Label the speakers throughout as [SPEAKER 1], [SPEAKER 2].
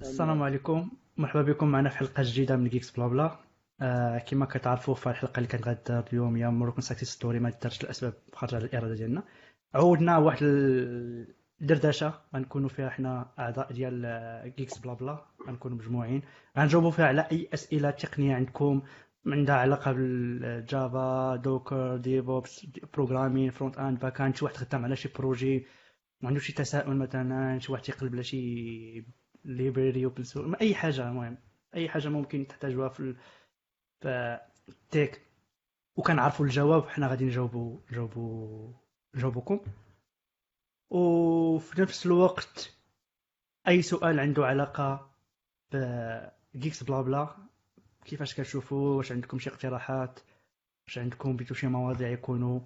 [SPEAKER 1] السلام عليكم. مرحبا بكم معنا في حلقة جديدة من Geeks Blabla آه كما كتعرفوا في الحلقة اللي كانت غدار اليوم هي Moroccan success story ما دارش الأسباب خارجه على الاراده ديالنا. عودنا واحد الدردشة غنكونوا فيها حنا أعضاء ديال Geeks Blabla غنكونوا مجموعين. غنجاوبوا فيها على أي أسئلة تقنية عندكم عندها علاقة بال Java Docker DevOps programming front-end back-end شي واحد خدام على شي projet ما عنده شي تساؤل مثلا شي واحد تيقلب على شي library open source أي حاجة المهم. أي حاجة ممكن تحتاجوها في ال tech وكنعرفوا الجواب حنا غادي نجاوبوا نجاوبوا نجاوبوكم. وفي نفس الوقت أي سؤال عنده علاقة ب Geeks Blabla كيفاش كتشوفوا واش عندكم شي اقتراحات؟ واش عندكم بيتو شي مواضيع يكونوا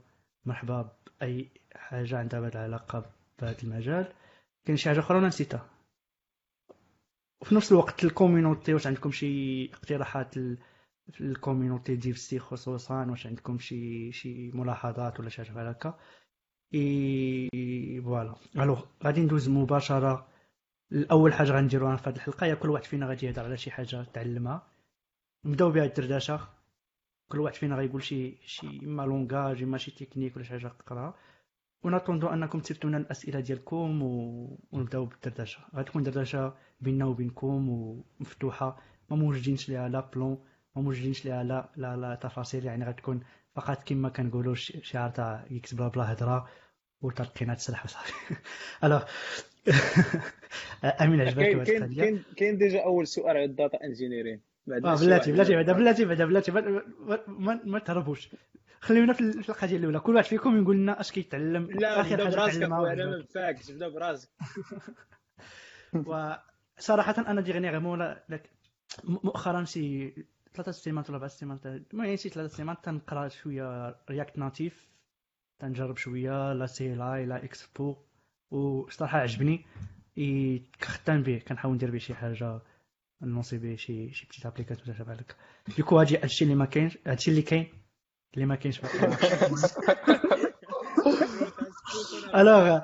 [SPEAKER 1] مرحبا بأي حاجة عندها العلاقة؟ بهذا المجال. كاين شي حاجة أخرى نسيتها؟ وفي نفس الوقت ال community واش عندكم شي اقتراحات في ال community ديال السي خصوصا واش عندكم شي شي ملاحظات ولا شي حاجة بحال هكا et voilà. Alors غادي ندوز مباشرة. الأول حاجة غنديروها في هذه الحلقة هي كل واحد فينا غادي يهضر على شي حاجة تعلمها. نبداو بها الدردشة. كل واحد فينا غيقول شي شي إما langage إما شي تكنيك ولا شي حاجة قراها ونطلب أنكم تصيفطوا لنا الأسئلة ديالكم و... ونبدأو بالدردشة. غتكون دردشة بيننا وبينكم ومفتوحة. ما موجدينش ليها لا plan ما موجدينش ليها لا لا لا تفاصيل. يعني غتكون فقط كما كنقولوا شعار تاع Geeks Blabla هضرة وترقينا تسلح وصافي alors أمين عجبك
[SPEAKER 2] كاين كاين كاين déjà أول سؤال على ال data
[SPEAKER 1] engineering آه بلاتي بلاتي بعدا بلاتي بعدا بلاتي ما تهربوش. خلينا في القضية الأولى. كل واحد فيكم يقول لنا أش كيتعلم.
[SPEAKER 2] لا آخر حاجة براسك أنا ما نفاكش بدا براسك.
[SPEAKER 1] وصراحة أنا dernièrement مؤخرا شي ثلاثة سيمانات ولا أربع سيمانات المهم شي ثلاثة سيمانات تنقرأ شوية React Native تنجرب شوية لا CLI لا اكسبو وصراحة عجبني. خدام به كنحاول ندير به شي حاجة نوصي به شي شي petite application شي هذاك ديكو هادشي هادشي اللي ما كاينش هادشي اللي كاين اللي ما كاينش alors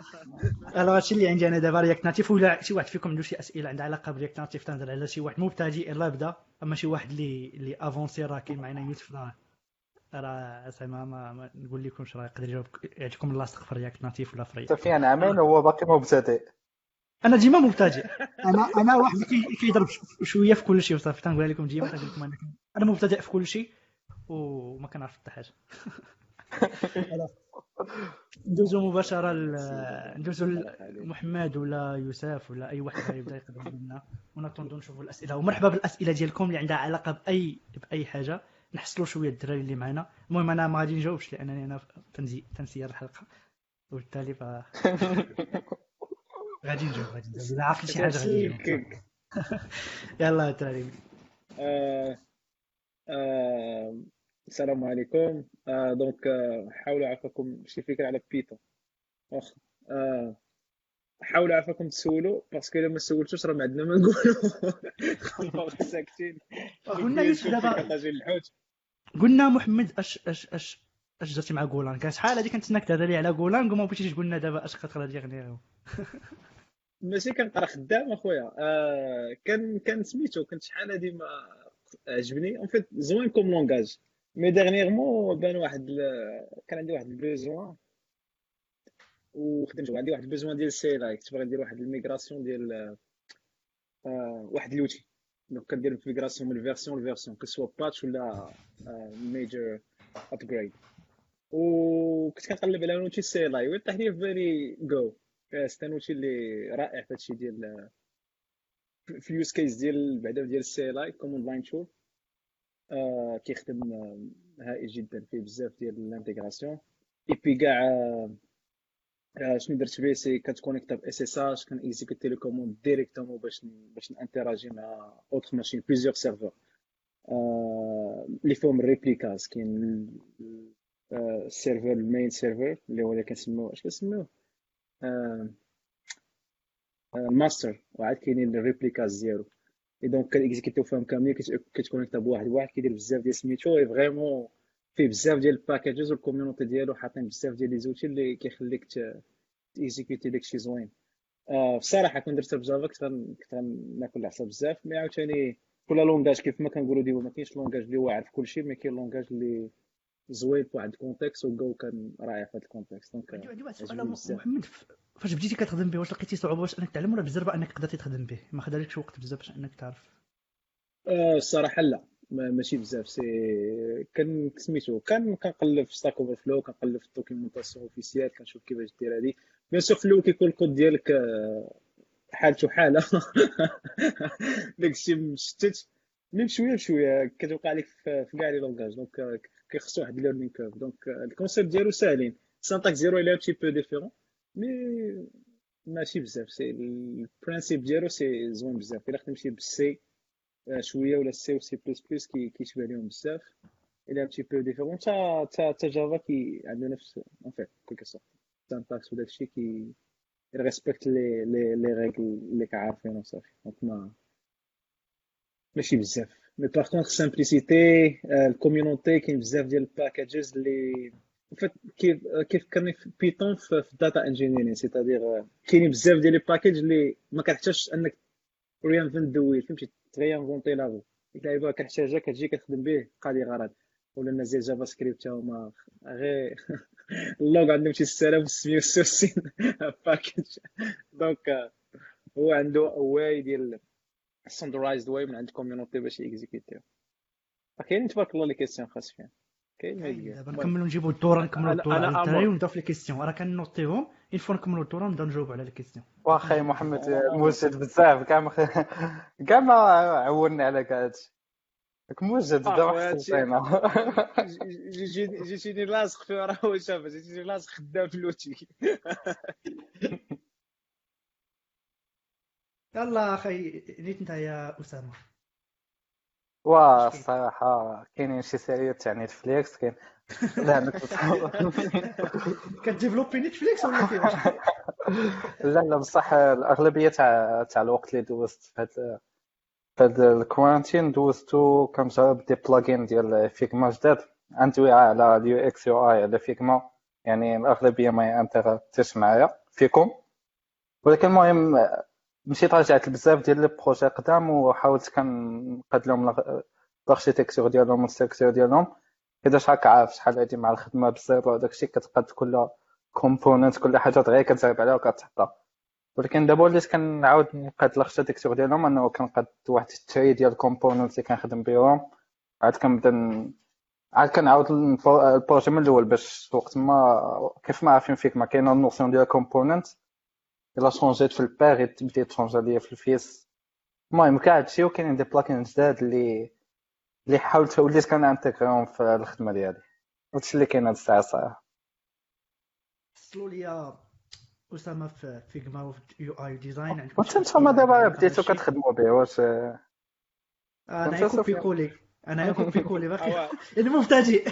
[SPEAKER 1] alors هادشي اللي عندي أنا دابا React Native ولا شي واحد فيكم عنده شي أسئلة عندها علاقة ب React Native تنهضر على شي واحد مبتدئ راه بدا أما شي واحد اللي اللي avancé راه كاين معنا يوسف راه راه زعما ما, ما نقول لكمش راه يقدر يجاوب يعجبكم اللاصق في React Native ولا في
[SPEAKER 3] React فيها عامين وهو باقي مبتدئ
[SPEAKER 1] أنا ديما مبتدئ أنا أنا واحد كيضرب شوية في كل شيء وصافي تنقول لكم ديما تنقول لكم أنا أنا مبتدئ في كل شيء. وما كنعرف حتى حاجة. ندوزو مباشرة ندوزو لمحمد ولا يوسف ولا أي واحد يبدأ يقدم لنا. ونطوندو نشوفوا الأسئلة. ومرحبا بالأسئلة ديالكم اللي عندها علاقة باي بأي حاجة. نحصلوا شوية الدراري اللي معنا. المهم أنا ما غادي نجاوبش لأنني أنا تنزي تنسير الحلقة. وبالتالي ف غادي نجاوب غادي نجاوب. الا عرفت شي حاجة غادي نجاوب. يلا الدراري
[SPEAKER 2] آه، السلام عليكم. آه donc آه حاولوا عافاكم شي فكرة على بيتون واخا. آه حاولوا عافاكم تسولوا parce que إلا ما سولتوش راه ما عندنا ما نقولوا. ساكتين.
[SPEAKER 1] قلنا يوسف دابا قلنا محمد اش اش اش أش درتي مع Kotlin كان شحال هادي كنتسناك تهضر لي على Kotlin وما بغيتيش تقول لنا دابا أش كتقرا dernièr-
[SPEAKER 2] ماشي كنقرا خدام أخويا. آه كان كان سميتو كنت شحال هادي ما عجبني. en fait زوين comme langage mais dernièrement بان واحد كان عندي واحد ال besoin وخدمت عندي واحد ال besoin ديال CLI كنت باغي ندير واحد ال migration ديال آه واحد l'outil donc كندير migration من version ل version que ce soit patch ولا major upgrade وكنت كنقلب على un outil CLI وطاح لي في Go c'est un outil اللي رائع في هادشي ديال في ال use case ديال بعدا ديال ال CLI command line tool آه كيخدم آه هائل جدا. فيه بزاف ديال ال intégration API كاع آه شنو درت فيه؟ سي كتكونيكتا ب اس اس اش كان exécuter commande directement باش باش نانتيراجي مع autre machine plusieurs serveurs اللي فيهم les réplicas كاين ال serveur ال main server اللي هو اللي كنسميوه. اش كنسميوه؟ ماستر وعاد كاينين les réplicas ديالو et donc كنكزيكيتيو فيهم كاملين كتكونيكتا بواحد واحد كيدير بزاف ديال سميتو et vraiment فيه بزاف ديال ال packages و ال community ديالو حاطين بزاف ديال les outils اللي كيخليك تيزيكيتي داكشي زوين آه، بصراحه كون درتها ب Java كنت كنت غناكل العصا بزاف mais عاوتاني كل langage كيف ما كنقولوا ديما ما كاينش langage اللي واعر في كلشي mais كاين langage اللي زوين في واحد ال contexte و Go كان رائع في هذا ال contexte.
[SPEAKER 1] donc عندي واحد السؤال
[SPEAKER 2] بزاف.
[SPEAKER 1] محمد فاش بديتي كتخدم به واش لقيتي صعوبة؟ واش أنك تعلم ولا بالزربه أنك قدرتي تخدم به. ما خدالكش وقت بزاف باش أنك تعرف.
[SPEAKER 2] آه، الصراحة لا. ما- ماشي بزاف. c'est كان سميتو كان كنقلب في Stack Overflow كنقلب في la documentation officielle كنشوف كيفاش دير هادي. bien sûr في الأول كيكون الكود ديالك آه، حالته حالة. داكشي مشتت. mais بشويه بشويه كتوقع لك في كاع les langages. donc كيخصو واحد learning curve donc les concepts ديالو ساهلين syntaxe ديالو est un petit peu différent mais ماشي بزاف c'est ال principe ديالو c'est زوين بزاف الا خدمتي ب C شوية ولا سي و سي بلس بلس كي كيشبه لهم بزاف est un petit peu différent تا تا تا Java كي عنده نفس en fait quelque sorte syntaxe وداك الشيء كي respecte les les les règles اللي كعارفين وصافي donc ما ماشي بزاف mais par contre simplicité ال community كاين بزاف ديال ال packages اللي كيف كيف كان في Python في ال data engineering c'est-à-dire كاينين بزاف ديال les packages اللي ما كتحتاجش انك reinvent the wheel فهمتي تريانفونتي la fois اللعيبه كتحتاجها كتجي كتخدم به قاضي غرض ولا الناس ديال JavaScript هما غير اللوغ عندهم شي 6066 package donc هو عنده way ديال standardized way من عند ال community باش يكزيكيتيو. كاينين تبارك الله les questions خاص فيهم. كاين
[SPEAKER 1] دابا نكملوا نجيبوا الدورة نكملوا
[SPEAKER 2] الدورة.
[SPEAKER 1] على الدراري. ونبداو في les questions. راه كنوطيهم une fois نكملوا الدورة نبداو نجاوبوا على les questions
[SPEAKER 3] واخا يا محمد موجد بزاف. كاع ما كاع ما عولنا على كاع هادشي. راك موجد
[SPEAKER 2] آه،
[SPEAKER 3] دابا
[SPEAKER 2] هادشي-
[SPEAKER 3] حسينا
[SPEAKER 2] جيتيني لاصق في راه هو شاف. جيتيني لاصق خدام في l'outil.
[SPEAKER 1] يلا أخي نيت أنت يا أسامة.
[SPEAKER 3] والصراحه كاينين شي séries ات تاع Netflix كاين لا عندك
[SPEAKER 1] كديفلوبي Netflix ولا كيفاش
[SPEAKER 3] لا لا بصح الأغلبية تاع تاع الوقت اللي دوزت في هاد في هاد ال quarantaine دوزتو كنجرب des plugins ديال Figma جداد. عندي على ال UX UI على Figma يعني الأغلبية ما يانتيغاتيش معايا فيكم. ولكن المهم مشيت رجعت بزاف ديال les projets قدام وحاولت كنقاد لهم l'architecture ديالهم و la structure ديالهم. حيتاش راك عارف شحال هادي مع الخدمة ب zéro وداك الشيء كتقاد كل component كل حاجة دغيا كتجرب عليها وكتحطها ولكن دابا وليت كنعاود نقاد l'architecture ديالهم أنه كنقاد واحد ال tree ديال ال component اللي كنخدم بهم عاد كنبدأ عاد كنعاود ال pro- ال projet من الأول باش وقت ما كيف ما عارفين Figma كاينة la notion ديال component الا شونجيت في ال page تبدا تشونجا ليا في الفيس المهم كاع هادشي وكاينين des plugins جداد اللي اللي حاولت وليت كنانتيغريهم في الخدمه ديالي هادشي اللي كاين هاد الساعة صراحة
[SPEAKER 1] وصلوا لي اسامه في Figma وفي UI design عندكم
[SPEAKER 3] وانت
[SPEAKER 1] شي
[SPEAKER 3] نتوما دابا بديتو؟ كتخدموا به واش
[SPEAKER 1] أنا كوبي
[SPEAKER 3] سفيان؟
[SPEAKER 1] كولي أنا يا كوبي كولي باقي يعني مبتدئ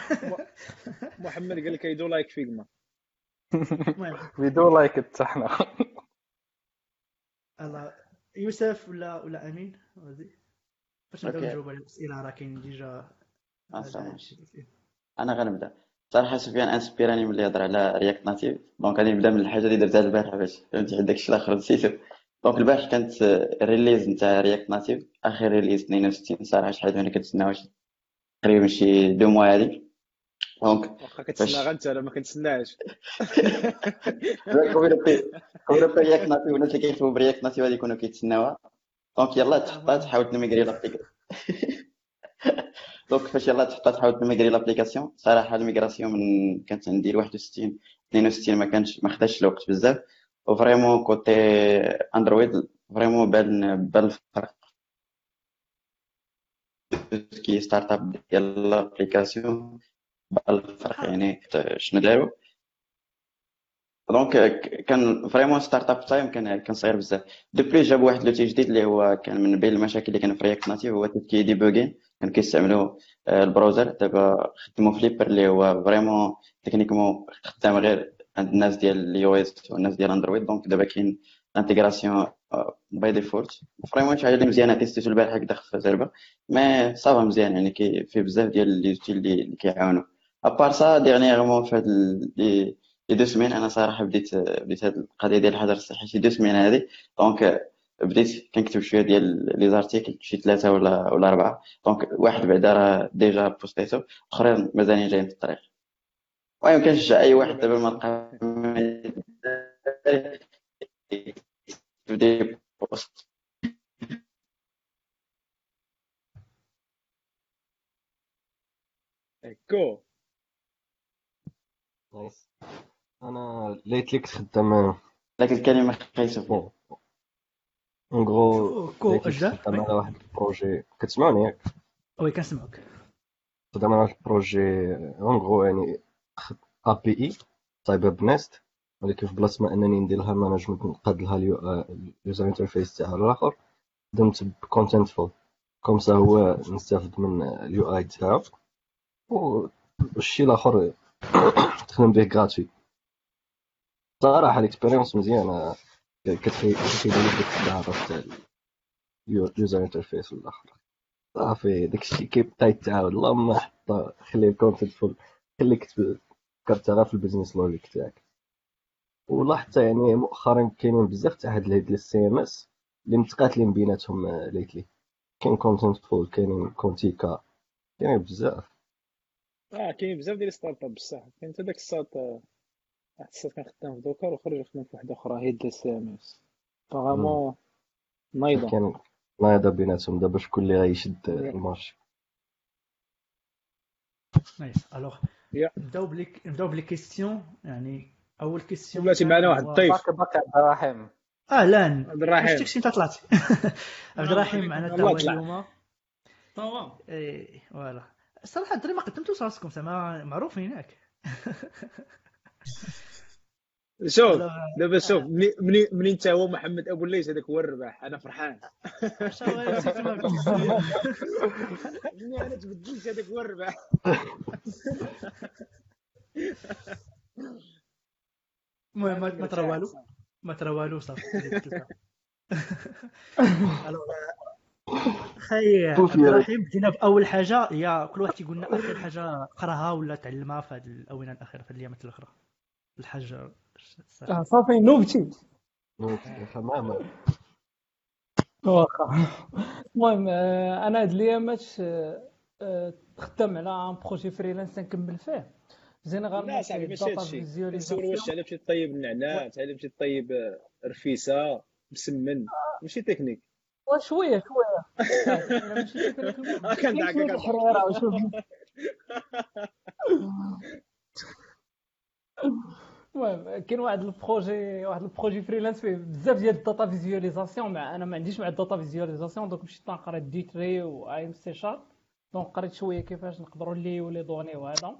[SPEAKER 2] محمد قال لك you do like
[SPEAKER 1] Figma
[SPEAKER 3] المهم we do like حنا
[SPEAKER 1] الله يوسف ولا ولا أمين؟ غادي باش نبداو
[SPEAKER 4] okay.
[SPEAKER 1] نجاوب على الاسئله راه كاين ديجا
[SPEAKER 4] آه،. أنا غنبدا صراحة سفيان انسبيراني ملي هضر على React Native donc غادي نبدا من الحاجة اللي درتها البارح باش فهمتي حيت داكشي الآخر نسيتو donc البارح كانت ال release نتاع React Native آخر release 62 صراحة شحال ما كنتسناوش. تقريبا شي deux mois هادي. donc
[SPEAKER 2] واخا كتسنى غير انت أنا ما كنتسناش.
[SPEAKER 4] community React Native والناس اللي كيكتبوا ب React Native غادي يكونوا كيتسناوها. donc يلاه تحطات حاولت نميغري l'application donc فاش يلاه تحطات حاولت نميغري l'application صراحة la migration من كانت عندي 61 62 ما كانش ما خداش الوقت بزاف. و vraiment côté Android vraiment بان بان الفرق ك startup ديال l'application بان الفرق يعني شنو داروا donc كان vraiment startup time كان كان صغير بزاف. de plus جابوا واحد l'outil جديد اللي هو كان من بين المشاكل اللي كانوا في React Native هو كي debugging كانوا كيستعملوا آه، ال browser دابا خدموا Flipper اللي هو vraiment techniquement خدام غير عند الناس ديال ال iOS والناس ديال Android donc دابا كاين ال intégration by default vraiment شي حاجة اللي مزيانة تيستيتو البارح هكذا في زربه mais ça va مزيان يعني كي فيه بزاف ديال لي اللي كيعاونوا à part ça dernièrement في هاد لي شي deux semaines أنا صراحة بديت بديت هاد القضية ديال الحجر الصحي. شي deux semaines هادي. donc بديت كنكتب شوية ديال les articles شي ثلاثة ولا ولا أربعة. donc واحد بعدا راه déjà بوستيتو أخرين مازالين جايين في الطريق. المهم كنشجع أي واحد دابا ما لقى يبدا
[SPEAKER 2] post
[SPEAKER 5] nice أنا لقيت ليك خدام.
[SPEAKER 4] داك الكلمة خايسة
[SPEAKER 5] bon en gros
[SPEAKER 1] كو
[SPEAKER 5] خدام على واحد ال projet. كتسمعني ياك؟
[SPEAKER 1] oui كنسمعك.
[SPEAKER 5] خدام على واحد ال projet. en gros يعني API تايب اب نيست ولكن في بلاصة ما أنني ندير لها مانجمنت نقاد لها اليوزر انترفيس تاعها الآخر. خدمت بكونتنتفول كوم سا هو نستافد من اليو اي تاعو. والشي الآخر تخدم به غراتوي صراحة الاكسبيريونس مزيانة. كتخيل لك ديك الدهره تاع اليوزر انترفيس والآخر. صافي داكشي كيبقى يتعاود اللهم حط خلي ال Contentful خليك تفكر غير في ال business logic تاعك. ولا حتى يعني مؤخرا كاينين بزاف تاع هاد ال headless CMS اللي متقاتلين بيناتهم lately كاين Contentful كاينين Kentico كاينين بزاف.
[SPEAKER 2] آه كاين بزاف ديال startup بصح. كاين حتى داك الساط واحد الساط كان خدام في Docker وخرج خدام في واحدة أخرى هي ديال ال CMS. vraiment نايضة.
[SPEAKER 5] كاين نايضة بيناتهم. دابا شكون اللي غيشد المارشي؟
[SPEAKER 1] نايس الوغ. نبداو بلي نبداو بلي كيستيون يعني أول كيستيون
[SPEAKER 2] بلاتي معنا واحد الضيف
[SPEAKER 3] باك باك عبد الرحيم.
[SPEAKER 1] أهلا
[SPEAKER 2] عبد الرحيم.
[SPEAKER 1] شفتك انت طلعتي عبد الرحيم معنا
[SPEAKER 2] الله
[SPEAKER 1] هو. اليوم.
[SPEAKER 6] تمام
[SPEAKER 1] اي فوالا. الصراحه الدري ما قدمتوش راسكم زعما معروفين ياك
[SPEAKER 2] شوف دابا شوف مني- مني- منين انت هو محمد أبو الليث هذاك هو الرباح أنا فرحان. مني أنا تبدلت هذاك هو الرباح.
[SPEAKER 1] المهم ما- ترى والو؟ ما ترى والو صافي. خي الرحيم بدينا باول حاجة. هي كل واحد تيقول لنا آخر حاجة قراها ولا تعلمها في هذه الأونة الأخيرة في الايامات الأخرى. الحاج
[SPEAKER 7] آه، صافي نوبتي.
[SPEAKER 5] تماما
[SPEAKER 7] واخا. المهم آه، أنا هاد الايامات آه، خدام على un projet freelance تنكمل فيه. généralement
[SPEAKER 2] لا صاحبي ماشي هادشي واش على مشيت طيب النعناع مشيت طيب رفيسة مسمن ماشي تكنيك. شوية
[SPEAKER 7] شوية. شوية
[SPEAKER 2] كنضحك.
[SPEAKER 7] الحريرة وشوف المهم كاين واحد ال projet واحد ال projet freelance فيه بزاف ديال ال data visualisation مع أنا ما عنديش مع ال data visualisation donc مشيت نقرا D3 و amCharts donc قريت شوية كيفاش نقدروا نليو les données وهذا.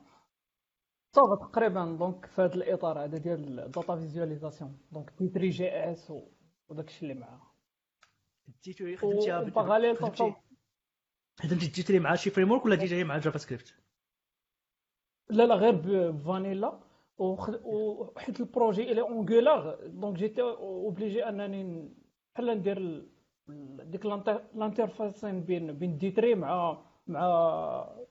[SPEAKER 7] صافي تقريبا donc في هذا الإطار هذا ديال ال data visualisation donc D3.js وداك الشيء اللي معاه.
[SPEAKER 1] ديتو خدمتيها بال-
[SPEAKER 7] و
[SPEAKER 1] parallèle خدمتي D3 مع شي framework ولا déjà هي مع JavaScript
[SPEAKER 7] لا لا غير بفانيلا. وحيت ال projet il est Angular donc j'étais obligé أنني بحال ندير ديك ال interfacing بين بين D3 مع مع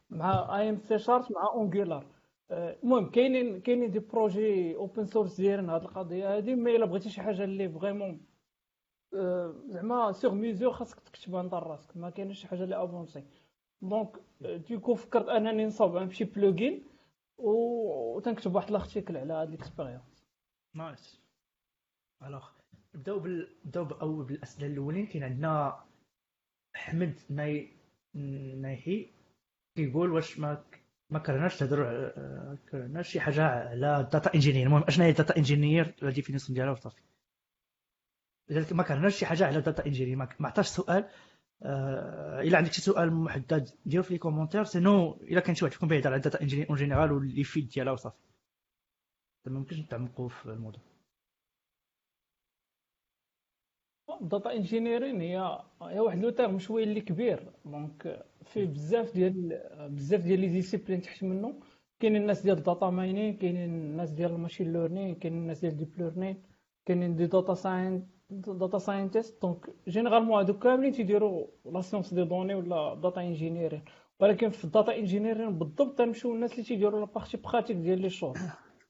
[SPEAKER 7] مع amCharts مع Angular. المهم كاينين كاينين des projets open source دايرين هاد القضية هادي mais إلا بغيتي شي حاجة اللي vraiment زعما sur mesure خاصك تكتبها انت راسك. ما كاينش شي حاجة اللي avancé donc du coup فكرت انني نصاوب بشي plugin و- وتنكتب واحد ال article على هاد ال
[SPEAKER 1] expérience nice alors نبداو بال نبداو بأول بالأسئلة الأولين كاين عندنا احمد ناي نايحي كيقول واش ما ما كرهناش تهضروا على- كرهناش شي حاجة على ال data engineer المهم اشنا هي ال data engineer la définition ديالها وصافي. لذلك ما كرهناش شي حاجة على ال data engineer ما عطاش سؤال آه، إلا عندك شي سؤال محدد ديرو في les commentaires sinon إلا كان شي واحد فيكم بعيد على ال data engineer en général واللي فيد ديالها وصافي ما يمكنش نتعمقوا في الموضوع.
[SPEAKER 7] ال data engineering هي هي واحد le terme شوية اللي كبير. donc فيه بزاف ديال بزاف ديال les disciplines تحت منه. كاينين الناس ديال ال data mining كاينين الناس ديال ال machine learning كاينين الناس ديال ال deep learning كاينين des data scien- data scientists donc généralement هادوك كاملين تيديروا la science des données ولا data engineering ولكن في ال data engineering بالضبط تنمشيو الناس اللي تيديروا la partie pratique ديال les choses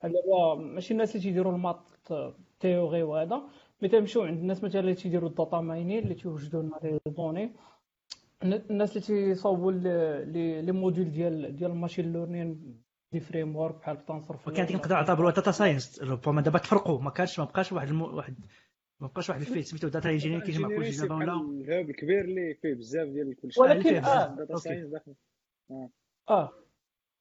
[SPEAKER 7] دابا ماشي الناس اللي تيديروا ال maths théorie وهذا mais تيمشيو عند الناس مثلا اللي تيديروا ال data mining اللي تيوجدوا لنا les données الناس اللي تيصاوبوا les modèles ديال ديال ال machine learning دي فريم ورك بحال تنصر
[SPEAKER 1] وكانت نقدر نعتبروها داتا ساينس ربما دابا تفرقوا ما كانش ما بقاش واحد المو... واحد ما بقاش واحد الفيت سميتو داتا انجينير كيجمع كلشي دابا ولا؟
[SPEAKER 2] الهاب الكبير اللي فيه بزاف ديال كلشي
[SPEAKER 7] ولكن آه
[SPEAKER 2] داتا. ساينس داخل.
[SPEAKER 7] آه.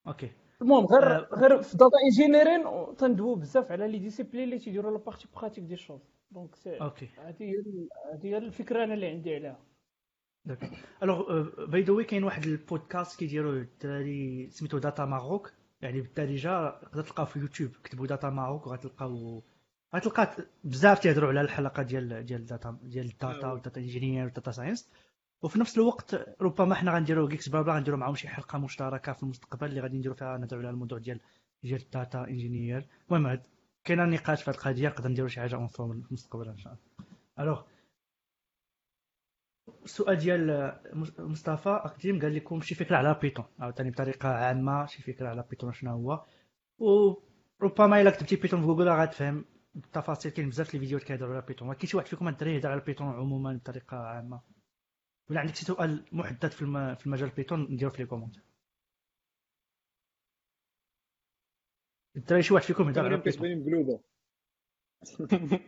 [SPEAKER 1] أوكي.
[SPEAKER 7] المهم غير
[SPEAKER 1] آه.
[SPEAKER 7] غير في داتا انجينيرين تندويو بزاف على لي ديسيبلين اللي تيديروا لا بارتي براتيك دي شوز دونك سي
[SPEAKER 1] أوكي.
[SPEAKER 7] هذه هي هذه هي الفكرة أنا اللي عندي عليها.
[SPEAKER 1] Alors by the way كاين واحد البودكاست كيديروا الدراري سميتو Data Maroc يعني بالدارجة تقدر تلقاو في يوتيوب كتبوا Data Maroc وغتلقاو غتلقى بزاف تيهضروا على الحلقة ديال ديال داتا ديال ال
[SPEAKER 2] data.
[SPEAKER 1] وال data engineer وال data science وفي نفس الوقت ربما حنا غنديروا GeeksBlabla غنديروا معاهم شي حلقة مشتركة في المستقبل اللي غادي نديروا فيها نهضروا على الموضوع ديال ديال ال data engineer المهم كاين نقاش في هذه القضية نقدر نديروا شي حاجة ensemble في المستقبل إن شاء الله. Alors السؤال ديال مصطفى أقديم قال لكم شي فكرة على Python عاوتاني بطريقة عامة شي فكرة على Python شنو هو؟ وربما إلا كتبتي Python في جوجل غتفهم. بالتفاصيل كاين بزاف les فيديوهات كيهضروا على Python ولكن شي واحد فيكم الدراري يهضر على Python عموما بطريقة عامة. ولا عندك شي سؤال محدد في الم... في المجال Python نديرو في les comments الدراري شي واحد فيكم يهضر على
[SPEAKER 2] Python مقلوبه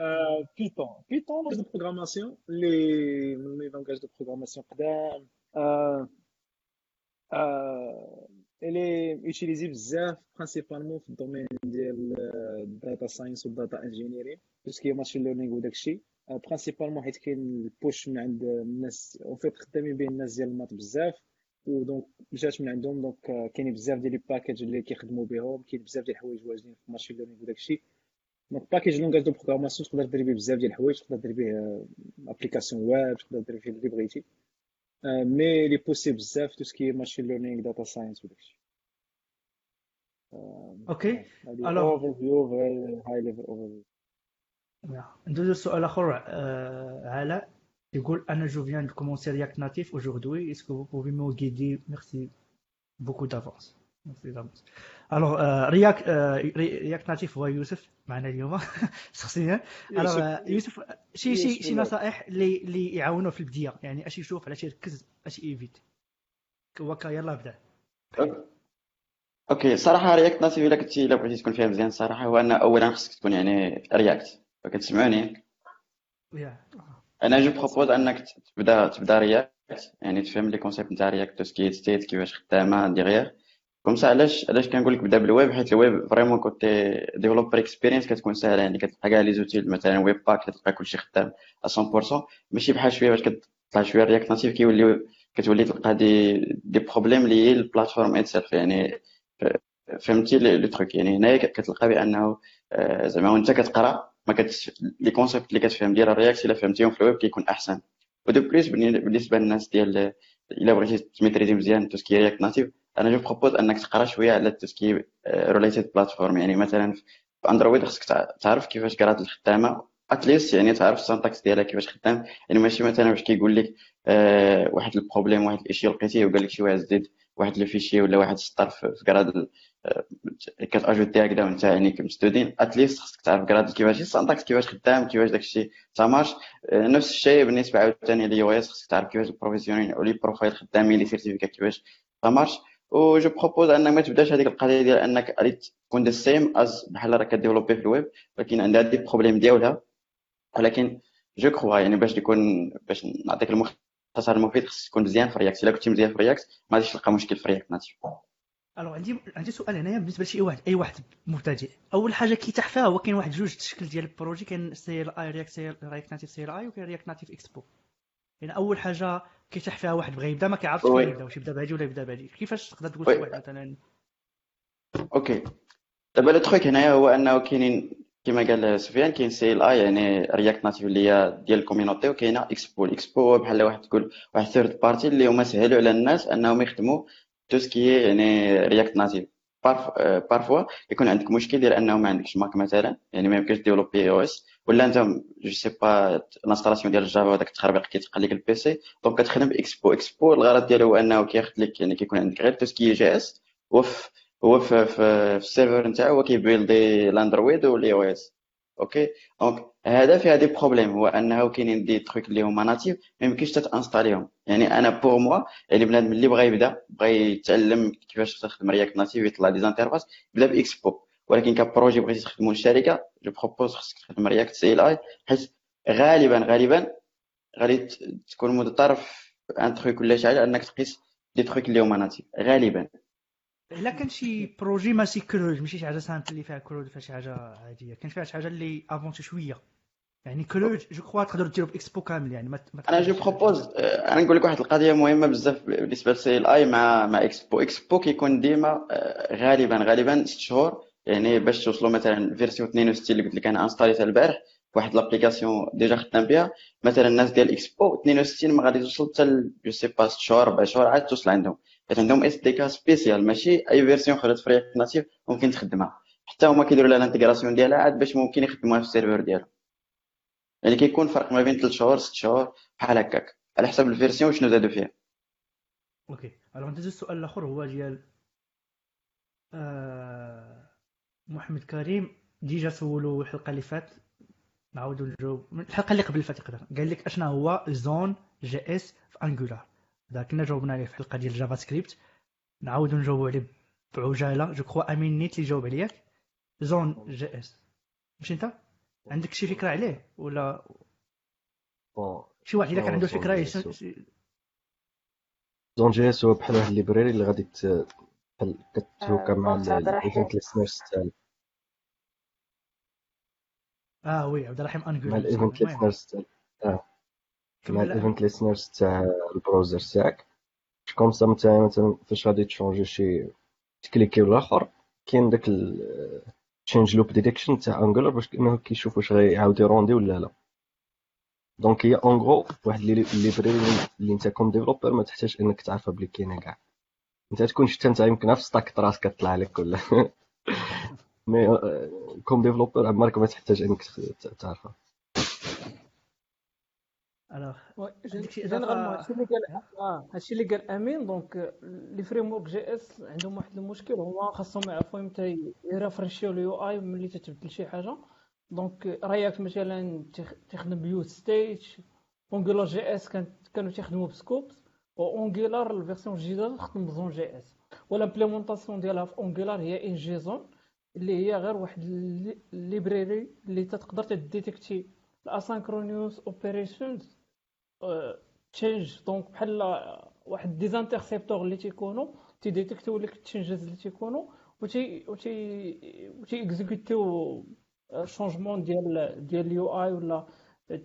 [SPEAKER 2] آه، Python Python langage programmation اللي من les langages de programmation قدام. اللي utilisé بزاف principalement في ال domaine ديال ال data science وال data engineering parce que machine learning وداك الشيء principalement حيت كاين ال push من عند الناس. en fait خدامين به الناس ديال ال maths بزاف. و donc جات من عندهم. donc آه، كاينين بزاف ديال les packages اللي كيخدموا بهم. كاين بزاف ديال الحوايج واجدين في machine learning وداك الشيء donc package langage de programmation تقدر دير به بزاف ديال الحوايج. تقدر دير به application web تقدر دير فيه اللي بغيتي آه، mais les poussé بزاف tout ce qui machine learning data science وداك الشيء
[SPEAKER 1] OK
[SPEAKER 2] هذه
[SPEAKER 1] Alors-
[SPEAKER 2] overview high level over
[SPEAKER 1] ندوزو لسؤال اخر آه، علاء يقول أنا je viens de commencer React Native aujourd'hui. Est-ce que vous pouvez me guider? Merci beaucoup d'avance. Euh, React React Native هو يوسف معنا اليوم شخصيا آه، يوسف شي شي شي. نصائح اللي اللي يعاونوه في البدايه يعني اش يشوف على شي يركز اش évite وكا يلا بدا
[SPEAKER 4] OK صراحة React Native الا كنتي الا بغيتي تكون فيها مزيان صراحة هو ان اولا خصك تكون يعني React فكتسمعوني
[SPEAKER 1] يا
[SPEAKER 4] أنا je propose انك تبدا تبدا React يعني تفهم les concepts نتاع React tout ce qui state كيفاش خدامه derrière comme ça علاش علاش كنقول لك بدا بالويب؟ حيت ال web vraiment côté developer experience كتكون ساهله يعني كتلقى كاع les outils مثلا webpack كتلقى كلشي خدام 100% ماشي بحال شوية باش كتطلع شوية React Native كيولي كتولي تلقى des des problèmes لي ال platform itself يعني فهمتي les trucs يعني هنايا كتلقى بأنه آه، زعما وأنت كتقرأ ما كتش les concepts اللي كتفهم ديال ال React إلا فهمتيهم في الويب كيكون أحسن. و de plus بالنسبة للناس ديال إلا بغيتي ت maîtriser مزيان tout ce qui React Native أنا je propose أنك تقرأ شوية على tout ce qui related platform يعني مثلا في أندرويد خصك تع- تعرف كيفاش Gradle خدامة at least يعني تعرف ال syntaxe ديالها كيفاش خدام. يعني ماشي مثلا باش كيقول لك آه، واحد ال problème واحد ال issue لقيتيه وقال لك شي واحد زيد واحد le fichier ولا واحد السطر في Gradle كتأجوتي هكذا وأنت يعني كمستودين. اتليست خصك تعرف كراد كيفاش السانتاكس كيفاش خدام كيفاش داكشي تمارش آه، نفس الشيء بالنسبة عاوتاني لي أو اس خصك تعرف كيفاش البروفيسيونيل أو لي بروفايل خدامين لي سيرتيفيكا كيفاش تمارش و جو بروبوز انك ما تبدأش هذيك القضية ديال أنك غادي تكون ذا سيم از بحال راك كديفلوبي في الويب ولكن عندها دي بروبليم ديالها. ولكن جو كخوا يعني باش يكون باش نعطيك المختصر المفيد خصك تكون مزيان في رياكت إلا كنتي مزيان في رياكت ما غاديش تلقى مشكل في رياكت ناتيف
[SPEAKER 1] ألو عندي عندي سؤال هنايا بالنسبة لشي واحد أي واحد مبتدئ. أول حاجة كيتاح فيها هو كاين واحد جوج تشكيل ديال ال projet كاين سي إل آي رياكت سي رياكت ناتيف سي إل آي وكاين React Native Expo يعني أول حاجة كيتاح فيها واحد بغى يبدا ما كيعرفش. فين يبدا واش يبدا بهادي ولا يبدا بهادي كيفاش تقدر تقول. واحد مثلا؟
[SPEAKER 4] OK. دابا le truc هنايا هو أنه كاينين كما قال سفيان كاين CLI يعني React Native اللي هي ديال ال community وكاينة Expo ال Expo هو بحال واحد تقول واحد third party اللي هما سهلوا على الناس أنهم يخدموا tout ce qui يعني React Native parfois يكون عندك مشكل ديال أنه ما عندكش Mac مثلا يعني ما يمكنش développer iOS ولا انت je sais pas ال installation ديال ال Java هذاك التخربيق كيتقال لك ال PC donc كتخدم ب Expo. Expo الغرض ديالو هو أنه كياخذ لك يعني كيكون عندك غير tout ce qui JS هو هو في, في, ال serveur نتاعو هو كي builder الأندرويد وال iOS. OK؟ donc هذا فيها des problèmes هو أنه كاينين des trucs اللي هما natifs ما يمكنش تت installer هم. يعني أنا pour moi يعني بنادم اللي بغى يبدا بغى يتعلم كيفاش تخدم React Native يطلع des interfaces بدا بإكسبو. ولكن ك projet بغيتي تخدمو الشركة je propose خصك تخدم React CLI حيت غالبا غالبا غادي تكون مضطر في un truc ولا شي حاجة أنك تقيس des trucs اللي هما natifs غالبا.
[SPEAKER 1] إلا كان شي projet ماشي كروج ماشي شي حاجة simple اللي فيها كروج فيها شي حاجة عادية. كان فيها شي حاجة اللي avancée شوية. يعني كروج je crois تقدر ديرو باكسبو كامل يعني ما
[SPEAKER 4] أنا je propose أنا نقول لك واحد القضية مهمة بزاف بالنسبة ل CLI مع مع Expo Expo كيكون ديما آه، غالبا غالبا ست شهور يعني باش توصلوا مثلا version 62 اللي قلت لك أنا installer تها البارح واحد l'application déjà خدام بها مثلا الناس ديال اكسبو 62 ما غادي توصل حتى je sais pas 6 شهور 4 شهور عاد توصل عندهم. حيت عندهم SDK spécial ماشي أي version خرجت في React Native ممكن تخدمها. حتى هما كيديروا لها ال intégration ديالها عاد باش ممكن يخدموها في ال serveur ديالهم. يعني كيكون فرق ما بين 3 شهور 6 شهور بحال هكاك. على حسب ال version شنو زادوا فيها.
[SPEAKER 1] okay. Alors ندوز السؤال الآخر هو ديال آه... محمد كريم déjà سولو الحلقة اللي فات. نعاودو نجاوب. الحلقة اللي قبل اللي فات يقدر. قال لك اشنا هو Zone.js في Angular هذا كنا جاوبنا عليه في الحلقة ديال JavaScript نعاودو نجاوبو عليه بعجالة. je crois امين نيت اللي جاوب عليك Zone.js. ماشي أنت؟ عندك شي فكرة عليه ولا؟
[SPEAKER 5] bon
[SPEAKER 1] شي واحد الا كان عنده فكرة يس-
[SPEAKER 5] Zone.js هو بحال واحد ال library اللي غادي بحال مع.
[SPEAKER 6] ال
[SPEAKER 5] event listeners تاعنا
[SPEAKER 1] آه oui عبد الرحيم
[SPEAKER 5] مع
[SPEAKER 1] Angular
[SPEAKER 5] ال event
[SPEAKER 1] المهم،
[SPEAKER 5] ليسنرز تاع مع
[SPEAKER 1] كمل.
[SPEAKER 5] ال event listeners تاع ال browser تاعك. comme ça انت مثلا فاش غادي ت changer شي ت cliquer ولا اخر كاين داك change loop detection تاع Angular باش إنه كيشوف واش غيعاود ي rendre ولا لا. donc هي en gros واحد ال library اللي انت comme developer ما تحتاج إنك تعرفها بلي كاينة كاع. انت تكون شفت انت يمكن في stack trace كطلع لك ولا mais comme developer عمرك ما تحتاج إنك تعرفها.
[SPEAKER 7] alors
[SPEAKER 1] généralement
[SPEAKER 7] هادشي اللي قال آه هادشي اللي قال امين donc les frameworks JS عندهم واحد المشكل هما خاصهم يعرفوا إمتى ي refresh يو ال UI ملي تتبدل شي حاجة. donc React مثلا تخ- تخدم بيو ستيج اونجولار جي اس كانوا تيخدموا ب scopes و Angular ال version الجديدة تخدم ب Zone.js وال implémentation ديالها في Angular هي NgZone. اللي هي غير واحد ال library اللي تقدر ت détecter ال asynchronous operations change donc بحال واحد des intercepteurs اللي تيكونوا تي détecter و لك ال changes اللي تيكونوا وتي وتي وتي exécuter و changement ديال ديال ال UI ولا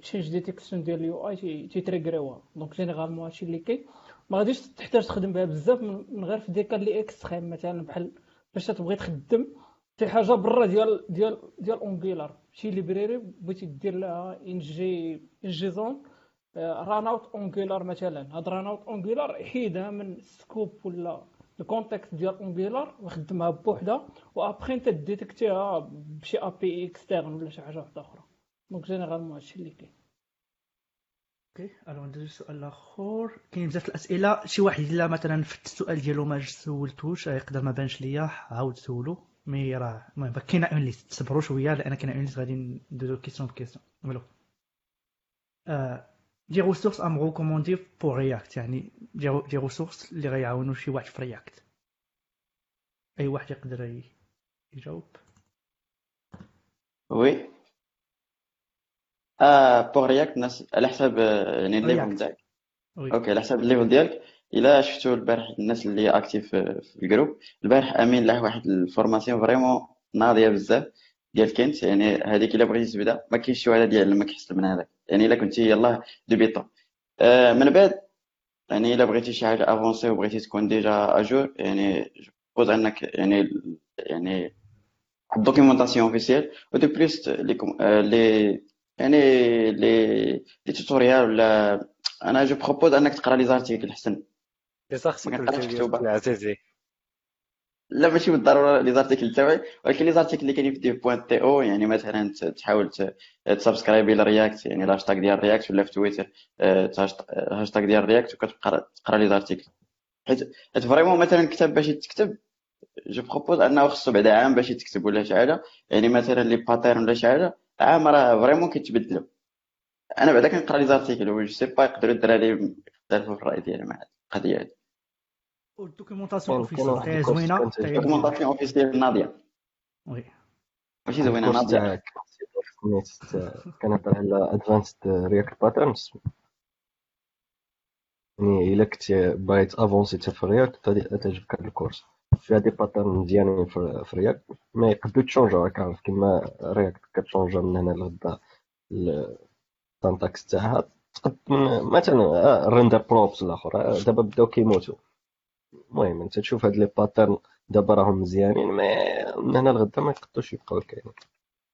[SPEAKER 7] change detection ديال ال UI تي trigger يوها. donc généralement هادشي اللي كاين. ما غاديش تحتاج تخدم بها بزاف من غير في des cas اللي extrêmes مثلا بحال باش تبغي تخدم شي حاجة برا ديال ديال ديال Angular شي library بغيتي دير لها ان جي NgZone run out Angular مثلا. هاد run out Angular حيدها من ال scope ولا ال context ديال Angular وخدمها بوحدها. وأبخي أنت détecter ها بشي API externe ولا شي حاجة واحدة أخرى. donc généralement هادشي اللي كاين.
[SPEAKER 1] okay alors ندوز السؤال الآخر كاين بزاف الأسئلة. شي واحد إلا مثلا في السؤال ديالو ما سولتوش يقدر ما بانش ليا عاود سولو. mais راه المهم كاينة une liste. صبروا شوية لأن كاينة une liste غادي ندوزو question ب question voilà des ressources à me recommander pour React يعني des ressources اللي غيعاونوا شي واحد في React أي واحد يقدر يجاوب؟
[SPEAKER 4] oui آه pour React على حساب آه، يعني ال
[SPEAKER 1] level.
[SPEAKER 4] نتاعك okay على حساب ال level ديالك. إلا شفتوا البارح الناس اللي actifs في ال groupe البارح أمين له واحد ال formation vraiment ناضية بزاف. ديال Kent يعني هذيك إلا بغيتي تبدا ما كاينش شي واحد ديال ما كيحسن من هذاك. يعني إلا كنتي يلاه débutant آه من بعد يعني إلا بغيتي شي حاجة avancée وبغيتي تكون déjà à jour يعني بوز انك يعني يعني ال documentation officielle و de plus les les يعني les les tutoriels ولا أنا je propose أنك تقرأ les articles احسن
[SPEAKER 3] les articles
[SPEAKER 4] ما كنعرفش
[SPEAKER 3] ديال
[SPEAKER 4] مكتوبة.
[SPEAKER 3] العزيزي.
[SPEAKER 4] لا ماشي بالضرورة les articles تاعي ولكن les articles اللي كاينين في dev point to يعني مثلا تحاول ت subscribe ي ل React يعني الهاشتاغ ديال React ولا في تويتر آه، تهاشت- هاشتاغ ديال React وكتبقى تقرأ les articles حيت vraiment مثلا كتاب باش يتكتب je propose أنه خصو بعدا عام باش يتكتب ولا شي حاجة. يعني مثلا les patterns ولا شي حاجة عام راه vraiment كيتبدلوا أنا بعدا كنقرأ les articles و je sais pas يقدروا الدراري يختلفوا في الرأي ديالي مع هاد القضية هادي
[SPEAKER 5] وال
[SPEAKER 1] documentation
[SPEAKER 5] officielle
[SPEAKER 1] تاعي زوينه
[SPEAKER 5] كنت-
[SPEAKER 1] تاعي
[SPEAKER 4] دوكيومونطاسيون اوفيسيال ناضيه
[SPEAKER 1] oui
[SPEAKER 4] ماشي زوينه ناضيه
[SPEAKER 5] سميت كنهضر على Advanced React Patterns يعني الا كنت باغي ت avancer حتى في React غادي تعجبك هاد ال course فيها des patterns مزيانين في React ما يقدروا ت changer راك عارف كيما React كت changer من هنا لغدا ال syntaxe تاعها تقد مثلا آه، ال render props الآخر آه، دابا بداو كيموتوا المهم أنت تشوف هاد les patterns دابا راهم مزيانين ما من هنا لغدا ما يقدروش يبقاو كاينين.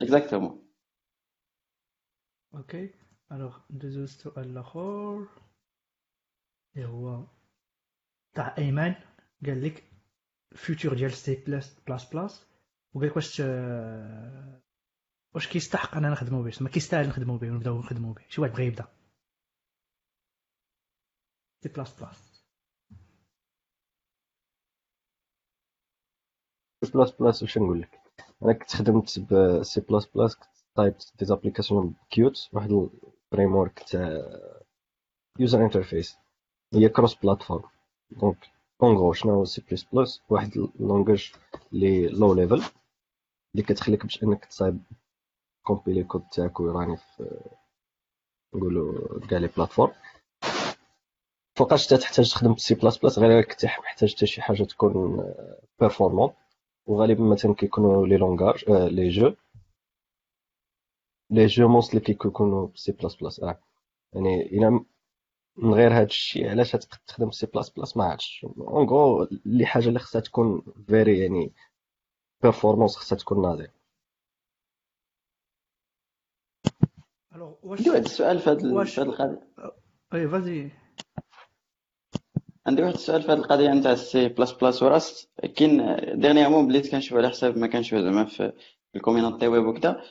[SPEAKER 4] exactement
[SPEAKER 1] okay alors ندوزو السؤال الآخر اللي هو تاع ايمن قال لك ال future ديال سي بلس بلاس بلاس وقال لك واش آه، واش كيستحق اننا نخدمو به ما كيستاهل نخدمو به ونبداو نخدمو به شي واحد بغى يبدا plus
[SPEAKER 5] سي بلاس بلاس واش نقول لك؟ أنا كنت خدمت ب سي بلاس بلاس كنت صايبت des applications Qt واحد ال framework تاع user interface هي cross-platform donc en gros شنو هو سي بلس بلس واحد ال langage لي low level اللي كتخليك باش أنك تصايب compiler ال code تاعك وي run ي في نقولوا كاع les plateformes فوقاش تحتاج تخدم بسي بلاس بلاس غير كنت محتاج حتى شي حاجة تكون performants وغالبا مثلا كيكونوا les langages آه les jeux les jeux mostly كيكونوا بسي بلاس بلاس آه. يعني إلا من غير هذا الشيء علاش تقدر تخدم سي بلاس بلاس؟ ما عرفتش en gros اللي حاجة اللي خصها تكون فيري يعني performance خصها تكون ناضية.
[SPEAKER 1] alors واش
[SPEAKER 4] عندي واحد السؤال في هاد القضية.
[SPEAKER 1] أي vas-y.
[SPEAKER 4] عندي واحد السؤال في هاد القضية نتاع السي بلاس بلاس وراست كاين dernièrement بديت كنشوف على حساب ما كنشوف زعما في ال community web وكذا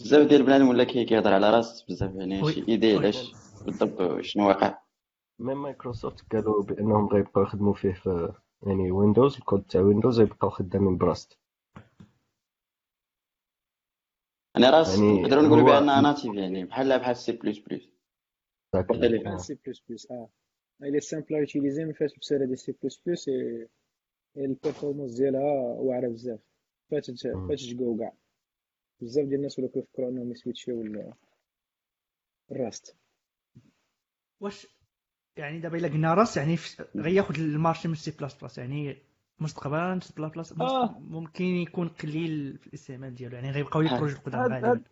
[SPEAKER 4] بزاف ديال البنادم ولا كي- كيهضر على Rust بزاف يعني. شي
[SPEAKER 1] idée.
[SPEAKER 4] علاش بالضبط شنو واقع
[SPEAKER 5] même مايكروسوفت قالوا بأنهم غيبقاو يخدموا فيه في يعني ويندوز الكود تاع ويندوز غيبقاو خدامين ب
[SPEAKER 4] Rust أن Rust
[SPEAKER 5] يعني
[SPEAKER 4] نقدروا نقولوا بانها native يعني بحال بحال سي بلس بلس.
[SPEAKER 2] سي بلس بلس آه il est simple à utiliser ما فيهاش بسالة ديال C++ et ال performance ديالها واعرة بزاف فاتت. فاتت جو كاع بزاف ديال الناس ولاو كيفكروا انهم يسويتشيو ل Rust
[SPEAKER 1] واش يعني دابا الا قلنا Rust يعني غياخد ال marché من سي بلاس بلاس يعني مستقبلا سي بلاس بلاس
[SPEAKER 7] آه.
[SPEAKER 1] ممكن يكون قليل في الاستعمال ديالو يعني غيبقاو
[SPEAKER 4] les.
[SPEAKER 1] projets القدام غالبا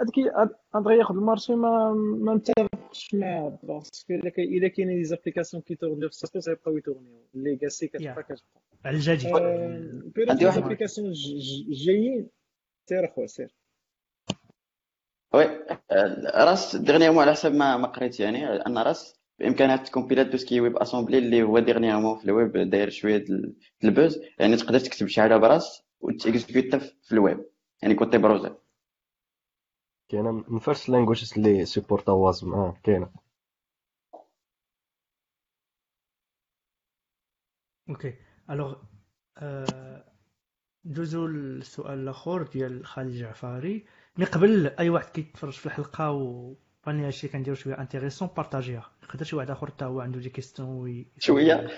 [SPEAKER 7] هاد هاد غياخد ال marché ما ما متفقش معاه parce que إلا كاين إلا كاينين des applications كيتورنيو في système غيبقاو يتورنيو. ال legacy
[SPEAKER 1] كتبقى.
[SPEAKER 7] كتبقى
[SPEAKER 1] على الجديد.
[SPEAKER 7] بيريت
[SPEAKER 4] عندي واحد-
[SPEAKER 7] applications جايين. سير أخويا سير.
[SPEAKER 4] oui آه، Rust dernièrement على حسب ما ما قريت يعني أن Rust بإمكانها تكومبيلا tout ce qui WebAssembly اللي هو dernièrement في الويب داير شوية ال buzz. يعني تقدر تكتب شي حاجة ب Rust وتيكزيكوتا في الويب. يعني côté browser
[SPEAKER 5] كاينة من first languages اللي سيبورتا Wasm آه
[SPEAKER 1] كاينة. OK alors ندوزو للسؤال الأخر ديال خالد الجعفاري mais قبل أي واحد كيتفرج في الحلقة و باني هادشي كنديرو شوية intéressant بارطاجيها. يقدر شي واحد آخر حتى هو عنده des questions oui...
[SPEAKER 4] شوية؟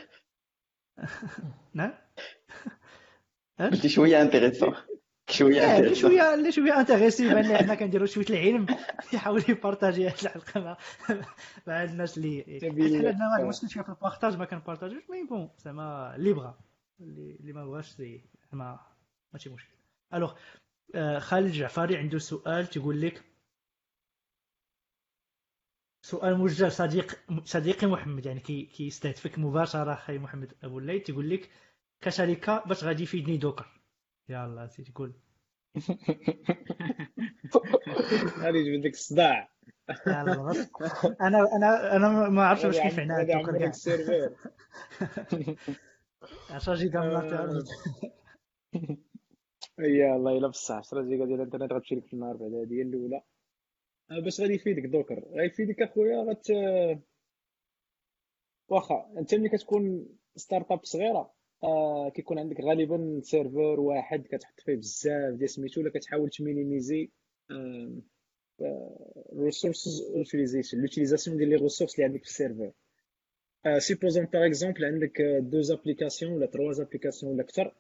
[SPEAKER 1] نعم؟
[SPEAKER 4] قلتي شوية
[SPEAKER 1] intéressant
[SPEAKER 4] شوية.
[SPEAKER 1] شوية اللي شوية intéressé بان حنا كنديرو شوية العلم يحاول يبارطاجي هاد الحلقة مع مع الناس اللي حنا عندنا واحد
[SPEAKER 2] آه.
[SPEAKER 1] المشكل شوية في ال partage ما كنبارطاجوش mais bon زعما اللي بغى اللي اللي ما بغاش سي ما ماشي مشكل alors آه، خالد الجعفاري عنده سؤال تيقول لك سؤال موجه صديق صديقي محمد يعني كي كيستهدفك مباشرة أخي محمد أبو الليل تيقول لك كشركة باش غادي يفيدني Docker؟ يلا سيدي قول
[SPEAKER 2] غادي يجبد لك الصداع
[SPEAKER 1] يلا بس. أنا أنا أنا ما عرفتش واش كيف Docker
[SPEAKER 2] يعمر لك
[SPEAKER 1] كاع
[SPEAKER 2] ال serveur
[SPEAKER 1] 10 جيجا من
[SPEAKER 2] يا الله الا بصح 10 جيجا ديال الانترنت غتمشي لك في النهار بعد هذه هي الاولى آه، باش غادي يفيدك Docker. غيفيدك أخويا غت واخا أنت ملي كتكون start-up صغيرة. آه كيكون عندك غالبا serveur واحد كتحط فيه بزاف ديال سميتو ولا كتحاول تمينيميزي resources utilization l'utilisation ديال les ressources اللي عندك في ال serveur supposons par exemple عندك deux applications ولا trois applications ولا أكثر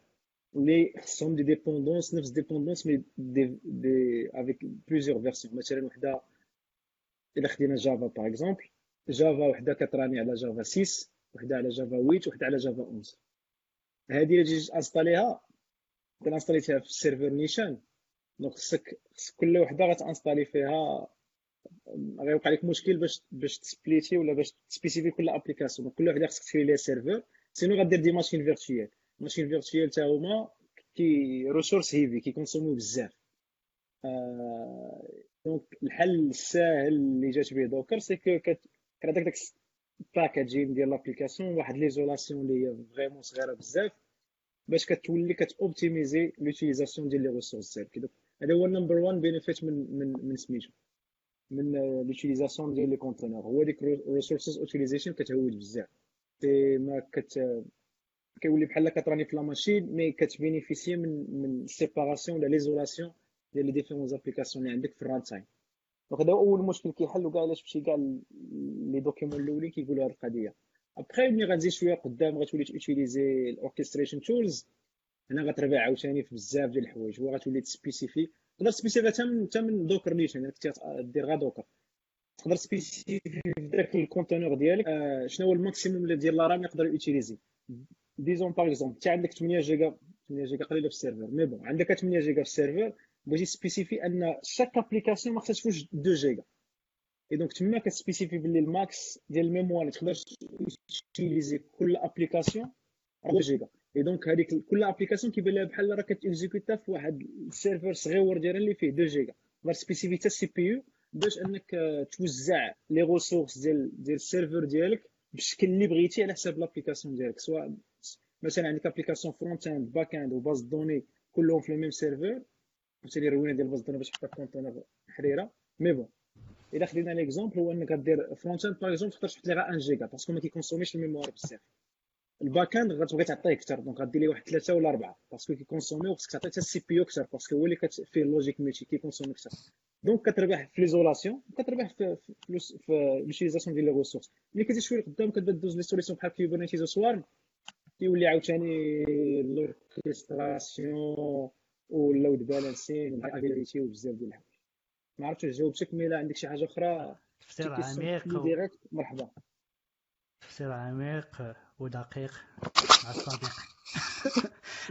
[SPEAKER 2] اللي خصهم des dépendances نفس dépendances mais des des avec plusieurs versions مثلا وحدة إلا خدينا Java par exemple Java وحدة كتراني على Java 6 وحدة على Java 8 وحدة على Java 11 هذه اللي تجي انستاليها انستاليتها في ال serveur نيشان. donc خصك كل وحدة غتانستالي فيها. غيوقع لك مشكل باش باش تسبليتي ولا باش تسبيسيفي كل application كل وحدة خصك تخلي ليها serveur. sinon غدير des machines virtuelles machines virtuelles تا هما كي resource heavy كيكونسومو بزاف. آه donc الحل الساهل اللي جات به Docker c'est que كتعطيك داك packaging ديال l'application واحد l'isolation اللي هي vraiment صغيرة بزاف. باش كتولي كتوبتيميزي l'utilisation ديال les ressources ديالك هذا هو ال number 1 benefit من من من سميتو. من l'utilisation ديال les containers هو ديك resources utilization كتهود بزاف. سي ما كت كيولي بحال كتراني في la machine mais كتبينيفيسي من من séparation ولا l'isolation ديال les différentes applications اللي عندك في ال runtime donc هذا اول مشكل كيحل وكاع علاش مشي كاع les documents الأولين كيقولوا هذه القضية. ابخي ملي غتزيد شوية قدام غتولي تيوتيليزي ال orchestration tools هنا غتربع عاوتاني في بزاف ديال الحوايج. وغتولي تسبيسيفي. تقدر تسبيسيفي حتى من Docker نيشان يعني كنتي دير غا Docker تقدر تسبيسيفي في ذاك ال container ديالك. آه شنو هو ال maximum ديال لا يقدر يوتيليزي؟ disons par exemple انت عندك 8 جيجا 8 جيجا قليلة في ال serveur. mais bon عندك 8 جيجا في ال serveur بغيتي سبيسيفي أن chaque application ما خصهاش تفوت 2 جيجا. et donc تما كتسبيسيفي باللي ال max ديال ال mémoire اللي تقدر تيليزي كل application 2 جيجا et donc هذيك كل application كيبان لها بحال راه كتيكزيكوتا في واحد ال serveur صغيور ديالها اللي فيه 2 جيجا تقدر سبيسيفي حتى ال CPU باش انك توزع les ressources ديال ديال ال serveur ديالك بالشكل اللي بغيتي على حساب l'application ديالك سواء مثلا عندك application front-end back-end و base de données كلهم في ال même serveur وتالي روينه ديال base de données باش تحطها في container حريره mais bon إلا خدينا l'exemple هو انك غدير front-end par exemple تقدر تحط لي غير 1 giga parce que ما كيكونسوميش ال mémoire بزاف. ال back-end غتبغي تعطيه أكثر donc غدير ليه واحد ثلاثة ولا أربعة parce que كيكونسومي وخصك تعطيه حتى ال CPU أكثر parce que هو اللي فيه ال logique métier كيكونسومي أكثر. donc كتربح في l'isolation كتربح في في l'utilisation ديال les ressources ملي كتزيد شوية قدام كتبدأ دوز les solutions بحال Kubernetes و Swarm كيولي عاوتاني l'orchestration وال load balancing وال availability وبزاف ديال الحوايج. ما عرفتش جاوبتك mais عندك شي حاجة أخرى؟
[SPEAKER 1] تفسير عميق
[SPEAKER 2] direct. مرحبا.
[SPEAKER 1] تفسير عميق ودقيق مع الصديق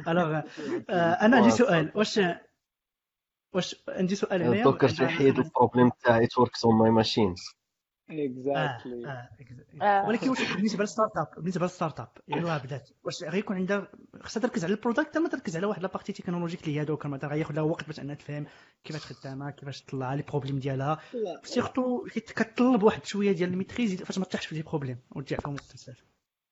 [SPEAKER 1] alors أنا عندي سؤال. واش واش عندي سؤال هنايا.
[SPEAKER 5] Docker تيحيد ال problème تاع it works on
[SPEAKER 2] my machine exactly
[SPEAKER 1] آه. آه. ولكن واش بالنسبة لل startup بالنسبة لل startup يعني راه بدات واش غيكون عندها خصها تركز على ال product ما تركز على واحد la partie technologique اللي هي Docker مثلا غياخذ لها وقت باش أنها تفهم كيفاش خدامة كيفاش تطلع les problèmes ديالها. surtout كتطلب واحد شوية ديال ال maîtrise فاش ما تطيحش في les problèmes وتجيكم بزاف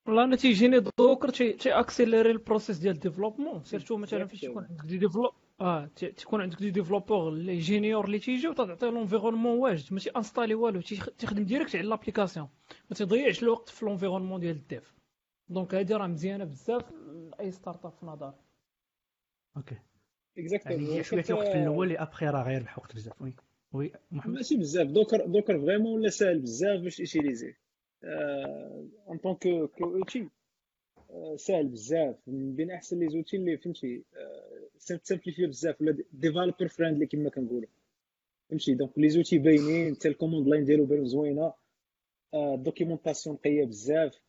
[SPEAKER 7] والله أنا تيجيني Docker تي اكسيليري ال process ديال ال développement surtout مثلا فاش تكون عندك des dévelop آه تكون عندك des développeurs اللي junior اللي تيجيو تعطيه l'environnement واجد. ماشي انستالي والو تيخدم direct على l'application ما تضيعش الوقت في l'environnement ديال ال dev. donc هادي راه مزيانة بزاف لأي startup في نظري.
[SPEAKER 1] OK
[SPEAKER 2] exactement
[SPEAKER 1] يعني شوية الوقت في الأول ابخي راه غير الوقت بزاف oui oui محمد
[SPEAKER 2] ماشي بزاف Docker Docker vraiment ولا ساهل بزاف باش تيليزيه en tant que que outil ساهل بزاف من بين احسن les outils اللي فهمتي simplifié بزاف ولا developer friendly كما كنقولوا. فهمتي؟ donc les outils باينين حتى ال command line ديالو باين زوينه ال documentation نقيه بزاف.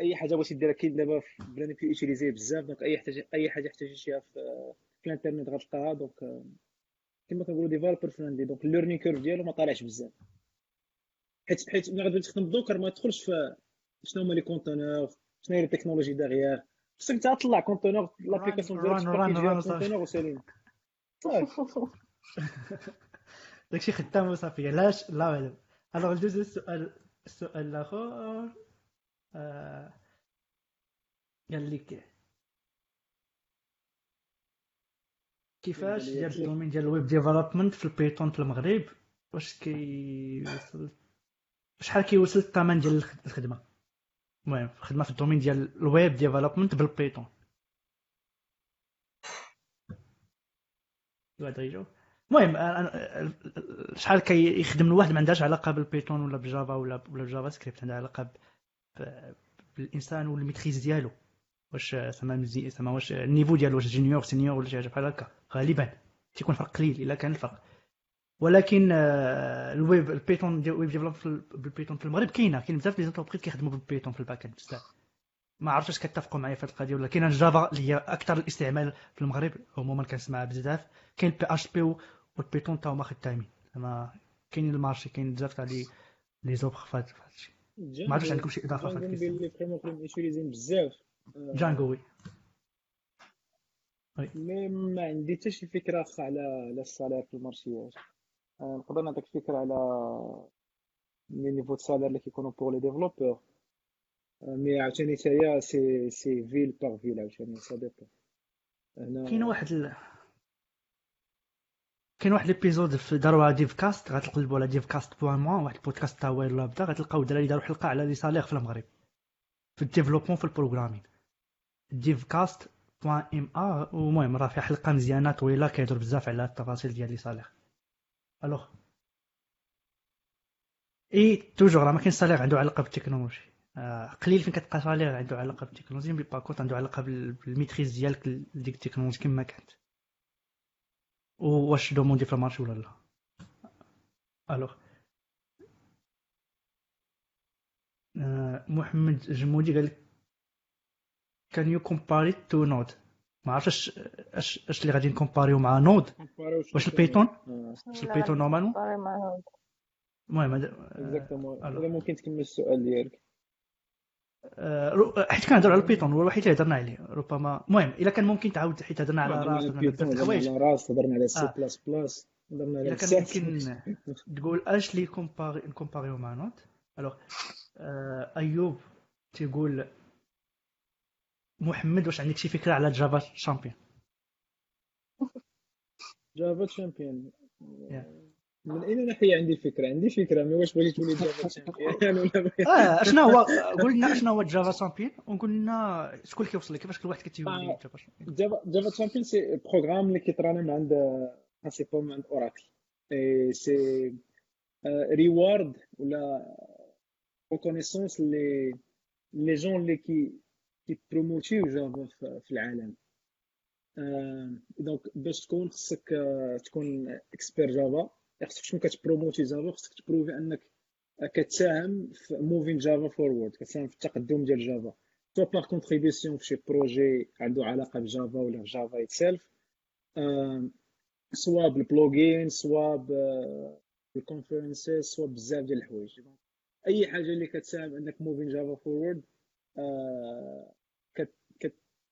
[SPEAKER 2] أي حاجة بغيتي ديرها كاين دابا بلان كيوتيليزي بزاف. donc أي حاجة أي حاجة احتاجتيها في, الإنترنت غتلقاها. donc كما كنقولوا developer friendly donc ال learning curve ديالو ما طالعش بزاف. حيت حيت ملي غادي تخدم ب Docker ما تدخلش في شنو هما les conteneurs شنو هي ال technologie derrière خصك انت تطلع conteneur l'application ديالك تباكيجي conteneur وسالين
[SPEAKER 1] داكشي خدام وصافي علاش؟ لا اعلم alors ندوز السؤال السؤال الأخر قال لك كيفاش ديال ال domaine ديال ال web development في ال Python في المغرب؟ واش كيوصل شحال كيوصل الثمن ديال الخدمة؟ المهم خدمه في ال domaine ديال ال web development بال Python واحد غيجاوب المهم شحال كيخدم الواحد ما عندهاش علاقة بال Python ولا بال Java ولا ولا بال JavaScript عندها علاقة بالإنسان وال maîtrise ديالو. واش زعما مزي زعما واش ال niveau ديالو واش junior senior ولا شي حاجة بحال هكا. غالبا تيكون فرق قليل إلا كان الفرق. ولكن ال web ال Python web develop بال Python في المغرب كاينة كاين بزاف les entreprises كيخدموا بال Python في ال back-end بزاف. ما عرفتش واش كتفقوا معايا في هذه القضية ولا كاينة ال Java اللي هي أكثر الاستعمال في المغرب عموما كنسمعها بزاف كاين ال PHP وال Python تا هما خدامين. زعما كاين ال marché كاين بزاف تاع les les offres في هذا الشيء. ما عرفتش عندكم شي إضافة في هذا
[SPEAKER 2] بزاف.
[SPEAKER 1] Django oui.
[SPEAKER 2] mais ما عندي حتى شي فكرة على على ال salaire في ال marché واش. نقدر نعطيك فكره على les niveaux ال salaire اللي كيكونوا pour les développeurs mais عاوتاني تاهي c'est c'est ville par ville عاوتاني ça dépend
[SPEAKER 1] هنا كاين واحد ال... كاين واحد l'épisode في داروها DevCast غتقلبوا على DevCast point MA واحد البودكاست تاع وير لابدا غتلقاو الدراري داروا حلقة على les salaires في المغرب. في ال développement في ال programming. DevCast point MA المهم راه فيها حلقة مزيانة طويلة كيهضر بزاف على التفاصيل ديال les salaires alors et toujours راه ما كاين salaire عنده علاقه بالتكنولوجي آه قليل فين كتلقى salaire عنده علاقه بالتكنولوجي mais par contre عنده علاقه بال maîtrise ديالك ديك التكنولوجي كما كانت واش demandée في ال marché ولا لا. alors محمد جمودي قال can you compare it to Node ما عرفتش اش اش اللي غادي نكومباريو مع Node. واش ال Python؟ واش ال Python normalement؟ المهم
[SPEAKER 2] exactement ممكن تكمل السؤال ديالك.
[SPEAKER 1] حيت كنهضر على ال Python هو الوحيد اللي هضرنا عليه ربما المهم إلا كان ممكن تعاود حيت هضرنا على Rust
[SPEAKER 2] هضرنا على Rust هضرنا على C plus plus هضرنا على
[SPEAKER 1] كان ممكن تقول أش اللي كومباري نكومباريو مع Node alors أيوب تيقول محمد واش عندك شي فكرة على Java Champion
[SPEAKER 2] Java Champion من أين ناحيه عندي فكره عندي فكرة mais واش بغيتي تولي Java Champion ولا
[SPEAKER 1] آه شنو هو؟ قلنا شنو هو Java Champion وقلنا شكون اللي كيوصل كيفاش كل واحد كيتيولي
[SPEAKER 2] Java Champion Java Champion c'est programme اللي كيترانا من عند principal عند Oracle c'est reward ولا reconnaissance les les gens اللي كي كيبروموتيو Java في العالم. donc باش تكون خصك تكون expert Java خصك تكون كتبروموتي Java خصك تبروفي انك كتساهم في moving Java forward كتساهم في التقدم ديال Java. soit par contribution في شي projet عنده علاقة ب Java ولا Java itself soit بال blogging soit بال conferences soit بزاف ديال الحوايج. أي حاجة اللي كتساهم إنك moving Java forward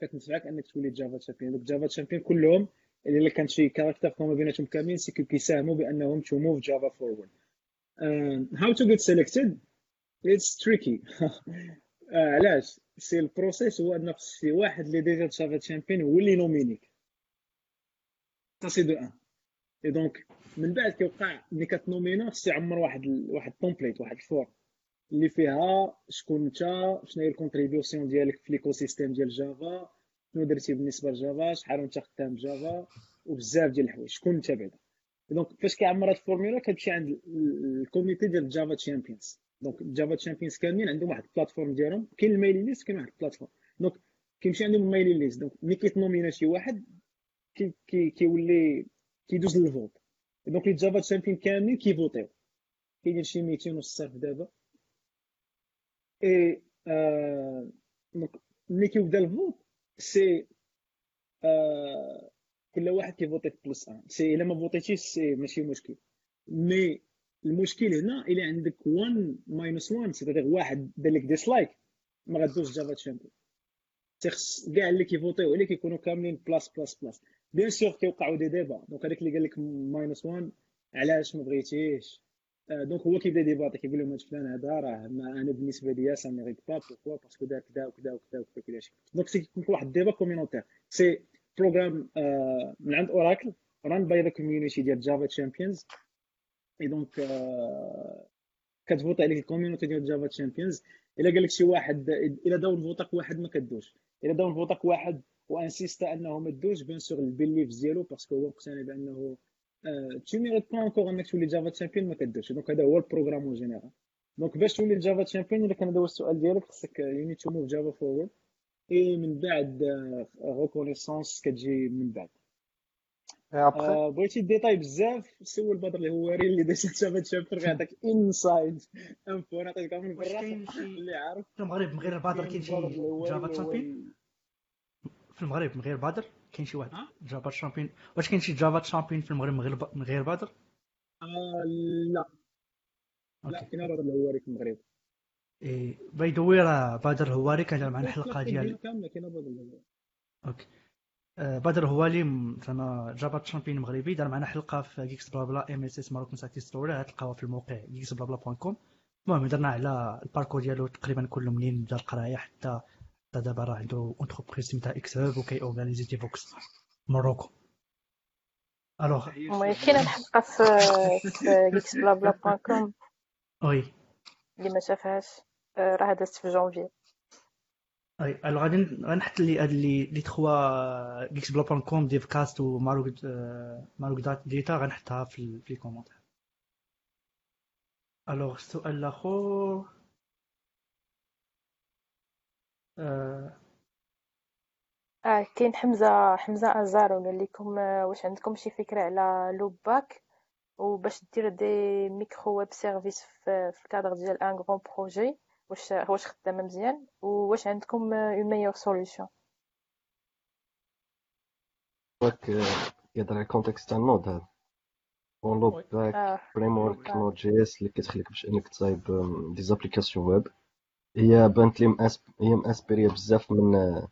[SPEAKER 2] كتنفعك أنك تولي Java Champion donc Java Champion كلهم إلا كان شي caractère commun بيناتهم كاملين c'est كيساهموا بأنهم to move Java forward how to get selected it's tricky علاش؟ c'est ال process هو ان شي واحد اللي ديجا Java Champion هو اللي نومينيك سي دو ان اي donc من بعد كيوقع ملي كتنومينا خص يعمر واحد واحد ال template واحد ال form اللي فيها شكون انت شنو هي ال contribution ديالك في l'écosystème ديال Java شنو درتي بالنسبة ل Java شحال وانت خدام ب Java وبزاف ديال الحوايج. شكون انت بعدا؟ donc فاش كيعمر هاد ال formulaire كتمشي عند ال comité ديال Java Champions donc Java Champions كاملين عندهم واحد ال plateforme ديالهم. كاين ال mailing list كاين واحد ال plateforme donc كيمشي عندهم ال mailing list donc ملي كيتنومينا شي واحد كي كي كيولي كيدوز لل vote. donc les Java Champions كاملين كيفوتيو. كاينين شي 200 ونص donc ملي كيبدا ال vote c'est كل واحد كيفوتي plus one c'est الا ما فوتيتيش c'est ماشي مشكل mais المشكل هنا الا عندك 1 minus 1 c'est-à-dire واحد دار لك dislike ما غادوش جافا تشامبيون تيخص كاع اللي كيفوتيو عليه كيكونوا كاملين plus plus plus bien sûr كيوقعوا des débats donc هذاك اللي قال لك minus 1 علاش ما بغيتيش donc هو كيبدا ديباطي كيقول لهم هاد فلان هذا راه أنا بالنسبة ليا ça mérite pas pourquoi parce que دار كذا وكذا وكذا وكذا كلشي donc c'est كيكون واحد ال débat communautaire c'est programme من عند اوراكل ران باي ذا كوميونيتي ديال Java Champions اي دونك كتفوت عليك ال community ديال Java Champions إلا قال لك شي واحد إلا down vote ك واحد ما كدوش. إلا down vote ك واحد و insista أنه ما دوش bien sûr ال beliefs ديالو parce que هو مقتنع بأنه tu mérites pas encore انك تولي Java Champion ما كديرش donc هذا هو ال programme en général donc باش تولي Java Champion الا كان هذا هو السؤال ديالك خصك you to move Java forward et من بعد reconnaissance كتجي من بعد بغيتي الديطاي بزاف سول بدر الهواري اللي داز Java Champion غيعطيك inside info نعطيك من برا اللي عارف
[SPEAKER 1] في المغرب من غير البادر كاين شي
[SPEAKER 2] بدر
[SPEAKER 1] Java
[SPEAKER 2] اللي هو Champion
[SPEAKER 1] في المغرب من غير بادر كاين شي واحد؟ Java Champion واش كاين شي Java Champion في المغرب من غير من غير بادر
[SPEAKER 2] آه، لا. لا كاين بدر الهواري في المغرب.
[SPEAKER 1] إيه by the way راه بدر هواري كان معنا
[SPEAKER 2] لا
[SPEAKER 1] حلقه
[SPEAKER 2] لا
[SPEAKER 1] ديال
[SPEAKER 2] كاملة كاين بدر الهواري
[SPEAKER 1] OK. آه، بدر هواري م- زعما Java Champion مغربي دار معنا حلقة في Geeks Blabla MSS Moroccan success story غتلقاوها في الموقع Geeks Blabla point com المهم درنا على ال parcours ديالو تقريبا كله منين بدا القرايه حتى حتى دابا راه عنده entreprise سميتها xHub وكي اورغانيزي Devoxx Morocco
[SPEAKER 6] alors كاينة الحلقة في Geeks Blabla point com
[SPEAKER 1] oui
[SPEAKER 6] اللي ما شافهاش آه، راه دازت في جونفي
[SPEAKER 1] اي الوغ غادي ن- غنحط لي هاد لي لي تخوا جيكس بلا بوان كوم ديف كاست وماروك آه، ماروك دات ديتا غنحطها في في الكومنتير الوغ السؤال الآخر آه،
[SPEAKER 6] آه كاين حمزة حمزة أزارو قال لكم آه، واش عندكم شي فكرة على لوب باك وباش دير دي micro web services في في الكادر ديال un grand projet واش واش خدامة مزيان؟ وواش عندكم une meilleure solution
[SPEAKER 5] باك على ال contexte تاع
[SPEAKER 7] ال
[SPEAKER 5] Node
[SPEAKER 6] هذا
[SPEAKER 5] un LoopBack.
[SPEAKER 6] آه
[SPEAKER 5] framework. Node JS اللي كتخليك باش انك تصايب des applications web هي بانت لي مأس... هي m- inspirée بزاف من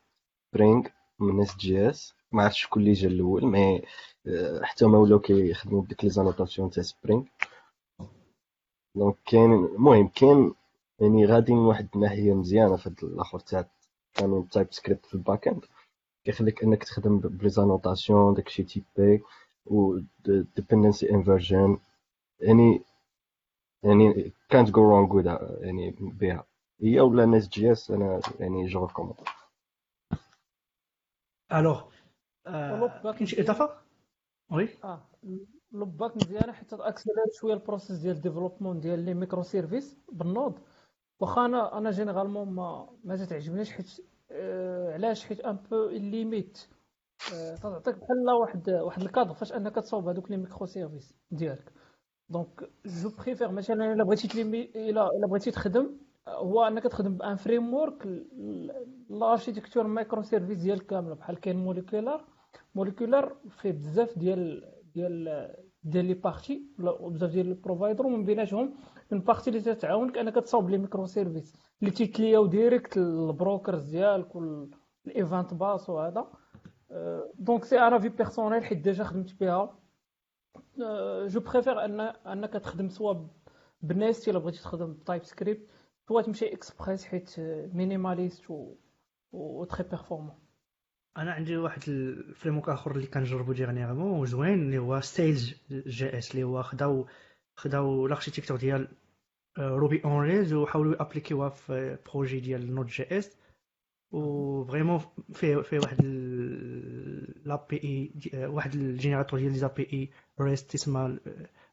[SPEAKER 5] Spring من NestJS ما عرفتش شكون اللي جا الأول mais آه، حتى هما ولاو كيخدموا بديك لي زانوتاسيون تاع سبرينغ دونك كاين المهم كاين يعني غادي من واحد الناحية مزيانة في هاد الآخر تاع قانون تايب سكريبت في الباك اند كيخليك أنك تخدم بلي زانوتاسيون داكشي تيبي و dependency inversion. يعني يعني go wrong with يعني بها. هي ولا ناس جي إس أنا يعني جو ريكوموند
[SPEAKER 7] alors
[SPEAKER 1] آه،
[SPEAKER 7] باك
[SPEAKER 1] شي. إضافة؟
[SPEAKER 7] oui آه LoopBack مزيانه حيت t'accélère شوية ال processus ديال ال développement ديال les micro services بال Node واخا أنا أنا généralement ما ما تعجبنيش حيت آه علاش؟ حيت un peu limite تعطيك بحال واحد واحد الكادر فاش أنك تصاوب هذوك les micro services ديالك. donc je préfère مثلا إلا بغيتي تليمي إلا إلا بغيتي تخدم هو أنك تخدم ب un framework ال architecture microservices ديالك كامله بحال كاين Moleculer Moleculer فيه بزاف ديال ديال ديال les parties وبزاف ديال ال provider ومن بيناتهم une partie اللي تتعاونك أنك تصاوب les microservices اللي تيتلياو direct ال brokers ديالك وال event bus وهذا. donc c'est un avis personnel حيت déjà خدمت بها. je préfère أنك تخدم soit ب Nest إلا بغيتي تخدم ب TypeScript. soit تمشي اكسبريس حيت minimaliste و و très performant
[SPEAKER 1] أنا عندي واحد ال framework اخر اللي كنجربو dernièrement وزوين اللي هو Sails JS اللي هو خداو خداو l'architecture ديال Ruby on Rails وحاولوا appliquerوها في projet ديال Node JS و vraiment فيه فيه واحد l'API واحد ال générateur ديال les API REST اسمها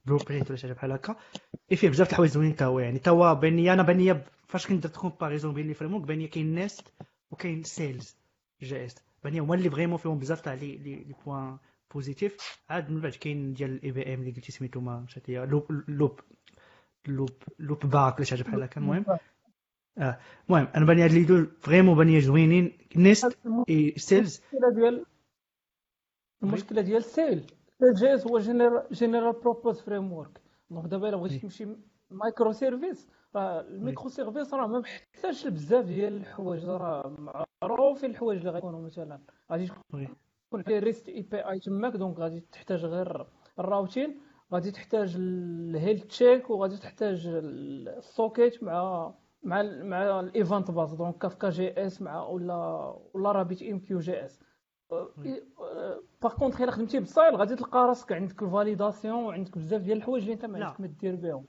[SPEAKER 1] Blueprint ولا شي حاجة بحال هكا. اي فيه بزاف د الحوايج زوينين هو يعني. تا هو بان لي أنا بان لي فاش كنت درت comparaison بين les frameworks بان لي كاين Nest وكاين Sails JS. بان لي هما اللي vraiment فيهم بزاف تاع les points positifs عاد من بعد كاين ديال ال IBM اللي قلتي سميتو ما مشات ليا Loop Loop Loop LoopBack ولا شي حاجة بحال هكا. المهم. آه. المهم أنا بان لي هاد les deux vraiment بان لي زوينين Nest et Sails
[SPEAKER 7] المشكلة ديال المشكلة ديال Sails JS هو general purpose framework donc دابا الا بغيتي. تمشي microservices راه ال microservices راه ما محتاجش بزاف ديال الحوايج راه معروفين الحوايج اللي غيكونوا مثلا غادي. تكون فيه REST API تماك donc غادي تحتاج غير ال routing غادي تحتاج ال health check وغادي تحتاج ال socket مع مع مع ال event bus donc Kafka JS مع ولا ولا RabbitMQ JS par contre إلا خدمتي بالستايل غادي تلقى راسك عندك ال validation وعندك بزاف ديال الحوايج اللي انت ما. عندك ما دير بهم.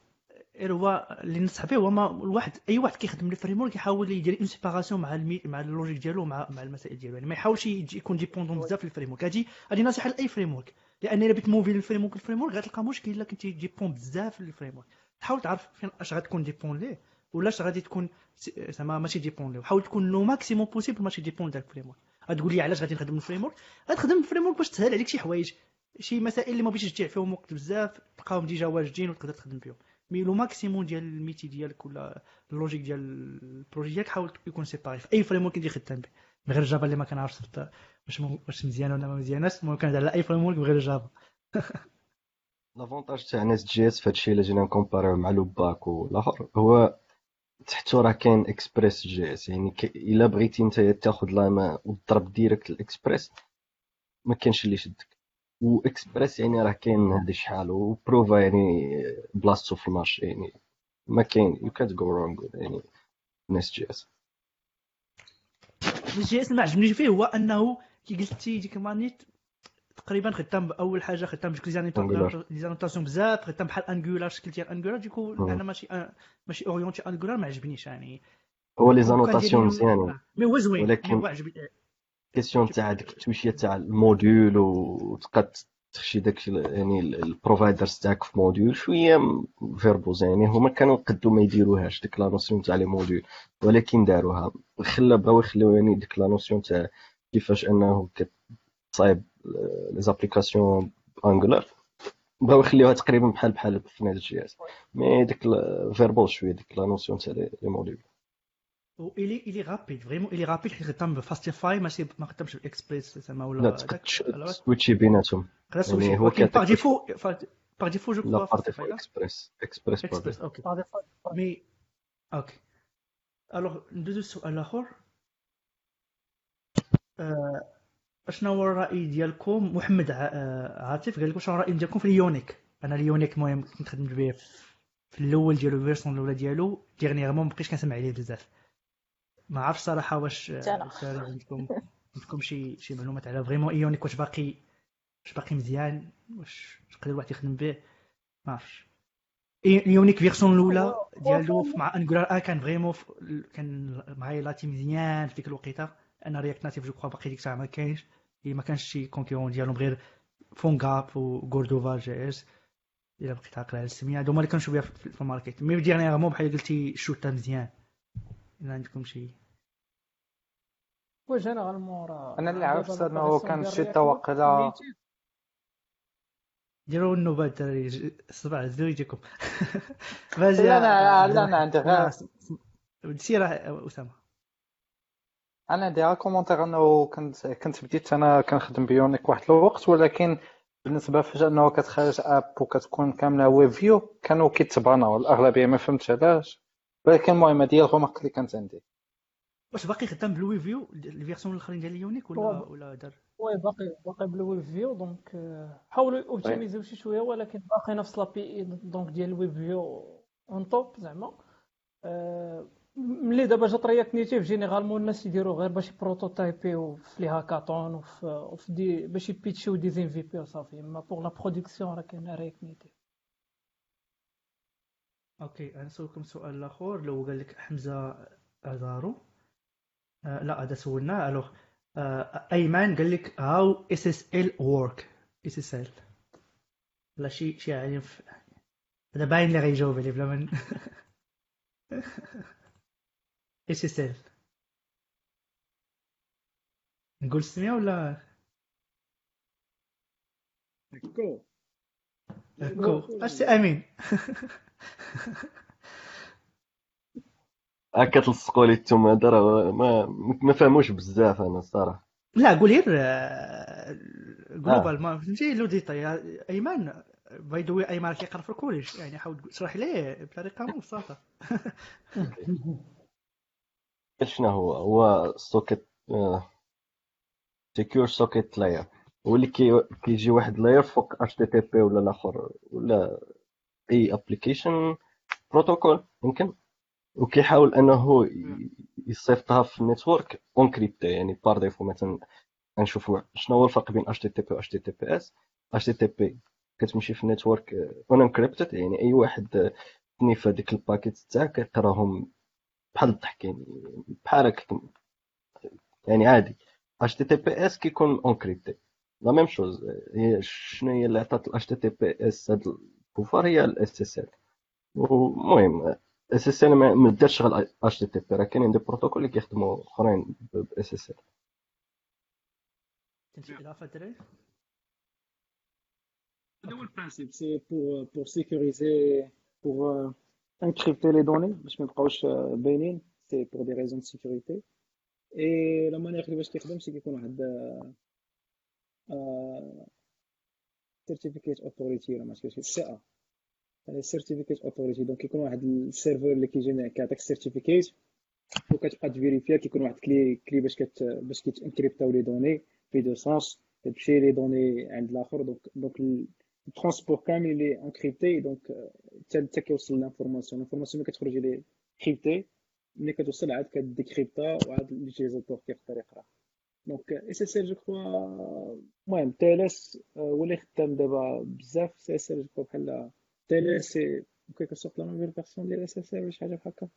[SPEAKER 1] هو اللي نصح به هو ما الواحد أي واحد كيخدم les frameworks يحاول يدير une séparation مع ال mé... مع ال logique ديالو مع مع المسائل ديالو. يعني ما يحاولش يكون dépendant بزاف في ال framework هادي هادي نصيحة لأي framework لأن إلا بغيت mover لل framework ال framework غتلقى مشكل إلا كنتي dépend بزاف لل framework حاول تعرف فين اش غتكون dépend ليه. ولا اش غادي تكون زعما ماشي dépend ليه وحاول تكون le maximum possible ماشي dépend ديال ال framework غتقول لي علاش غادي نخدم ال framework غتخدم ال framework باش تسهل عليك شي حوايج شي مسائل اللي ما بغيتش تضيع فيهم وقت بزاف تلقاهم déjà واجدين وتقدر تخدم فيهم. mais le maximum ديال ال métier ديالك ولا ال logique ديال ال projet ديالك حاول يكون séparé في أي framework اللي خدام به من غير Java اللي ما كنعرفش واش واش مزيانه ولا ما مزياناش المهم كنهضر على أي framework بغير Java.
[SPEAKER 5] لافونتاج تاع ناس جي اس فهادشي الا جينا نكومباريو مع لوباك والاخر هو تحتو راه كاين إكسبريس جي إس يعني. إلا بغيتي نتايا تاخد لا ما وتضرب ديريكت الإكسبريس ما كاينش اللي يشدك واكسبريس يعني راه كاين هادي شحال وبروفا يعني بلاصتو في المارشي يعني ما كاين يو كانت جو رونغ يعني ناس جي إس
[SPEAKER 1] الجي إس ما عجبنيش فيه هو أنه كي قلتي ديك المانيت تقريبا خدام باول حاجة خدام بجوج.
[SPEAKER 5] les
[SPEAKER 1] annotations بزاف خدام بحال Angular الشكل ديال Angular ديكو. أنا ماشي ماشي orienté Angular ما عجبنيش يعني.
[SPEAKER 5] هو les
[SPEAKER 1] annotations
[SPEAKER 5] مزيانين
[SPEAKER 1] آه. mais هو زوين
[SPEAKER 5] ولكن- question تاع ديك التويشيه تاع ال module وتبقى تخشي داك يعني ال providers تاعك في module شوية verbeux يعني. هما كانوا قدو ما يديروهاش ديك la notion تاع les modules ولكن داروها. خلا بغاو يخليو يعني ديك la notion تاع كيفاش أنه كتصايب les applications Angular بغاو يخليوها تقريبا بحال بحال في JS. mais ديك verbeux شوية ديك la notion تاع les les modules
[SPEAKER 1] il est rapide vraiment il est rapide حيت خدام ب Fastify ماشي ما خدامش بالاكسبريس زعما ولا
[SPEAKER 5] لا. تقدر تswitchي بيناتهم يعني هو كيعطيك par
[SPEAKER 1] défaut
[SPEAKER 5] par défaut
[SPEAKER 1] je
[SPEAKER 5] crois Fastify Express
[SPEAKER 1] Express
[SPEAKER 5] Express
[SPEAKER 1] défaut
[SPEAKER 7] OK
[SPEAKER 1] mais OK alors ندوزو السؤال الآخر اشنا هو الرأي ديالكم؟ محمد آه، عاطف قال لكم شنو الرأي ديالكم في Ionic؟ أنا Ionic المهم كنت خدمت به في الأول ديالو ال version الأولى ديالو. dernièrement مبقيتش كنسمع عليه بزاف. ما عرفتش صراحة واش. آه، عندكم عندكم شي شي معلومات على vraiment Ionic واش باقي واش باقي مزيان واش يقدر الواحد يخدم به؟ ما عرفتش. اليونيك فيرسون الأولى ديالو مع انجولار ان كان فريمون كان معايا لاتي مزيان في ديك الوقيتة. أنا رياكت ناتيف جو كخوا باقي ديك الساعة ما كاينش. ما كانش شي كونكورون ديالهم غير فونغاب وغوردوفا جي اس الا بقيت عاقل على السميه هادو هما اللي كانوا شوية في الماركت مي ديغنيغمون بحال قلتي شوتا مزيان الا عندكم شي
[SPEAKER 7] واش جينيرالمون راه
[SPEAKER 3] أنا اللي عرفت
[SPEAKER 7] لا
[SPEAKER 3] انه كان شي توقيلا
[SPEAKER 1] ديروا النوبه الدراري الصباح زدوا يجيكم
[SPEAKER 3] لا أنا لا أنا عندي غير
[SPEAKER 1] سير اسامه
[SPEAKER 3] أنا عندي غير كومونتير أنه كنت كنت بديت أنا كنخدم بيونيك واحد الوقت ولكن بالنسبة فجأة أنه كتخرج أب وكتكون كاملة ويب فيو كانوا كيتباناو الأغلبية ما فهمتش علاش. ولكن المهم هذه هي الغمق اللي كانت عندي.
[SPEAKER 1] واش باقي خدام بالوي فيو الفيرسون الأخرين ديال اليونيك ولا
[SPEAKER 7] هو-
[SPEAKER 1] ولا دار؟
[SPEAKER 7] oui باقي باقي بال webview donc آه، حاولوا أوبتيميزيو شي شوية ولكن باقي نفس l'API donc ديال ال webview on top زعما. آه، ملي دابا جات React généralement الناس يديروا غير باش يبروتوتايبيو في les hackathons وفي des باش يبيتشيو des MVP وصافي mais pour la production راه كاين React Native.
[SPEAKER 1] OK نسولكم سؤال الآخر لو قال لك حمزة أزارو. آه لا هذا سولناه الوغ آه أيمن قال لك هاو اس اس ال ورك اس اس ال لا شي شي عالم هذا باين اللي غيجاوب عليه بلا من إس إس إل. نقول السميه ولا؟
[SPEAKER 2] كو
[SPEAKER 1] كو اش أمين.
[SPEAKER 5] هكا تلصقوا لي التوم هذا راه ما ما فهموش بزاف أنا الصراحه
[SPEAKER 1] لا قول غير جلوبال ما فهمتي؟ لو ديتاي ايمن باي ذا واي ايمن كيقرا في الكوليج يعني حاول تشرح ليه بطريقة مبسطة.
[SPEAKER 5] شنو هو؟ هو سوكيت سيكيور سوكيت لاير هو اللي كي كيجي واحد layer فوق HTTP ولا الآخر ولا أي application protocol يمكن وكيحاول أنه يصيفطها في ال network encrypté يعني par défaut مثلا نشوفوا شنو هو الفرق بين اتش تي تي بي و اتش تي تي بي اس اتش تي تي بي كتمشي في ال network unencrypted يعني أي واحد ت sniff هذيك ال packet تاعك كيقراهم بحال الضحك يعني بحال هكا يعني عادي. اتش تي تي بي اس كيكون اونكريبتي لا ميم شوز هي شنو هي اللي عطات ال HTTPS هاد ال pouvoir؟ هي ال SSL المهم اس اس ال ما دارش غير اتش تي تي بي راه كاينين des protocoles اللي كيخدموا أخرين ب
[SPEAKER 1] SSL اضافه الدراري
[SPEAKER 2] هذا هو ال principe c'est pour pour sécuriser pour encrypter les données باش ما يبقاوش باينين c'est pour des raisons sécurité et la manière كيفاش كيخدم c'est كيكون واحد certificate authority ولا ما عرفتش CA certificate authority donc كيكون واحد ال serveur اللي كيجي كيعطيك ال certificate وكتبقى تفيريفيا كيكون واحد clé clé باش كت باش كيتانكريبتاو les données في deux sens كتمشي les données عند الآخر donc donc ال transport كامل اللي encrypté donc حتى كيوصل l'information ال information ملي كتخرج encrypté ملي كتوصل عاد كديكريبتا وعاد l'utilisateur كيقدر يقرا donc SSL je crois المهم TLS هو اللي خدام دابا بزاف SSL je crois بحال TLS c'est quelque sorte la nouvelle version ديال SSL ولا شي حاجة بحال هكا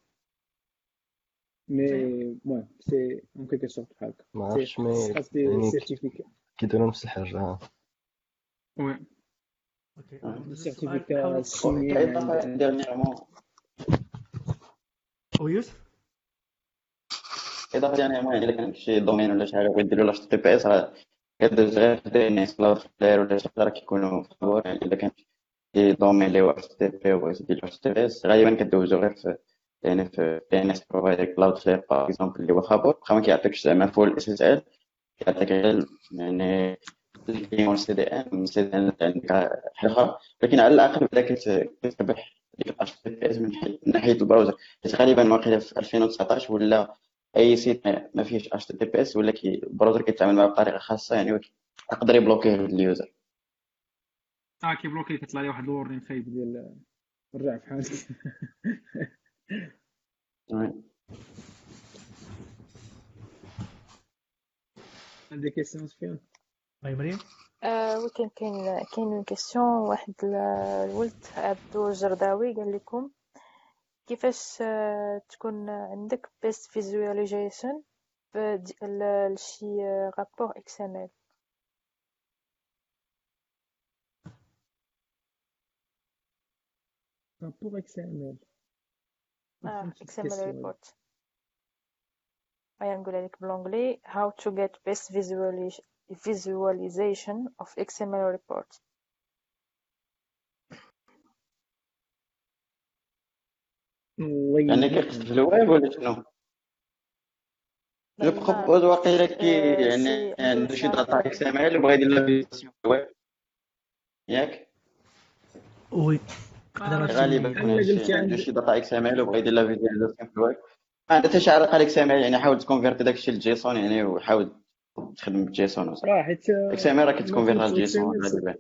[SPEAKER 2] mais المهم c'est en sorte بحال هكا
[SPEAKER 5] ما عرفتش mais
[SPEAKER 2] خاص
[SPEAKER 5] des
[SPEAKER 2] certificats
[SPEAKER 5] كيديروا نفس
[SPEAKER 2] الحاجة
[SPEAKER 1] oui
[SPEAKER 4] آه.
[SPEAKER 1] ندوز
[SPEAKER 2] certificat
[SPEAKER 1] للسؤال
[SPEAKER 2] signé
[SPEAKER 4] اضافه يعني الا كان شي domaine ولا شي حاجة بغيت ديروا l'HTTPS راه كدوز غير في DNS Cloudflare ولا شي حاجة راه كيكونوا فابور يعني الا كان شي domaine اللي هو HTTP وبغيتي دير HTTPS غالبا كدوزو غير في يعني في DNS provider Cloudflare par exemple اللي هو فابور واخا ما كيعطيكش زعما full SSL كيعطيك غير يعني ال client CDN CDN عندك حاجة أخرى لكن على الأقل بدا كت- كتربح ديك ال HTTPS من حي- من ناحيه ال browser. حيت غالبا واقيلا في 2019 ولا أي site ما فيهش HTTPS ولا كي ال browser كيتعامل معاه بطريقة خاصة يعني يقدر يبلوكيه ال
[SPEAKER 2] user. آه كيبلوكي كيطلع لي واحد ال warning خايب ديال رجع في حالك عندي question سفيان
[SPEAKER 1] هاي مريم؟
[SPEAKER 6] آه وكان كاين كاين une question واحد ال- الولد عبدو الجرداوي قال لكم كيفاش آه، تكون عندك best visualization في ل- لشي
[SPEAKER 2] rapport XML
[SPEAKER 6] rapport XML آه XML report هيا نقولها لك بال anglais how to get best visualization of XML report
[SPEAKER 4] يعني كيقصد في الويب ولا شنو؟
[SPEAKER 6] je
[SPEAKER 4] propose واقيلا كي
[SPEAKER 6] آه،
[SPEAKER 4] يعني
[SPEAKER 6] سي-
[SPEAKER 4] عنده شي data XML وبغى يدير la vision في الويب. ياك؟
[SPEAKER 1] oui تقدر
[SPEAKER 4] غالبا عنده
[SPEAKER 2] عند-
[SPEAKER 4] شي data XML وبغى يدير la visualisation في الويب. ما عندها حتى شي علاقة ال XML يعني حاول تكونفيرتي داكشي ل JSON يعني وحاول تخدم بال JSON وصافي
[SPEAKER 2] راه حيت
[SPEAKER 4] XML راه
[SPEAKER 2] فهمتش
[SPEAKER 4] ل JSON
[SPEAKER 2] XML
[SPEAKER 4] غالبا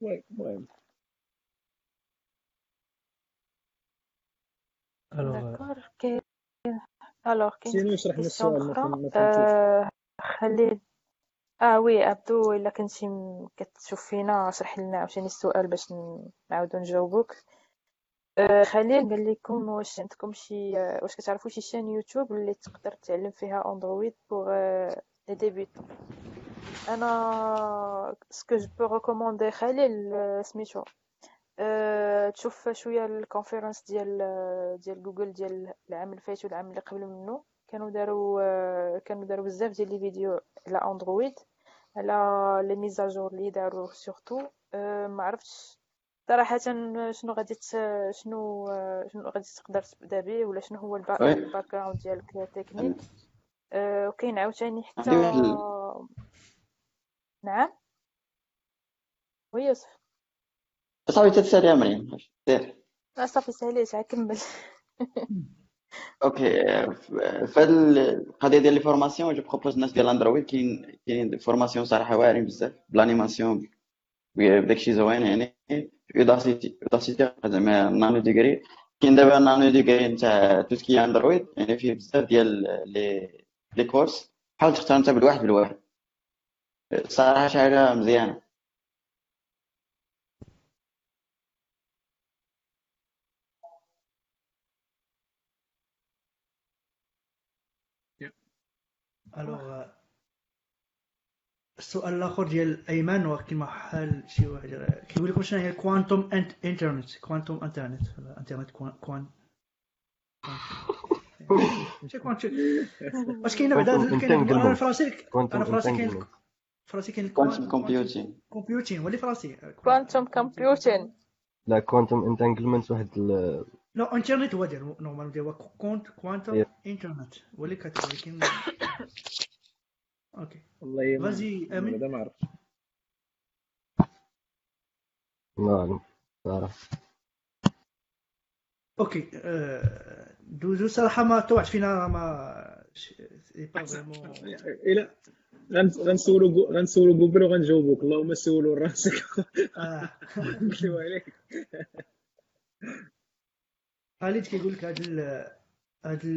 [SPEAKER 2] oui المهم.
[SPEAKER 1] alors
[SPEAKER 6] d'accord كاين alors كاين
[SPEAKER 2] question
[SPEAKER 6] أخرى
[SPEAKER 2] فهم- ما فهمتوش
[SPEAKER 6] آه، خلي آه oui عبدو إلا كنتي كتشوف فينا اشرح لنا عاوتاني السؤال باش نعاودو نجاوبوك. آه، خليل قال لكم واش عندكم شي آه، واش كتعرفوا شي chaîne YouTube اللي تقدر تعلم فيها Android pour les débutants أنا ce que je peux recommander خليل آه، سميتو. أه تشوف شوية ال conférences ديال ديال جوجل ديال العام اللي فات والعام اللي قبل منه. كانوا داروا آه، كانوا داروا بزاف ديال les vidéos على Android على les mises à jour اللي داروا surtout أه ما عرفتش صراحة شنو غادي شنو آه، شنو غادي تقدر تبدأ به ولا شنو هو. ال background ديالك تكنيك؟ أه وكاين عاوتاني حتى نعم؟ oui يوسف.
[SPEAKER 4] صافي تتسالي يا مريم.
[SPEAKER 6] لا صافي ساليت عا كمل.
[SPEAKER 4] OK في هذه القضية ديال les formations je propose الناس ديال Android كاين كاين formations صراحة واعرين بزاف بلانيماسيون بداكشي زوين يعني. Udacity Udacity زعما nanodegree كاين دابا nanodegree نتاع tout ce qui Android يعني فيه بزاف ديال les les cours حاول تختار انت بالواحد بالواحد صراحة شي حاجة مزيانه
[SPEAKER 1] الوغ السؤال الآخر ديال أيمن كيما حال شي واحد كيقول لكم شنو هي كوانتوم انترنت كوانتوم انترنت انترنت كوان شي كوانتوم واش كاين بعدا كاين أنا فراسي أنا فراسي كاين فراسي كاين
[SPEAKER 4] كوانتم كومبيوتين
[SPEAKER 1] كومبيوتين ولي فراسي
[SPEAKER 6] كوانتوم كومبيوتين
[SPEAKER 5] لا كوانتوم انتانجلمنت واحد
[SPEAKER 1] لو انترنت هو ديال نورمال ديال كونت كوانتوم انترنت ولي كاتب ولكن أوكي
[SPEAKER 2] والله ما
[SPEAKER 1] فازي
[SPEAKER 2] آمين. ما عرفتش
[SPEAKER 5] نعم صراحة
[SPEAKER 1] أوكي آه، دوزو صراحة ما توعد فينا ما سي با فريمون
[SPEAKER 2] إلى غن- غنسولو غنسولو جوجل وغنجاوبوك. اللهم سولو راسك.
[SPEAKER 1] آه.
[SPEAKER 2] نكتبو عليك
[SPEAKER 1] خالد كيقول لك هذا ال- هذا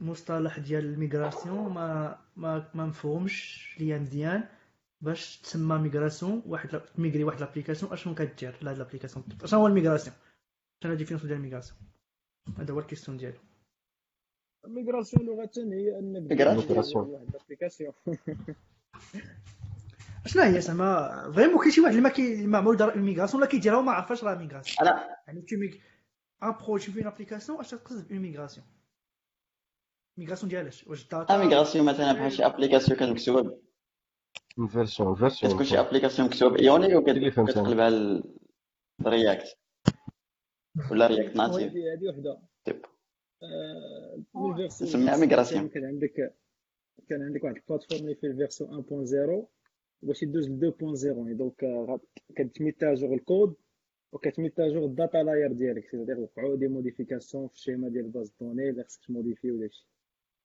[SPEAKER 1] المصطلح ديال ال migration ما ما ما مفهومش ليا مزيان باش تسمى migration واحد تميغري واحد l'application اشنو كدير لهاد l'application اشنو هو ال migration؟ شنو la définition ديال ال migration؟ هذا هو ال question ديالو.
[SPEAKER 2] migration لغة هي انك migration. واحد ال application.
[SPEAKER 1] شنو هي زعما؟ vraiment كاين شي واحد اللي ما كي ما عمرو دار ال migration ولا كيديرها وما عرفاش راه migration.
[SPEAKER 4] أنا
[SPEAKER 1] يعني tu migres un projet في application أش تقصد ب migration migration ديالاش واش data
[SPEAKER 4] migration مثلا بحال شي application كانت مكتوبه
[SPEAKER 5] من version version
[SPEAKER 4] كتكون شي
[SPEAKER 5] application فهمت أنا.
[SPEAKER 4] وكتقلبها ل React ولا React Native
[SPEAKER 2] هذه وحدة.
[SPEAKER 4] تيب.
[SPEAKER 2] آه،
[SPEAKER 4] نسميها migration.
[SPEAKER 2] كان عندك كان عندك واحد ال plateforme اللي فيه ال version 1.0 باش يدوز ل 2.0 يعني donc آه، كتميتاجور الكود وكتميتاجور ال data layer ديالك. c'est-à-dire وقعوا des modifications في ال schéma ديال base de données اللي خصك تموديفي ولا شي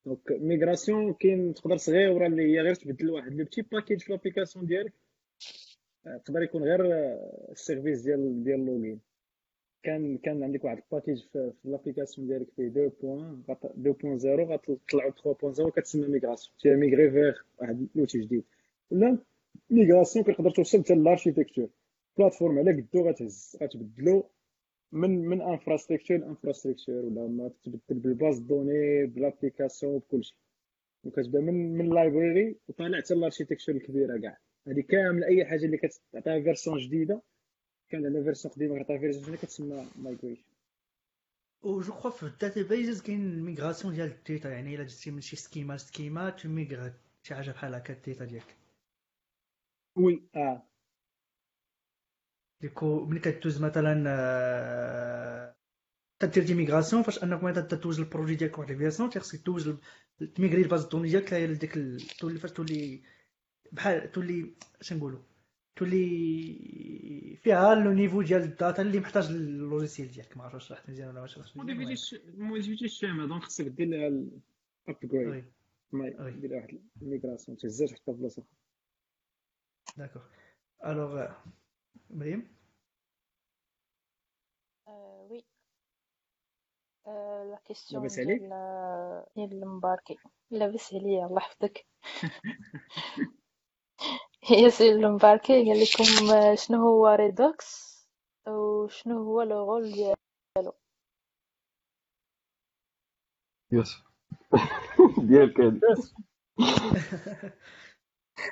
[SPEAKER 2] donc migration كاين تقدر صغيره اللي هي غير تبدل واحد le petit package في l'application ديالك يقدر يكون غير ال service ديال ديال login كان كان عندك واحد ال package في, في l'application ديالك فيه 2 point 2.0 غتطلعوا 3.0 كتسمى migration تي ميغري فيغ واحد l'outil جديد ولا migration كتقدر توصل حتى l'architecture plateforme على قدو غتهز غتبدلو من من infrastructure l'infrastructure ولا ما تبدل بال base de données ب l'application بكلشي وكتبدا من من library وطالع حتى l'architecture الكبيرة كاع. هذه كامل أي حاجة اللي كتعطيها version جديدة كان عندنا version قديمة كتعطيها version جديدة كتسمى migration
[SPEAKER 1] و je crois في ال databases كاين migration ديال ال data يعني الا جبتي من شي schema ل schema تميغرا شي حاجة بحال هكا ال data ديالك
[SPEAKER 2] oui آه
[SPEAKER 1] d'ici où ملي كدوز مثلا آه، تدير des migrations فاش أنك مثلا تدوز ال projet ديالك واحد ال version تيخصك دوز تميغري ال base de données ديالك لديك ال- تولي فاش تولي بحال تولي اش نقولوا تولي فيها le niveau ديال ال data اللي محتاج ال logiciel ديالك ما عرفتش شرحت مزيان ولا ما شرحتش.
[SPEAKER 2] موديفيتي ال schéma donc خصك دير لها ال
[SPEAKER 1] upgrade oui.
[SPEAKER 2] دير واحد ال migration تهزها في بلاصة
[SPEAKER 1] d'accord alors مريم
[SPEAKER 6] oui آه، la question
[SPEAKER 2] لاباس عليك؟
[SPEAKER 6] ديال آه، ديال المباركي لاباس عليا الله يحفظك هي سي المباركي قال لكم آه، شنو هو Redux وشنو هو le rôle ديال
[SPEAKER 5] يوسف ديالك هادي.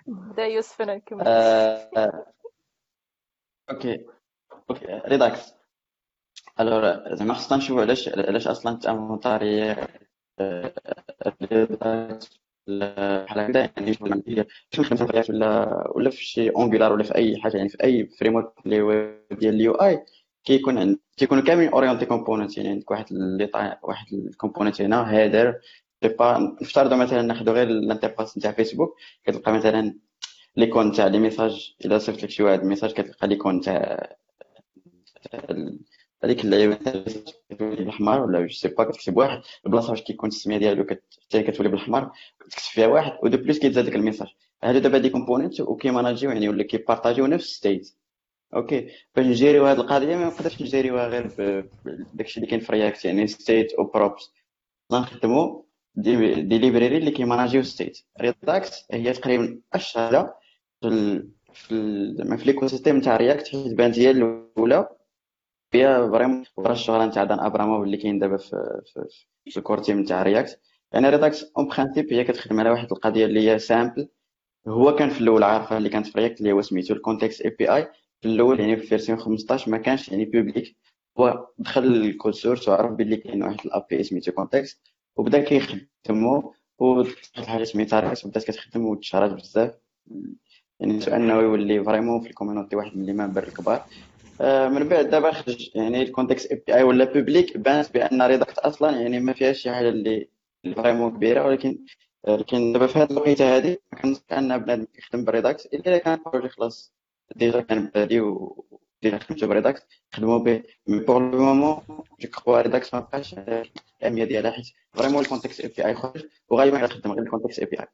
[SPEAKER 6] بدا يوسف أنا نكمل
[SPEAKER 4] آه، OK OK Redux alors زعما خصنا نشوفو علاش علاش أصلا تعمر Redux بحال هكذا يعني شنو نخدم في ولا ولا في شي Angular ولا في اي حاجة يعني في اي framework اللي هو ديال ال UI كيكون كيكونوا كاملين orientés component يعني عندك واحد اللي. واحد ال component هنا هيدر نفترضوا مثلا ناخذ غير ال interface نتاع فيسبوك كتلقى مثلا l'icône تاع les messages إلا صيفط لك شي واحد message كتلقى l'icône تاع هذيك اللعيبه كتولي بالاحمر ولا je sais pas كتكتب واحد البلاصة واش كيكون التسميه ديالو حتى كتولي بالاحمر كتكتب فيها واحد و de plus كيتزاد ديك ال message. هادو دابا des components وكيماناجيو يعني ولا كيبارطاجيو نفس state OK باش نجيريو هاد القضية ما نقدرش نجيريوها غير بداكشي اللي كاين في React يعني state أو props نخدمو des, des libraries اللي كيماناجيو state Redux هي تقريبا أشهر في ال... في ال... في l'écosystème تاع React حيت بانت هي الأولى. فيها vraiment ورا الشغل نتاع دان أبراموف اللي كاين دابا في في, في ال core team تاع React يعني Redux en principe هي كتخدم على واحد القضية اللي هي simple هو كان في الأول عارفة اللي كانت في React اللي هو سميتو ال context API في الأول يعني في version 15 ما كانش يعني publique هو دخل ال code source وعرف بلي كاين واحد ال API سميتو context وبدا كيخدمو. وواحد الحاجة سميتها React وبدات كتخدم وتشارج بزاف. يعني سؤال انه يولي vraiment في ال community واحد من les membres الكبار. آه، من بعد دابا خرج يعني ال context API ولا publique بانت بأن Redux أصلا يعني ما فيهاش شي حاجة اللي vraiment كبيرة ولكن لكن دابا في هذه الوقيتة هذه ما كنظن أن بنادم يخدم ب Redux إلا كان projet خلاص déjà كان بادي و déjà خدمتو ب Redux خدموا به. mais pour le moment je crois Redux ما بقاش الأهمية ديالها حيت vraiment ال context API خرج وغالبا غنخدم غير ال context API.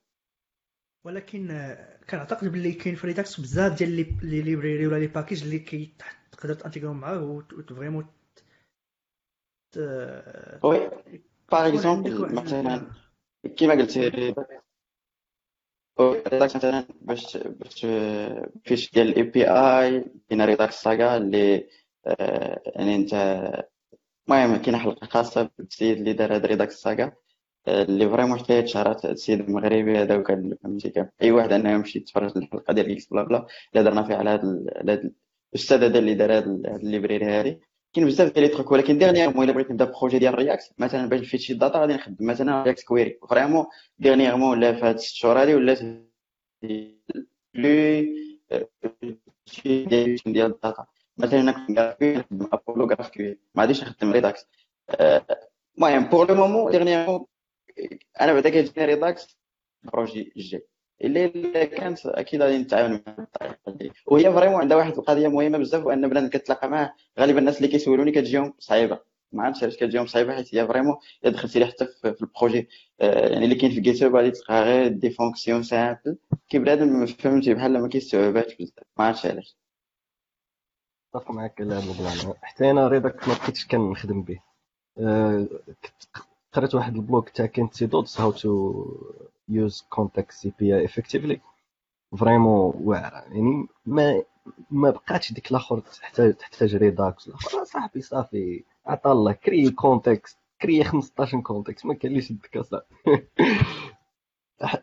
[SPEAKER 1] ولكن كنعتقد باللي كاين في Redux بزاف ديال les libraries ولا les packages اللي كي تقدر تانتيغرهم معاه vraiment
[SPEAKER 4] oui par exemple مثلا كيما قلت Redux مثلا باش باش fetch ديال ال API كاين Redux Saga اللي يعني انت المهم كاين حلقة خاصة بالسيد اللي دار هاد Redux Saga. اللي vraiment حكايه شهرات السيد المغربي هذا وكان فهمتي كان أي واحد أنه يمشي يتفرج الحلقة ديال X بلا بلا اللي درنا فيها على هذا الأستاذ هذا اللي دار هذا ال library هذه. كاين بزاف ديال les trucs ولكن dernièrement إلا بغيت نبدأ projet ديال React مثلا باش ن fetch شي data غادي نخدم مثلا React Query vraiment dernièrement ولا في هاد الست شهور هادي ولات plus ديال ال data مثلا أنا كنت نخدم Apollo GraphQL ما غاديش نخدم Redux المهم pour le moment dernièrement أنا بعدا كيجيني Redux projet الجاي اللي كانت أكيد غادي نتعاون مع الطريقة دي وهي vraiment عندها واحد القضية مهمة بزاف وأن بنادم كتلاقى معاه غالبا الناس اللي كيسولوني كتجيهم صعيبة. ما عرفتش علاش كتجيهم صعيبة حيت هي vraiment إلا دخلتي حتى في ال projet آه، يعني اللي كاين في Git غادي تلقى غير des fonctions simples كي بنادم فهمتي بحال ما كيستوعبهاش بزاف. ما عرفتش علاش.
[SPEAKER 5] اتفق معك على ال plan. حتى أنا Redux ما كنتش كنخدم به. أه قريت واحد ال blog تاع Kent C. Dodds how to use context API effectively vraiment واعرة. يعني ما ما بقاتش ديك الآخر تحتاج تحتاج ريداكس الآخر صاحبي صافي. عطا الله. كري كونتكست كري 15 كونتكست ما كان ليش اصاحبي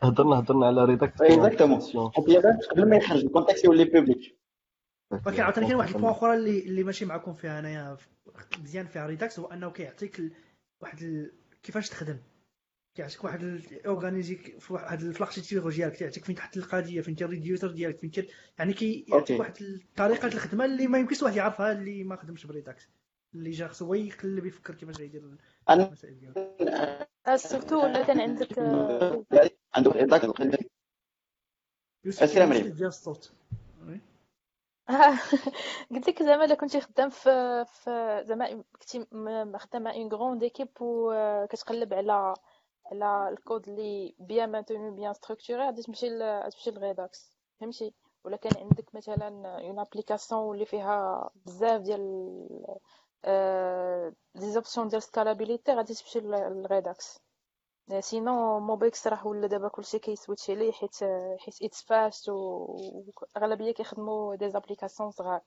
[SPEAKER 5] هضرنا هضرنا على ريداكس
[SPEAKER 4] اكزاكتومون قبل ما يخرج الكونتكست يولي بوبليك
[SPEAKER 1] ولكن عاوتاني كاين واحد البوان أخرى اللي اللي ماشي معكم فيها انايا مزيان فيها ريداكس هو أنه كيعطيك واحد. كيفاش تخدم؟ كيعطيك واحد الاورغانيزيك في واحد الاركتيكتور ديالك كيعطيك فين تحط القضية فين الريديوسر ديالك فين يعني كيعطيك واحد طريقة الخدمة اللي ما يمكنش واحد يعرفها اللي ما خدمش ب Redux اللي جا خصو هو يقلب يفكر كيفاش غيدير المسائل
[SPEAKER 6] ديالو. surtout ولا كان عندك
[SPEAKER 4] عندك السلام عليكم.
[SPEAKER 1] ديال الصوت
[SPEAKER 6] قلت لك زعما إلا كنتي خدام في في زعما كنتي خدام مع une grande équipe وكتقلب على على الكود اللي bien maintenu bien structuré غادي تمشي تمشي ل Redux. فهمتي؟ ولا كان عندك مثلا une application اللي فيها بزاف ديال des options ديال scalability غادي تمشي ل Redux. sinon MobX راه ولا دابا كلشي كي switch عليه حيت حيت it's fast واغلبيه كيخدموا des applications صغار.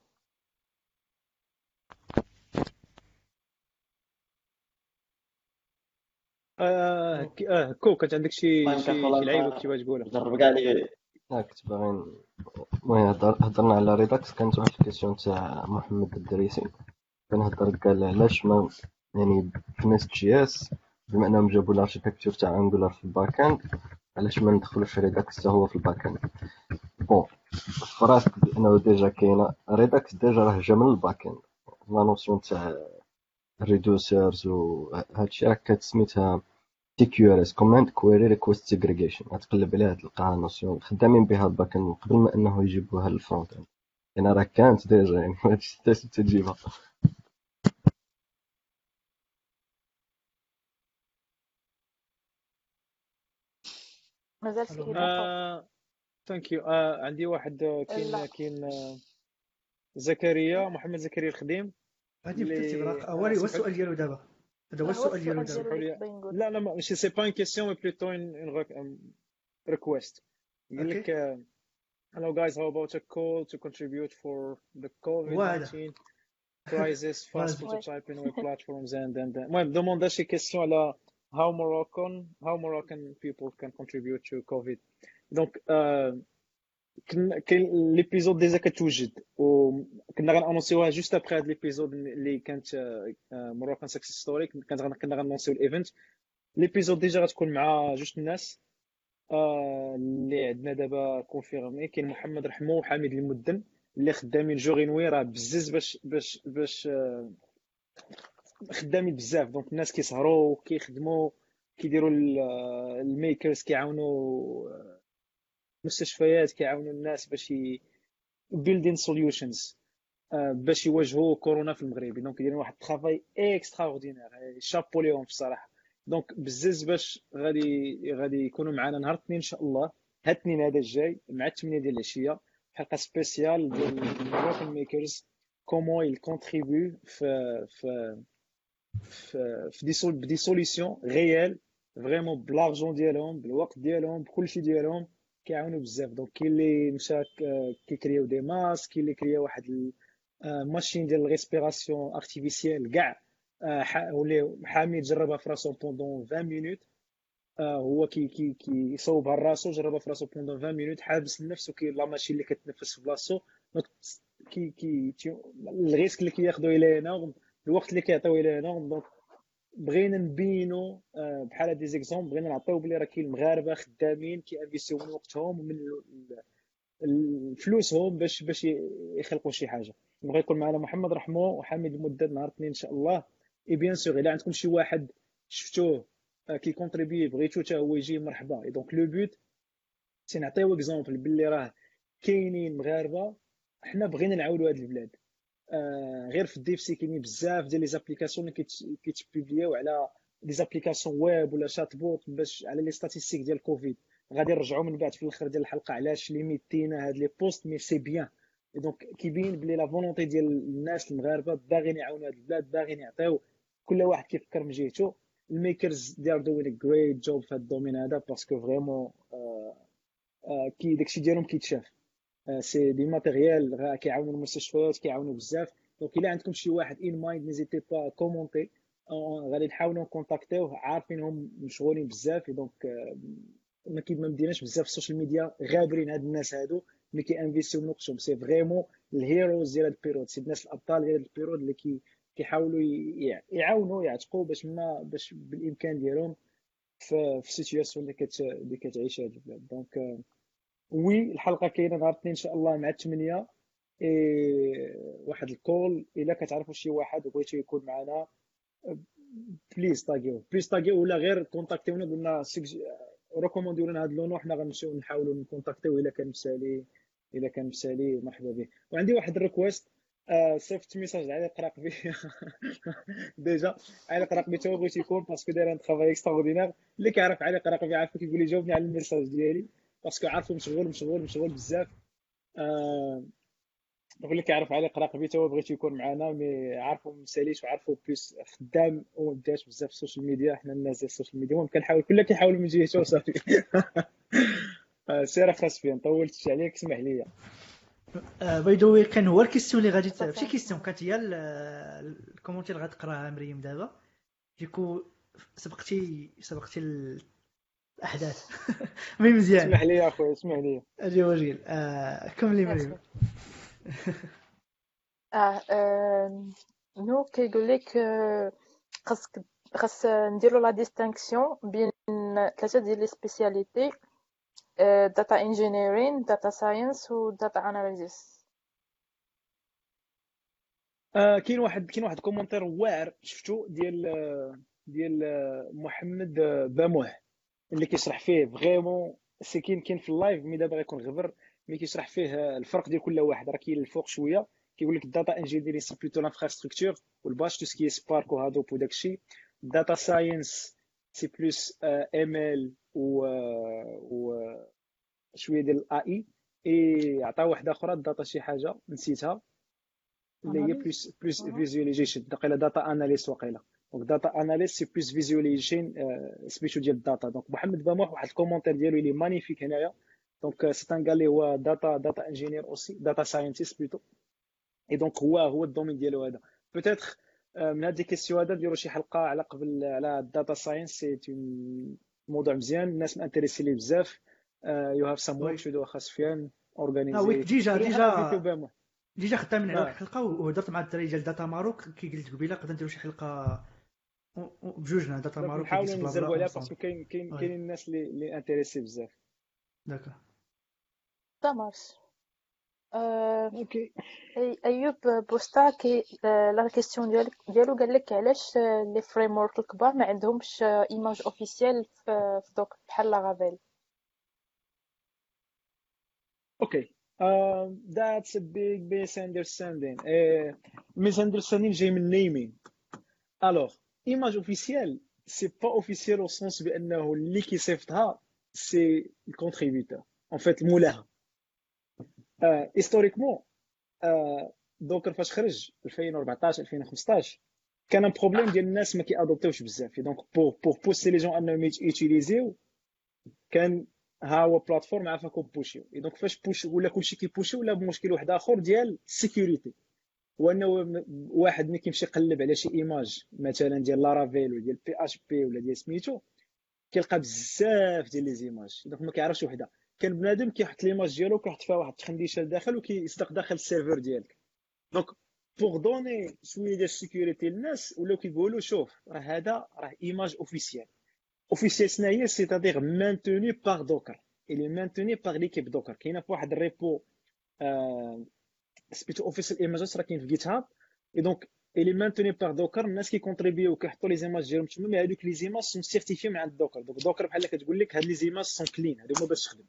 [SPEAKER 2] آه آه كو كانت عندك شي شي لعيبة كنتي باغي تقولها؟
[SPEAKER 4] جرب كاع لي
[SPEAKER 5] كنت باغي المهم هضرنا على Redux كانت واحد ال question تاع محمد الدريسي. كنهضر قال علاش ما يعني في NestJS بما أنهم جابوا ال architecture تاع Angular في ال back-end علاش ما ندخلوش Redux حتى هو في ال back-end bon فراسك بانه déjà كاينة Redux déjà راه جا من ال back-end la notion تاع reducers و هادشي راه كتسميتها CQRS command query request segregation غتقلب عليها تلقاها notion خدامين بها ال back-end قبل ما أنه يجيبوها لل front-end يعني راه كانت déjà يعني حتى تجيبها.
[SPEAKER 6] مازال في
[SPEAKER 2] thank you آه عندي واحد آه، كاين. كاين آه، زكريا محمد زكريا الخديم.
[SPEAKER 1] غادي
[SPEAKER 2] اللي-
[SPEAKER 1] بدات تغرق هو
[SPEAKER 2] آه،
[SPEAKER 1] السؤال ديالو دابا؟ هذا هو
[SPEAKER 6] هو
[SPEAKER 1] السؤال ديالو دابا؟
[SPEAKER 2] لا لا ما- ماشي c'est pas une question mais plutôt un request يقول لك hello guys how about a call to contribute for the COVID-19 crisis? Fast prototyping web platforms and and and المهم demande شي question على how Moroccan how Moroccan people can contribute to COVID. donc كاين l'épisode déjà كتوجد وكنا غنانونسيوها juste après هاد l'épisode اللي كانت Moroccan success story كانت كنا غنونسيو ال event l'épisode déjà غتكون مع جوج الناس اللي عندنا دابا confirmé كاين محمد رحمو وحميد المدن اللي خدامين jour et nuit راه بزز باش باش باش خدامين بزاف. donc الناس كيسهروا كيخدموا كيديروا آه، ال makers كيعاونوا آه، المستشفيات كيعاونوا الناس باش building solutions باش يواجهوا كورونا في المغرب. donc دايرين واحد ال travail extraordinaire chapeau ليهم بصراحة. donc بزز باش غادي غادي يكونوا معنا نهار الاثنين إن شاء الله. هاد الاثنين هذا الجاي مع 8 ديال العشية. حلقة spéciale ديال ال Moroccan makers comment ils contribuent في في في في des sol ب des solutions réelles vraiment ب l'argent ديالهم بالوقت ديالهم بكلشي ديالهم كيعاونوا بزاف donc كاين اللي مشى ك- كيكرياو des masques كاين اللي كريا واحد machine ديال ال respiration artificielle كاع ح- ولي حامد جربها في راسو pendant 20 minutes هو كي كي كيصوبها لراسو جربها في راسو pendant 20 minutes حابس النفس وكي la machine اللي كتنفس في بلاصتو donc كي كي ال risque اللي كياخذوا إلى هنا الوقت اللي كيعطيو إلى هنا donc بغينا نبينوا آه، بحال les exemples بغينا نعطيو بلي راه كاين المغاربه خدامين كيانفيستيو من وقتهم ومن فلوسهم باش باش يخلقوا شي حاجة. بغى يكون معنا محمد رحمو وحميد المدد نهار الاثنين إن شاء الله. et bien sûr إلا عندكم شي واحد شفتوه آه، qui contribue بغيتو حتى هو يجي مرحبا. donc le but c'est نعطيو exemple باللي راه كاينين مغاربة حنا بغينا نعاونوا هاد البلاد. غير في ال dev c'est كاينين بزاف ديال les applications اللي كيت- كيتبوبلياو على des applications web ولا chatbot باش على les statistiques ديال كوفيد غادي نرجعوا من بعد في الآخر ديال الحلقة علاش ليميتينا هاد les posts mais c'est bien donc كيبين بلي la volonté ديال الناس المغاربة باغيين يعاونوا هاد البلاد باغيين يعطيو كل واحد كيفكر من جهته. ال makers they are doing great job في هاد ال domaine هذا parce que vraiment كي داكشي ديالهم كيتشاف. آه، c'est des matériels كيعاونوا المستشفيات كيعاونوا بزاف. donc إلا عندكم شي واحد in mind n'hésitez pas commentez غادي نحاولوا نكونتاكتيوه عارفينهم مشغولين بزاف. donc آه، ما ما مديناش بزاف ال social media غابرين هاد الناس هادو اللي كيانفيستيو من وقتهم c'est vraiment ال heroes ديال هاد ال période c'est الناس الأبطال ديال هاد ال période اللي كي كيحاولوا يعاونوا يعتقوا باش ما باش بالإمكان ديالهم في ال situation اللي اللي كتعيش هاد البلاد. donc آه، oui الحلقة كاينة نهار الاثنين إن شاء الله مع 8 إيه واحد ال call. إلا كتعرفوا شي واحد وبغيتو يكون معنا please طاقيو. please طاقيو ولا غير كونتاكتيونا قلنا ريكومونديو لنا هذا اللونو حنا غنمشيو نحاولوا نكونتاكتيو إلا كان مسالي إلا كان مسالي مرحبا به وعندي واحد ال request آه صيفط message علي قراقبي déjà علي قراقبي تا هو بغيت يكون parce que داير un travail extraordinaire اللي كيعرف علي قراقبي عارف كيقول لي جاوبني على ال message ديالي. parce que عارفو مشغول مشغول مشغول بزاف. آه اللي كيعرف علي قراقبي تا هو بغيت يكون معنا mais عارفو مساليش وعارفو plus خدام وما بداش بزاف ال social media حنا الناس ديال ال social media المهم كنحاول كل كيحاول من جهته وصافي آه، سير خاص فين؟ طولت عليك اسمح لي.
[SPEAKER 1] by the way كان هو ال question اللي غادي. ماشي question؟ كانت هي ال- ال commentaire اللي غتقراها مريم دابا. du coup سبقتي سبقتي الاحداث mais مزيان.
[SPEAKER 2] اسمح لي يا اخويا اسمح لي.
[SPEAKER 1] أجي وجيل آه كملي مريم
[SPEAKER 6] آه آه، non كيقول لك خاصك خاص نديرو la distinction بين ثلاثة ديال les spécialités data engineering data science و data
[SPEAKER 2] analysis كاين واحد كاين واحد commentaire واعر شفتو ديال آه، ديال آه، محمد آه، باموه. اللي كيشرح فيه vraiment c'est كاين كاين في ال live mais دابا غيكون غبر mais كيشرح فيه آه، الفرق ديال كل واحد. راه كاين الفوق شوية كيقول لك الداتا انجينيري سي بلوتو لانفراستركتور والباش تو سكي سبارك وهادوب وداك الشيء داتا ساينس سي بلوس ام ال و و شوية ديال الاي اي اي عطا واحدة أخرى داتا شي حاجة نسيتها اللي هي بلوس بلوس فيزواليزيشن دقيقه داتا اناليست وقيله دونك داتا اناليست سي بلوس فيزواليزيشن سميتو ديال الداتا دونك محمد باموح واحد الكومونتير ديالو اللي مانيفيك هنايا دونك سي ان قال لي هو داتا داتا انجينير اوسي داتا ساينتيست بلوتو اي دونك هو هو الدومين ديالو هذا بوتيتر من هاد لي كيسيون هذا نديرو شي حلقه على قبل على الداتا ساينس سي موضوع مزيان الناس مانتريسي ليه بزاف يو هاف سام ورك شو خاص فيان اورغانيزي
[SPEAKER 1] ويك ديجا ديجا
[SPEAKER 2] ديجا
[SPEAKER 1] ديجا خدامين على. واحد الحلقة وهضرت مع الدراري ديال داتا ماروك كي قلت قبيلة نقدر نديرو شي حلقه بجوجنا داتا ماروك
[SPEAKER 2] نحاولوا نزربوا عليها باسكو كاين. كاين كاينين الناس اللي اللي انتريسي بزاف
[SPEAKER 1] داكا
[SPEAKER 6] Ça marche. Euh, okay أيوب posta كي آه، la question ديالك ديالو قال لك علاش آه، les frameworks الكبار ما عندهمش image officielle في في Docker بحال Laravel
[SPEAKER 2] Okay, um, that's a big misunderstanding. Uh, misunderstanding جاي من naming. Alors, image officielle, c'est pas officiel au sens بأنه اللي كيصيفطها. En fait, المولاها. Uh, historiquement, uh, Docker فاش خرج 2014 2015 كان problème ديال الناس ما كي adopt يوش بزاف donc pour pour pousser les gens انهم ي utilis يو كان ها هو plateforme عافاكم push يو donc فاش push ولا كلشي كي push ي ولا بمشكل واحد اخر ديال ال sécurité هو إنه واحد ملي كيمشي يقلب على شي image مثلا ديال Laravel ولا ديال PHP ولا ديال سميتو كيلقى بزاف ديال les images. donc ما كيعرفش وحده. كان بنادم كيحط l'image ديالو كيحط فيها واحد التخنديشه لداخل وكيصدق داخل ال serveur ديالك. دونك pour donner شوية ديال ال sécurité للناس ولاو كيقولوا شوف راه هذا راه image officielle officielle شنو هي c'est-à-dire maintenue par Docker est maintenu par l'équipe Docker كاينة في واحد ال repo آه، سميتو official images راه كاين في GitHub et donc est maintenu par Docker الناس كي contribu يو كيحطوا les images ديالهم تما mais هذوك les images sont certifiées من عند Docker donc Docker بحال كتقول لك هاد les images sont clean هادو هما باش تخدم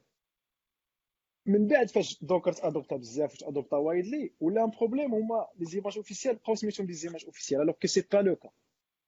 [SPEAKER 2] من بعد فاش Docker ت adopt ا بزاف وت adopt ا widely ولا un problème هما les images officielles بقاو سميتهم les images officielles alors que c'est pas le cas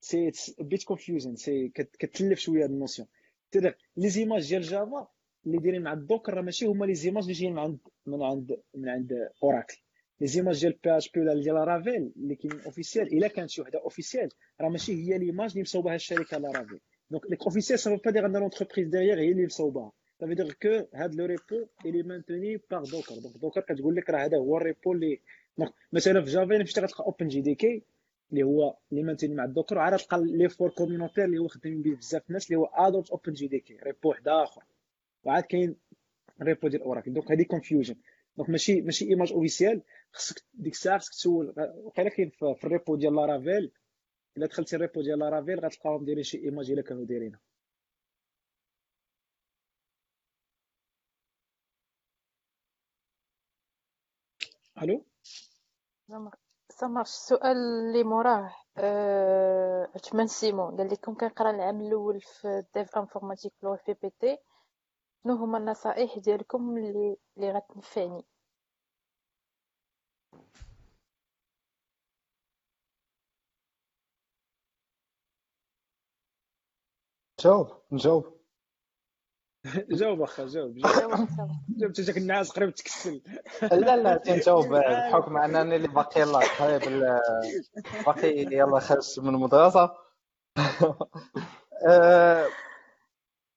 [SPEAKER 2] c'est bête confusion c'est كت- كتلف شوية هاد ال notion تيدير les images ديال Java اللي دايرين مع ال Docker راه ماشي هما les images اللي جايين من عند من عند من عند Oracle les images ديال PHP ولا ديال Laravel اللي كاين officielle الا كانت شي وحده officielle راه ماشي هي l'image اللي مصوبها الشركة Laravel donc le officiel ça veut pas dire que l'entreprise derrière هي اللي مصوبها Ça dire que هاد le repo est maintenu par Docker Docker كتقول لك راه هذا هو ال repo اللي donc مثلا في Java مشيتي غتلقى OpenJDK اللي هو اللي maintenue مع ال Docker وعاد تلقى les forks communautaires اللي هو خدامين به بزاف الناس اللي هو ادوبت اوبن جي دي كي repo واحد اخر وعاد كاين ريبو ديال Oracle donc هذه confusion donc ماشي ماشي image officielle خصك ديك الساعة خصك تسول. وقيلا كاين في ال repo ديال Laravel إلا دخلتي ال repo ديال Laravel غتلقاهم دايرين شي image إلا كانوا دايرينها. ألو؟
[SPEAKER 6] سمر السؤال اللي موراه آه، عثمان سيمون قال لكم كنقرا العام الأول في dev informatique في ال BTP؟ شنو هما النصائح ديالكم اللي اللي غتنفعني؟
[SPEAKER 3] جاوب نجاوب
[SPEAKER 2] جاوب اخا جاوب جاوب
[SPEAKER 6] ايوا صافي
[SPEAKER 2] جاوب انت جاك النعاس قريب تكسل.
[SPEAKER 3] لا لا تنجاوب بحكم انني اللي باقي يلاه قريب باقي يلا خرجت من المدرسة. آه،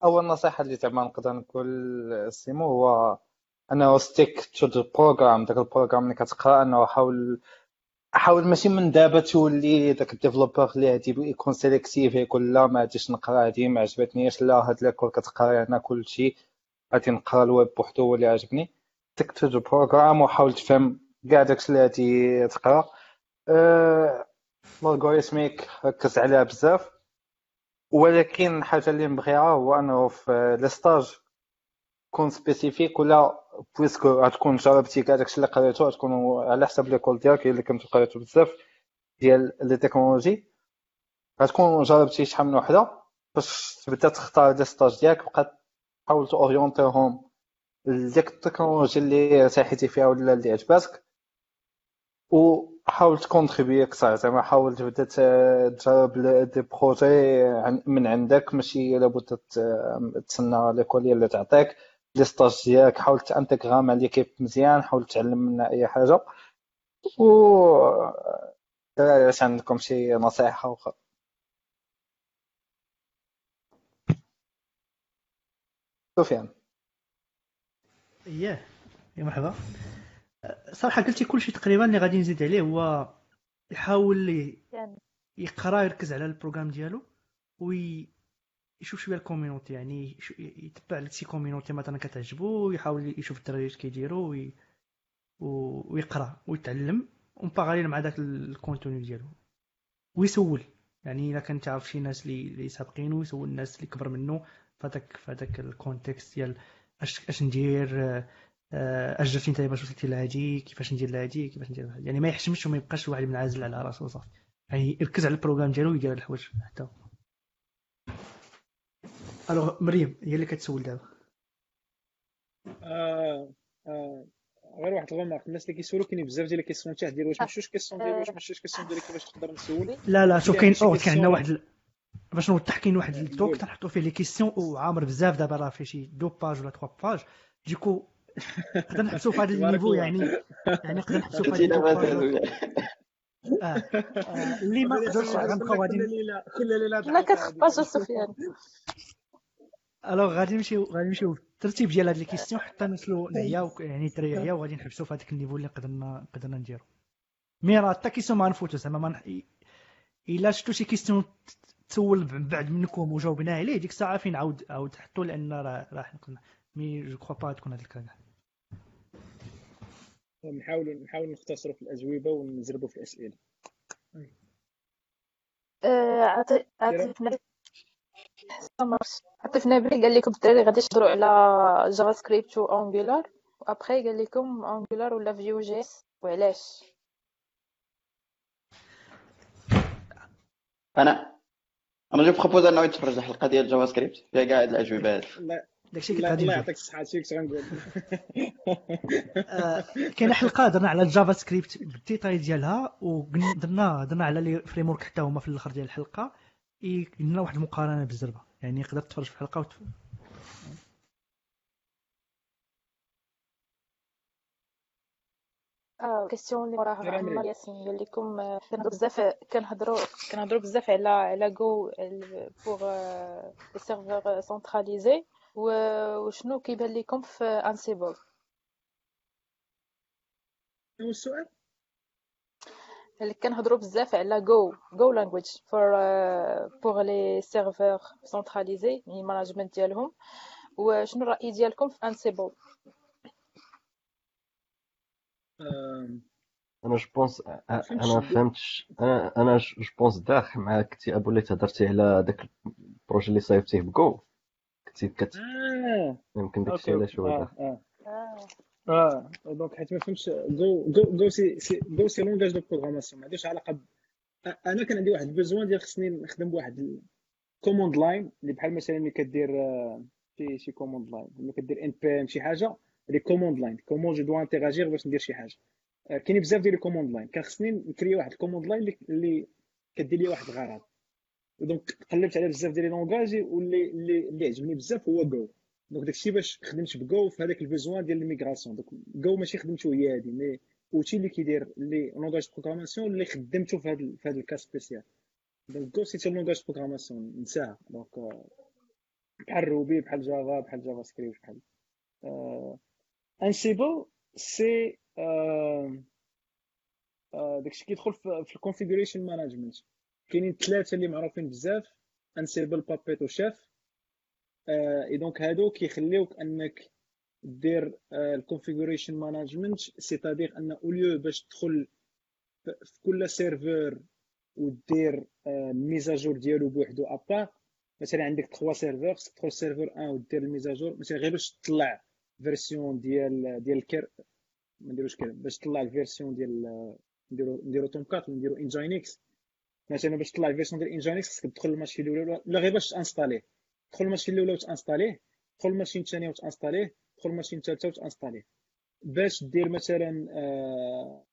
[SPEAKER 3] أول نصيحة اللي زعما نقدر نقول سيمو هو انه stick to the program داك ال programme اللي كتقرأ أنه حاول حاول ماشي من دابا تولي داك ال developer اللي غادي يكون sélectif يقول لا ما غاديش نقرا هادي ما عجبتنيش لا هاد l'école كتقرا أنا كلشي. غادي نقرا الويب بوحدو هو اللي عجبني. to the program وحاول تفهم كاع داكشي اللي غادي تقرا. أه ال algorithmique ركز عليها بزاف. ولكن الحاجة اللي نبغيها هو أنه في les stages كون spécifique ولا puisque غتكون جربتي كاع داكشي اللي قريتو غتكون على حسب l'école ديالك اللي كنتو قريتو بزاف ديال les technologies. غتكون جربتي شحال من وحدة باش تبدا تختار les stages ديالك بقى تحاول ت orient يهم لديك التكنولوجي اللي ارتحيتي فيها ولا اللي عجباتك. حاول ت contribu ي أكثر زعما حاول تبدا تجرب des projets من عندك ماشي لابد تسنى l'école اللي تعطيك. les stages ديالك حاول ت intégr ا مع l'équipe مزيان حاول تعلم منها أي حاجة. و الدراري واش عندكم شي نصيحة أخرى؟ سفيان.
[SPEAKER 1] اييه يا مرحبا. صراحة قلتي كلشي تقريبا اللي غادي نزيد عليه هو يحاول
[SPEAKER 6] يعني.
[SPEAKER 1] يقرا يركز على ال programme ديالو ويشوف شوية ال community يعني يتبع لك شي community مثلا كتعجبو ويحاول يشوف الدراري اش كيديروا وي- ويقرأ ويتعلم وم parallèle مع داك ال contenu ديالو. ويسول يعني إلا كان تعرف شي ناس اللي سابقينه يسول الناس اللي كبر منه فداك فداك ال contexte ديال اش اش ندير آه، اش درتي انت باش وصلتي لهادي كيفاش ندير لهادي كيفاش ندير لهادي يعني ما يحشمش وما يبقاش واحد منعزل على راسو صافي. يعني يركز على ال programme ديالو ويدير الحوايج حتى هو. alors مريم هي اللي كتسول دابا.
[SPEAKER 2] آه آه غير واحد الغومارك الناس اللي كيسولوا كاينين بزاف ديال الكيسيون تاع ديال واش ماشيوش كيسيون ديال واش ماشيوش كيسيون ديال كيفاش نقدر نسول.
[SPEAKER 1] لا لا شوف كاين اوغ كاين عندنا واحد باش نوضح كاين واحد الدوك
[SPEAKER 2] قول.
[SPEAKER 1] تنحطو فيه لي كيسيون وعامر بزاف دابا راه فيه شي دو باج ولا تخوا باج. ديكو نقدر نحبسو في هذا النيفو. يعني يعني نقدر نحبسو في هذا آه. آه، اللي ما قدرش غنبقاو غادي
[SPEAKER 2] كل ليلة كل ليلة
[SPEAKER 6] لا كتخباش سفيان
[SPEAKER 1] alors غادي نمشيو غادي نمشيو بالترتيب ديال هاد les questions حتى نوصلو نعياو يعني الدراري وغادي نحبسو في هذاك ال niveau اللي قدرنا قدرنا نديرو. mais راه حتى question ما نفوتو زعما ما. إلا شفتو شي question تسول من بعد منكم وجاوبنا عليه ديك الساعة فين؟ عاود عاود حطو لأن راه راح نقول mais je crois pas تكون هاد الكا كاع
[SPEAKER 2] نحاولوا نحاولوا نختصروا في الاجوبه ونزربوا في الأسئلة.
[SPEAKER 6] آه، عاطي- عاطف نبيل عاطف نبيل قال لكم الدراري غادي تهضروا على JavaScript و Angular و après قال لكم Angular ولا Vue.js وعلاش
[SPEAKER 4] أنا أنا je propose أنه يتفرج الحلقة ديال JavaScript فيها كاع هاد الاجوبه هادي
[SPEAKER 2] الله
[SPEAKER 1] داكشي كنت غادي
[SPEAKER 2] الله يعطيك الصحة هادشي كنت غنقول.
[SPEAKER 1] آه، كاينة حلقة درنا على ال JavaScript بال détail ديالها ودرنا درنا على les frameworks حتى هما في الآخر ديال الحلقة. إي- درنا واحد المقارنه بالزربة. يعني يقدر تفرج في الحلقة وتف...
[SPEAKER 6] آه question اللي وراها
[SPEAKER 2] عمري.
[SPEAKER 6] ياسين قال لكم آه، كنهضروا بزاف كنهضروا كنهضروا بزاف على على Go pour les serveurs centralisés وشنو كيبان لكم في Ansible
[SPEAKER 2] هو السؤال
[SPEAKER 6] اللي كنهضروا بزاف على جو جو لانجويج فور بوغ لي سيرفور سنتراليزي يعني المانجمنت ديالهم. وشنو الرأي ديالكم في انسيبل
[SPEAKER 5] أنا جو بونس
[SPEAKER 2] فهمتش
[SPEAKER 5] أنا
[SPEAKER 2] الدو-
[SPEAKER 5] فهمتش أنا أنا جو بونس داخ معاك كنتي أبو اللي تهضرتي على داك البروجي اللي صايبتيه بجو كنتي كت
[SPEAKER 2] آه
[SPEAKER 5] يمكن داكشي
[SPEAKER 2] أوكي
[SPEAKER 5] علاش هو
[SPEAKER 6] آه.
[SPEAKER 2] donc حيت ما فهمتش Go Go Go c'est c'est Go c'est langage de programmation ما عندوش علاقة ب... أنا كان عندي واحد ال besoin ديال خصني نخدم بواحد ال command line اللي بحال مثلا ملي كدير آه، شي شي command line ملي كدير npm شي حاجة هذه command line comment je dois interagir باش ندير شي حاجة. آه، كاينين بزاف ديال ال command line كان خصني نكري واحد ال command line اللي كدير لي واحد الغرض. donc قلبت على بزاف ديال les langages واللي اللي اللي عجبني بزاف هو جو donc داكشي باش خدمت بجو في هذاك ال besoin ديال ال migration donc Go ماشي خدمته هي هذه mais outil اللي كيدير اللي langage programmation اللي خدمته في هذا في هذا ال cas spécial donc Go c'était langage programmation نساها donc آه، بحال Ruby بحال Java بحال JavaScript بحال Ansible c'est داكشي كيدخل في في ال configuration management كاينين ثلاثة اللي معروفين بزاف Ansible Puppet و Chef et donc هادو كيخليوك أنك دير ال configuration management c'est-à-dire أن au lieu باش تدخل في كل serveur ودير ال mise à jour ديالو بوحدو ابار مثلا عندك 3 serveurs تدخل serveur 1 ودير ال mise à jour مثلا غير باش تطلع version ديال ديال الكير ما نديروش كير باش تطلع ال version ديال نديرو نديرو Tomcat نديرو Nginx مثلا باش تطلع ال version ديال Nginx خصك تدخل ال machine الاولى ولا غير باش تانستاليه تدخل ال machine الأولى وتأنستاليه تدخل ال machine الثانية وتأنستاليه تدخل ال machine الثالثة وتأنستاليه. باش دير مثلا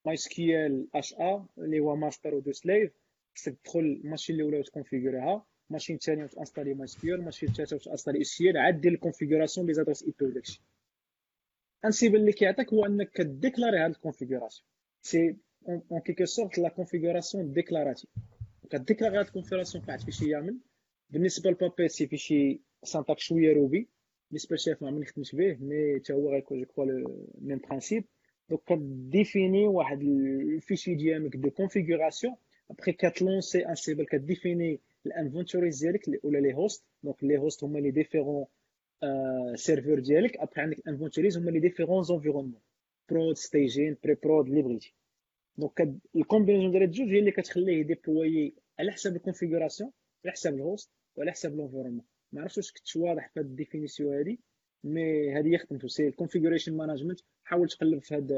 [SPEAKER 2] MySQL HA اللي هو master و deux slaves خصك تدخل ال machine الأولى وتكونفيغوريها. machine الثانية وتانستالي MySQL machine الثالثة وتانستالي SSL عاد دير ال configuration les adresses IP وداكشي Ansible اللي كيعطيك هو إنك كديكلاري هاد ال configuration. c'est en quelque sorte la configuration déclarative كديكلاري هاد ال configuration في واحد ال fichier YAML بالنسبة ل Puppet c'est fichier syntaxe شوية Ruby بالنسبة لشيف ما عمرني خدمت به mais حتى هو غيكون je crois le même principe donc كديفيني واحد ال fichier ديالك de configuration après كتلونسي Ansible كديفيني ال inventories ديالك ولا les hosts donc les hosts هما les différents serveurs ديالك ابخي عندك ال inventories هما les différents environnements prod staging pré-prod اللي بغيتي donc ال combinaison ديال الجوج هي اللي كتخليه يديبلوي على حسب ال configuration على حسب ال host وعلى حسب ال environnement. ما عرفتش واش كنت واضح في هاد ال définition هادي mais هادي هي خدمته c'est ال configuration management حاول تقلب في هاد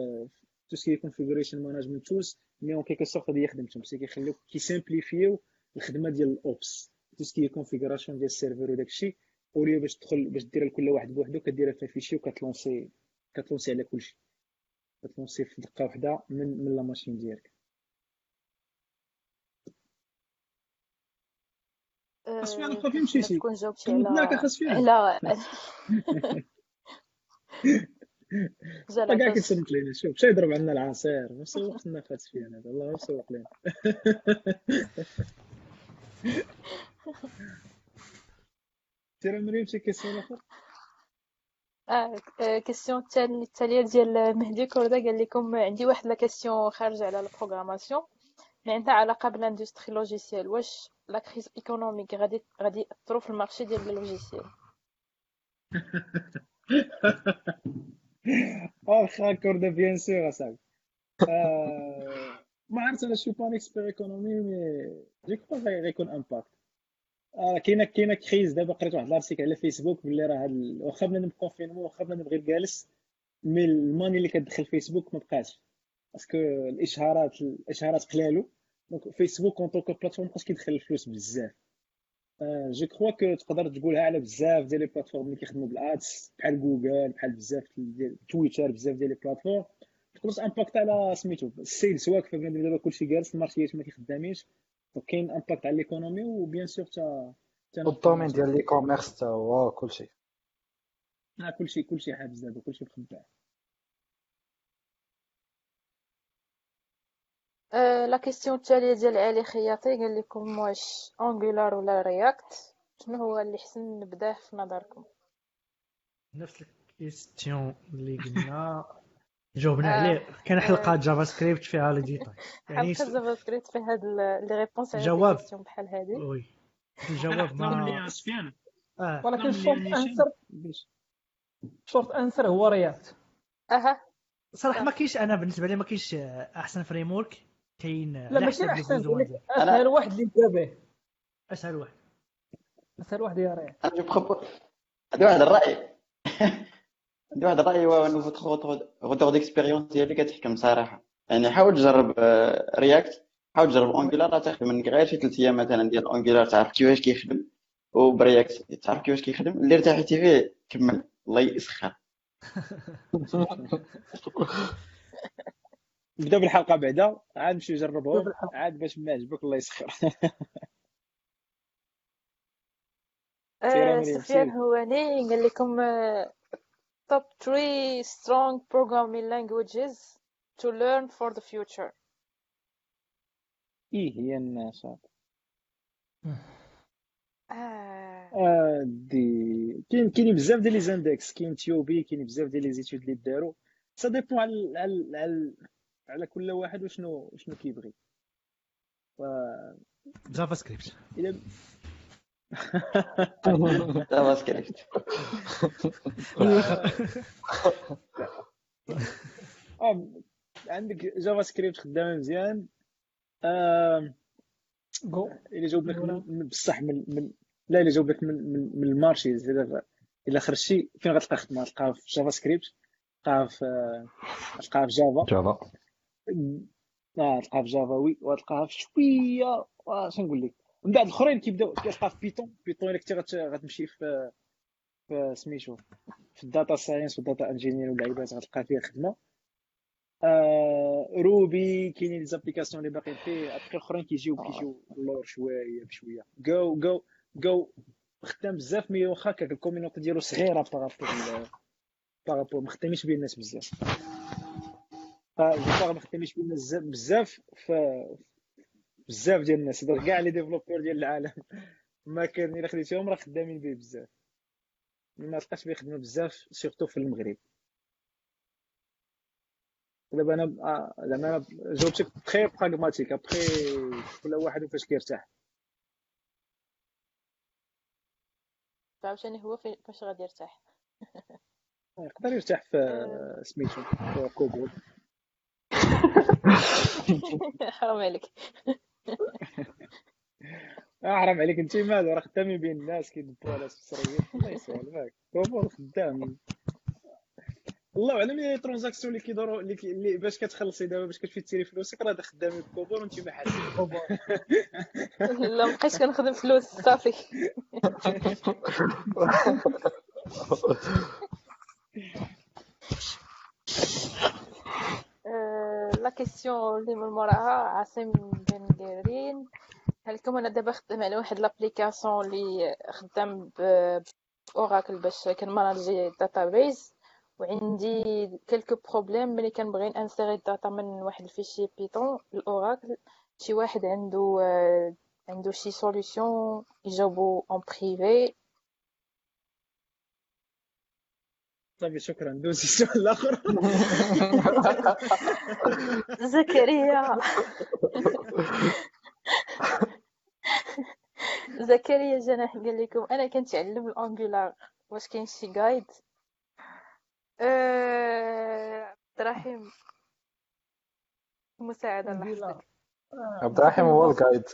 [SPEAKER 2] tout ce qui est configuration management tools mais en quelque sorte هادي هي خدمتهم. c'est كيخليوك كيسامبليفيو الخدمة ديال ال ops tout ce qui est configuration ديال ال serveur وداك الشيء au lieu باش تدخل باش ديرها لكل واحد بوحدو كديرها في fichier وكتلونسي كتلونسي على كلشي كتلونسي في دقة واحدة من من لا ماشين ديالك. خاص أنا خافي مشيتي
[SPEAKER 6] تكون جاوبتي على
[SPEAKER 2] كخاص فيها.
[SPEAKER 6] على
[SPEAKER 2] كاع
[SPEAKER 6] جلطة
[SPEAKER 2] كيتسمك لينا. شوف مشى يضرب عندنا العصير ما سوقت لنا فات فيها هذا. الله يسوق لنا تيرا مريم شي question آخر؟
[SPEAKER 6] آه آه، question التالي- التالية ديال مهدي كوردا قال لكم عندي واحد la question خارجة على ال programmation اللي عندها علاقة بال industrie logiciel واش la crise économique غادي غادي يأثروا في ال marché ديال ال logiciel
[SPEAKER 2] واخا كوردا bien sûr اصاحبي آه، ما عرفت أنا je suis pas expert économie mais je crois غي- غيكون impact آه، كاينة كاينة crise دابا قريت واحد ال article على فيسبوك باللي راه واخا بنادم confinement واخا بنادم غير جالس mais ال money اللي كتدخل فيسبوك ما بقاش parce que الاشهارات الاشهارات قلالو donc فيسبوك en tant que plateforme مابقاش كيدخل الفلوس بزاف. je crois que تقدر تقولها على بزاف ديال les plateformes اللي كيخدموا بال ads بحال جوجل بحال بزاف ديال تويتر بزاف ديال les plateformes. تقدر تأمباكت على سميتو ال sales واقفة بنادم دابا كلشي جالس المارشيات ما كيخدامينش. donc كاين impact على l'économie و bien sûr تا
[SPEAKER 3] وال domaine ديال les commerces تا هو كلشي.
[SPEAKER 2] آه، كلشي كلشي حابس دابا كلشي مخبع
[SPEAKER 6] آه، la question التالية ديال علي خياطي قال لكم واش Angular ولا React شنو هو اللي حسن نبداه في نظركم
[SPEAKER 1] نفس ال question اللي قلنا جاوبنا
[SPEAKER 6] آه،
[SPEAKER 1] عليه كان
[SPEAKER 6] آه.
[SPEAKER 1] حلقه JavaScript فيها les détails يعني
[SPEAKER 6] حلقة JavaScript في هاد ال- les réponses على
[SPEAKER 1] جواب.
[SPEAKER 6] بحال هادي
[SPEAKER 2] oui
[SPEAKER 1] الجواب ما
[SPEAKER 2] سفيان
[SPEAKER 7] ولكن ال
[SPEAKER 2] short
[SPEAKER 7] answer
[SPEAKER 2] ال
[SPEAKER 7] short answer هو React
[SPEAKER 6] أها
[SPEAKER 1] صراحة ما كاينش أنا بالنسبة لي ما كاينش أحسن framework كاين
[SPEAKER 7] لا ماشي
[SPEAKER 1] أحسن.
[SPEAKER 7] أسهل واحد اللي نبدا به
[SPEAKER 1] أسهل واحد.
[SPEAKER 7] أسهل واحد هي React
[SPEAKER 4] أنا je préfère عندي واحد الرأي. عندي واحد الرأي هو انه votre retour d'expérience ديالي كتحكم صراحة. يعني حاول تجرب React حاول تجرب Angular تاخذ منك غير شي ثلاث أيام مثلا ديال Angular تعرف كيفاش كيخدم وب React تعرف كيفاش كيخدم. اللي ارتحيتي فيه كمل. الله يسخر.
[SPEAKER 2] نبدأ بالحلقة بعدا. عاد نمشي نجربهم عاد باش ما عجبك الله يسخر.
[SPEAKER 6] آه، سفيان. هواني قال لكم آه، top 3 strong programming languages to learn for the future.
[SPEAKER 2] إيه هي النشاط.
[SPEAKER 6] آه،
[SPEAKER 2] آه دي كاين كاين بزاف ديال les index كاين TIOBE كاين بزاف ديال les études اللي داروا. ça dépend على على كل واحد وشنو شنو كيبغي. ف
[SPEAKER 1] JavaScript
[SPEAKER 2] إلى
[SPEAKER 4] Java Script
[SPEAKER 2] آه، عندك JavaScript خدامة مزيان. آه
[SPEAKER 7] je
[SPEAKER 2] الا جاوب لك بصح من, من لا الا جاوب لك من من, من ال marché الا الا خرجتي فين غتلقى خدمة؟ تلقاها في JavaScript تلقاها في تلقاها في Java.
[SPEAKER 5] Java.
[SPEAKER 2] آه تلقاها في Java oui وتلقاها في شوية واش نقول لك؟ من بعد الأخرين كيبداو كتلقاها في Python Python كنتي غت- غتمشي في في سميتو في ال data science وال data engineer واللعيبات غتلقى فيه خدمة. آه Ruby كاينين les applications اللي باقيين فيه ابخي اخرين كيجيو كيجيو اللور شوية بشوية. جو جو جو خدام بزاف مي واخا هكاك ال community ديالو صغيرة par rapport par rapport ما خدامينش الناس بزاف. فجوبار ما خدامينش بيه الناس بزاف ف بزاف ديال الناس. كاع les développeurs ديال العالم. ما كان إلا خديتيهم راه خدامين به بزاف. ما تلقاش به خدمة بزاف surtout في المغرب. دابا أنا زعما أنا جاوبتك très pragmatique après كل واحد فاش كيرتاح.
[SPEAKER 6] عاوتاني هو فاش غادي يرتاح؟
[SPEAKER 2] يقدر يرتاح في سميتو في COBOL.
[SPEAKER 6] حرام عليك.
[SPEAKER 2] حرام عليك. انت مالو راه خدامين بين الناس كيدبوا على السريين الله يسهل معاك كوبول خدام الله أعلم لي ترانزاكسيون اللي كيدوروا اللي باش كتخلصي دابا باش كتمشي تيري فلوسك راه خدامين بكوبون وانت ما حاسين بكوبون
[SPEAKER 6] لا مابقيتش كنخدم فلوس صافي. la question اللي من موراها عاصم بن ديرين هل كم أنا دابا خدام على واحد l'application اللي خدام Oracle باش كنماناجي database وعندي quelques problèmes ملي كنبغي انسيري ال data من واحد ال fichier Python ال Oracle شي واحد عنده عنده شي solution يجاوبو en privé
[SPEAKER 2] صافي شكرا. دوزي السؤال الآخر.
[SPEAKER 6] زكريا. زكريا جناح قال لكم أنا كنتعلم الأنجولار. واش كاين شي جايد عبد الرحيم. مساعدة لحظتك
[SPEAKER 3] عبد الرحيم هو الجايد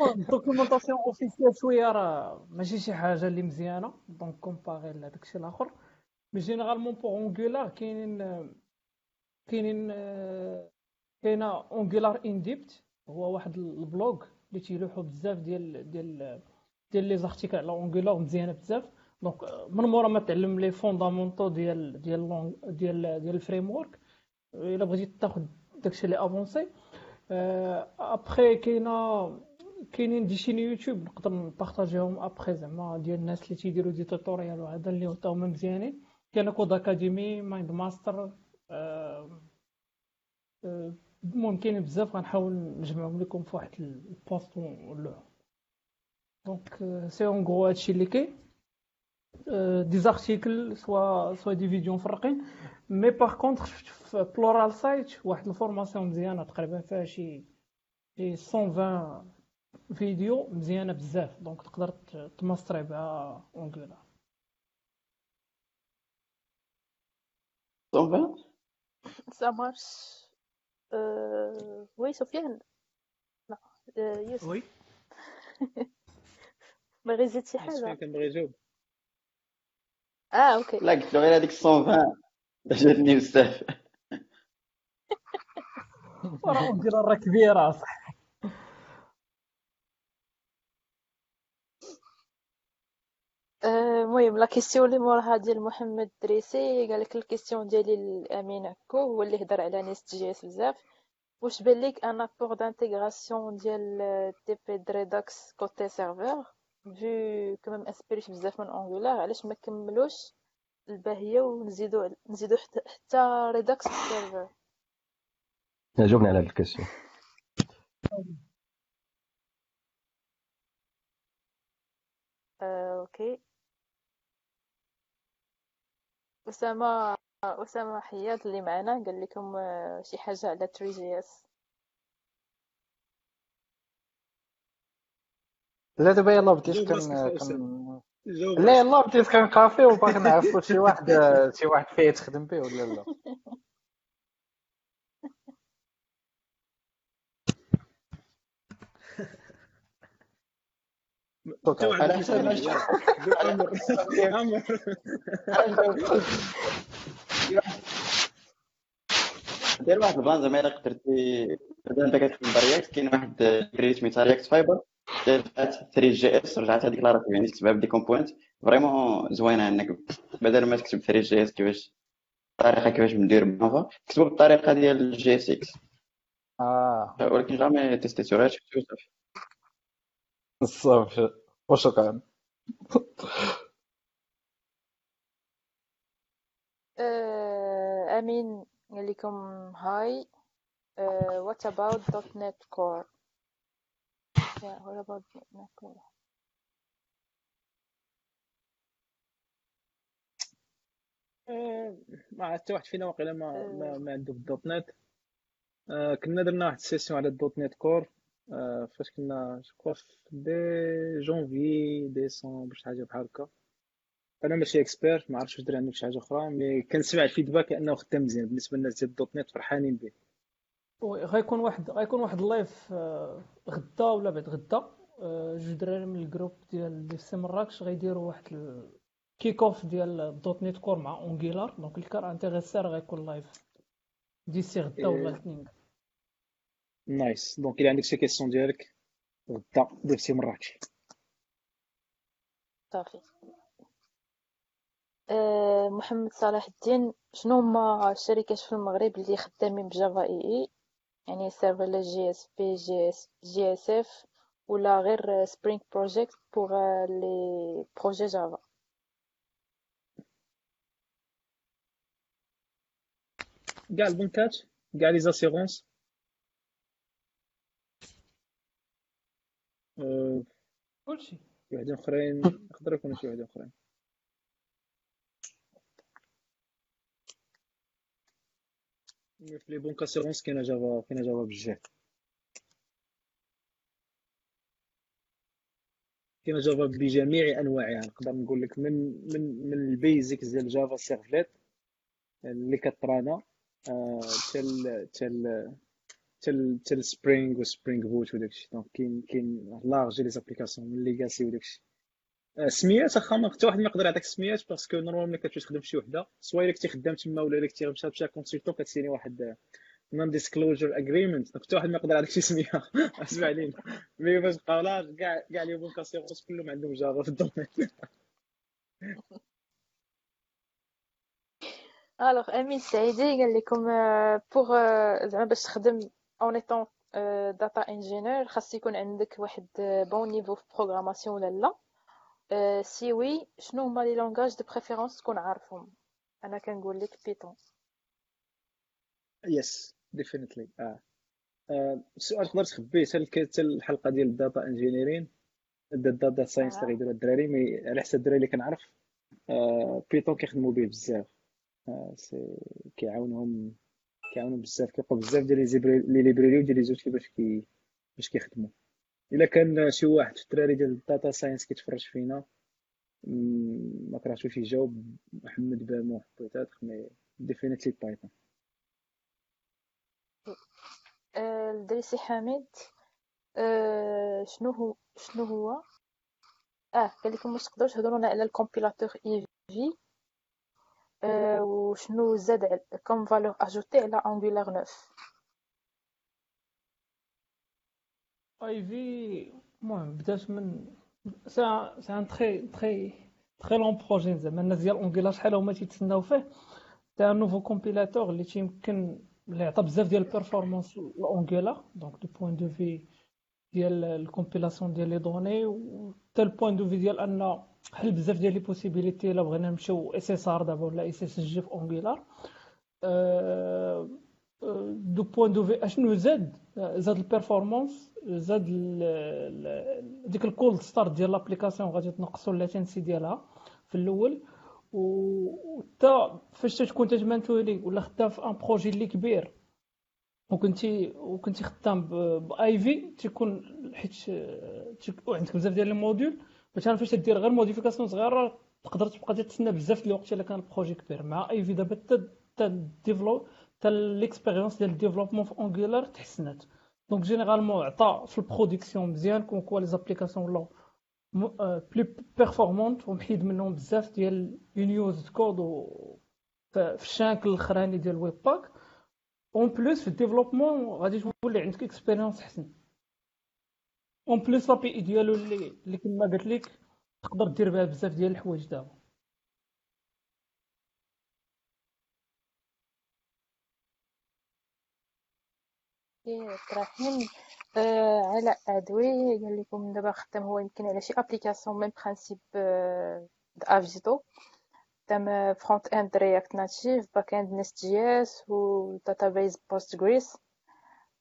[SPEAKER 7] ال documentation officielle شوية راه ماشي شي حاجة اللي مزيانه donc comparé لهداك الشيء الآخر mais généralement pour Angular كاينين كاينين كاينة Angular in Depth هو واحد ال blog اللي تيلوحو بزاف ديال ديال ديال les articles على Angular مزيانه بزاف donc من مورا ما تعلم les fondamentaux ديال ديال ديال ديال ال framework الا بغيتي تاخذ داكشي اللي avancé après كاينة كاينين des chaînes YouTube نقدر نبارطاجيهم ابخي زعما ديال الناس اللي تيديروا des tutoriels وهذا اللي هما مزيانين كاين Code Academy Mind Master المهم كاينين بزاف غنحاول نجمعهم لكم في واحد ال post ونلوحهم donc c'est en gros هادشي اللي كاين des articles soit soit des vidéos مفرقين mais par contre شفت في Pluralsight واحد ال formation مزيانه تقريبا فيها شي شي 120 فيديو مزيانه بزاف donc تقدر تماستري بها Angular
[SPEAKER 4] 120
[SPEAKER 6] ça marche. Euh... oui Sofiane. لا يوسف
[SPEAKER 1] oui
[SPEAKER 6] باغي تزيد شي حاجة
[SPEAKER 2] كنبغي نجاوب
[SPEAKER 6] آه okay
[SPEAKER 4] لا قلت له غير هذيك 120 جاتني بزاف
[SPEAKER 7] راه Angular راه كبيرة. صح
[SPEAKER 6] المهم la question اللي موراها ديال محمد دريسي. قال لك ال question ديالي لامين عكو هو اللي هضر على NestJS بزاف. واش بان لك un apport d'intégration ديال type de Redux côté serveur في كمام اسبريش بزاف من انجولار علاش ما كملوش الباهية ونزيدو نزيدو حتى ريدوكس في السيرفور
[SPEAKER 5] جاوبني على هاد الكيسيون.
[SPEAKER 6] أوكي. أسامة أسامة حياد اللي معنا قال لكم شي حاجة على تري جي إس.
[SPEAKER 3] لا دابا يلاه بديت كن لا يلاه بديت كنقافي وباغي نعرف شي واحد شي واحد فيه تخدم به ولا لا.
[SPEAKER 4] على
[SPEAKER 2] ما
[SPEAKER 4] ما
[SPEAKER 2] عمر عمر
[SPEAKER 4] دير واحد البلان زعما إلا قدرتي مثلا أنت كتخدم برياكت كاين واحد الكريت سميتها رياكت فايبر. دارت 3 جي إس رجعت هذيك لا يعني كتبها بدي كومبوينت فريمون زوينة إنك بدل ما تكتب 3 جي إس كيفاش الطريقة كيفاش ندير بافا كتبوا بالطريقة ديال الجي إس إكس.
[SPEAKER 3] آه.
[SPEAKER 4] ولكن جامي تيستيتو شفتو صافي.
[SPEAKER 3] صافي وشكرا.
[SPEAKER 6] آه، أمين قال لكم. هاي uh, what about .NET Core Core
[SPEAKER 2] آه، ما حتى واحد فينا واقيلا ما ما,
[SPEAKER 6] آه.
[SPEAKER 2] ما عنده في ال .NET. آه، كنا درنا واحد ال session على ال .NET Core. آه، فاش كنا جو في des janvier décembre شي حاجة بحال هكا. أنا ماشي expert ما عرفتش واش دري عندهم شي حاجة أخرى mais كنسمع ال feedback أنه خدام مزيان. بالنسبة للناس ديال ال .NET فرحانين به.
[SPEAKER 7] oui، غيكون واحد غيكون واحد ال live آه، غدا ولا بعد غدا. آه، جوج دراري من ال groupe ديال دي سي مراكش غيديروا واحد ال kick off ديال .NET Core مع Angular donc اللي كان intéressé راه غيكون live ديسي غدا ولا
[SPEAKER 2] إيه.
[SPEAKER 7] الاثنين
[SPEAKER 2] nice donc الا عندك شي question ديالك غدا دير سي مراكش
[SPEAKER 6] صافي. آه، محمد صلاح الدين شنو هما الشركات في المغرب اللي خدامين ب Java EE يعني سيرفر جي اس بي جي اس جي اس اف ولا غير Spring project pour les projets Java
[SPEAKER 2] كاع البنكات كاع les assurances آه،
[SPEAKER 7] كلشي
[SPEAKER 2] شي وحدين اخرين يقدروا يكونوا شي وحدين اخرين في les banques assurances كاينة Java كاينة Java بزاف كاينة Java بجميع انواعها نقدر نقول لك من من من ال basics ديال Java Servlet اللي كترانا تال تال تال تال سبرينغ وسبرينغ بوت وداكشي دونك كاين كاين لارج لي زابليكاسيون من ليغاسي وداكشي آه، سميات واخا ما حتى واحد ما يقدر يعطيك سميات باسكو نورمالمون ملي كتمشي تخدم فشي وحدة سوا إلا كنتي خدام تما ولا إلا كنتي مشات فيها كونسلتون كتسيني واحد نون ديسكلوجر اجريمنت حتى واحد ما يقدر يعطيك شي سمية. أسمع علينا. مي فاش بقاو لا كاع كاع لي بونكاسيون كلهم عندهم جافا في الدومين.
[SPEAKER 6] alors امين السعيدي قال لكم pour زعما باش تخدم en étant data engineer خاص يكون عندك واحد bon niveau في programmation ولا لا. آه، si oui شنو هما les langages de préférence تكون عارفهم؟ أنا كنقول لك Python
[SPEAKER 2] yes definitely آه. آه، السؤال تقدر تخبيه حتى الحلقة ديال ال data engineering ال data science اللي
[SPEAKER 6] آه.
[SPEAKER 2] غيديروا الدراري mais على حسب الدراري اللي كنعرف آه، Python كيخدموا به بزاف. آه، c'est كيعاونهم كيعاونهم بزاف كيلقاو بزاف ديال les zibri- les librairies وديال les outils باش كي باش كيخدموا. إلا كان شي واحد في الدراري ديال ال data science كيتفرج فينا ما كرهتوش يجاوب محمد بامو peut-être mais definitely Python
[SPEAKER 6] آه، الدريسي حامد آه، شنو هو شنو هو؟ آه قال لكم واش تقدروا تهضروا لنا على الكومبيلاتور إي في آه، وشنو زاد كوم فالور أجوتي على انجولار 9
[SPEAKER 7] أي في المهم بدات من سي سي ان تري تري لون بروجي زعما الناس ديال اونجيلار شحال هما تيتسناو فيه؟ تاع نوفو كومبيلاتور اللي تيمكن اللي عطى بزاف ديال البيرفورمانس لاونجيلار دونك دو بوين دو في ديال ال compilation ديال les données و حتى ال point de vue ديال أن حل بزاف ديال les possibilités إلا بغينا نمشيو SSR دابا ولا SSG في Angular du point de vue اشنو زاد زاد ال performance زاد ديك ال cold start ديال l'application غادي تنقصوا ال latency ديالها في الأول. وحتى فاش تكون تجمنتولي ولا خدام في un projet اللي كبير. وكنتي وكنتي خدام ب Ivy تيكون حيت عندك بزاف ديال ال modules مثلا فاش تدير غير modification صغيرة تقدر تبقى تتسنى بزاف ديال الوقت إلا كان ال projet كبير. مع Ivy دابا حتى حتى ال développe حتى l'expérience ديال ال développement في Angular تحسنات donc généralement عطى في ال production مزيان كون كوا les applications ولاو plus performantes ومحيد منهم بزاف ديال unused code و ف- في ال chunk الأخراني ديال ال Webpack en plus في ال développement غادي تولي عندك expérience احسن en plus l'API ديالو اللي اللي كما قلت لك تقدر دير بها بزاف ديال الحوايج دابا.
[SPEAKER 6] إبراهيم آه علاء عدوي قال لكم دابا خدام هو يمكن على شي application même principe افيتو خدام front-end React Native back-end NestJS و database Postgres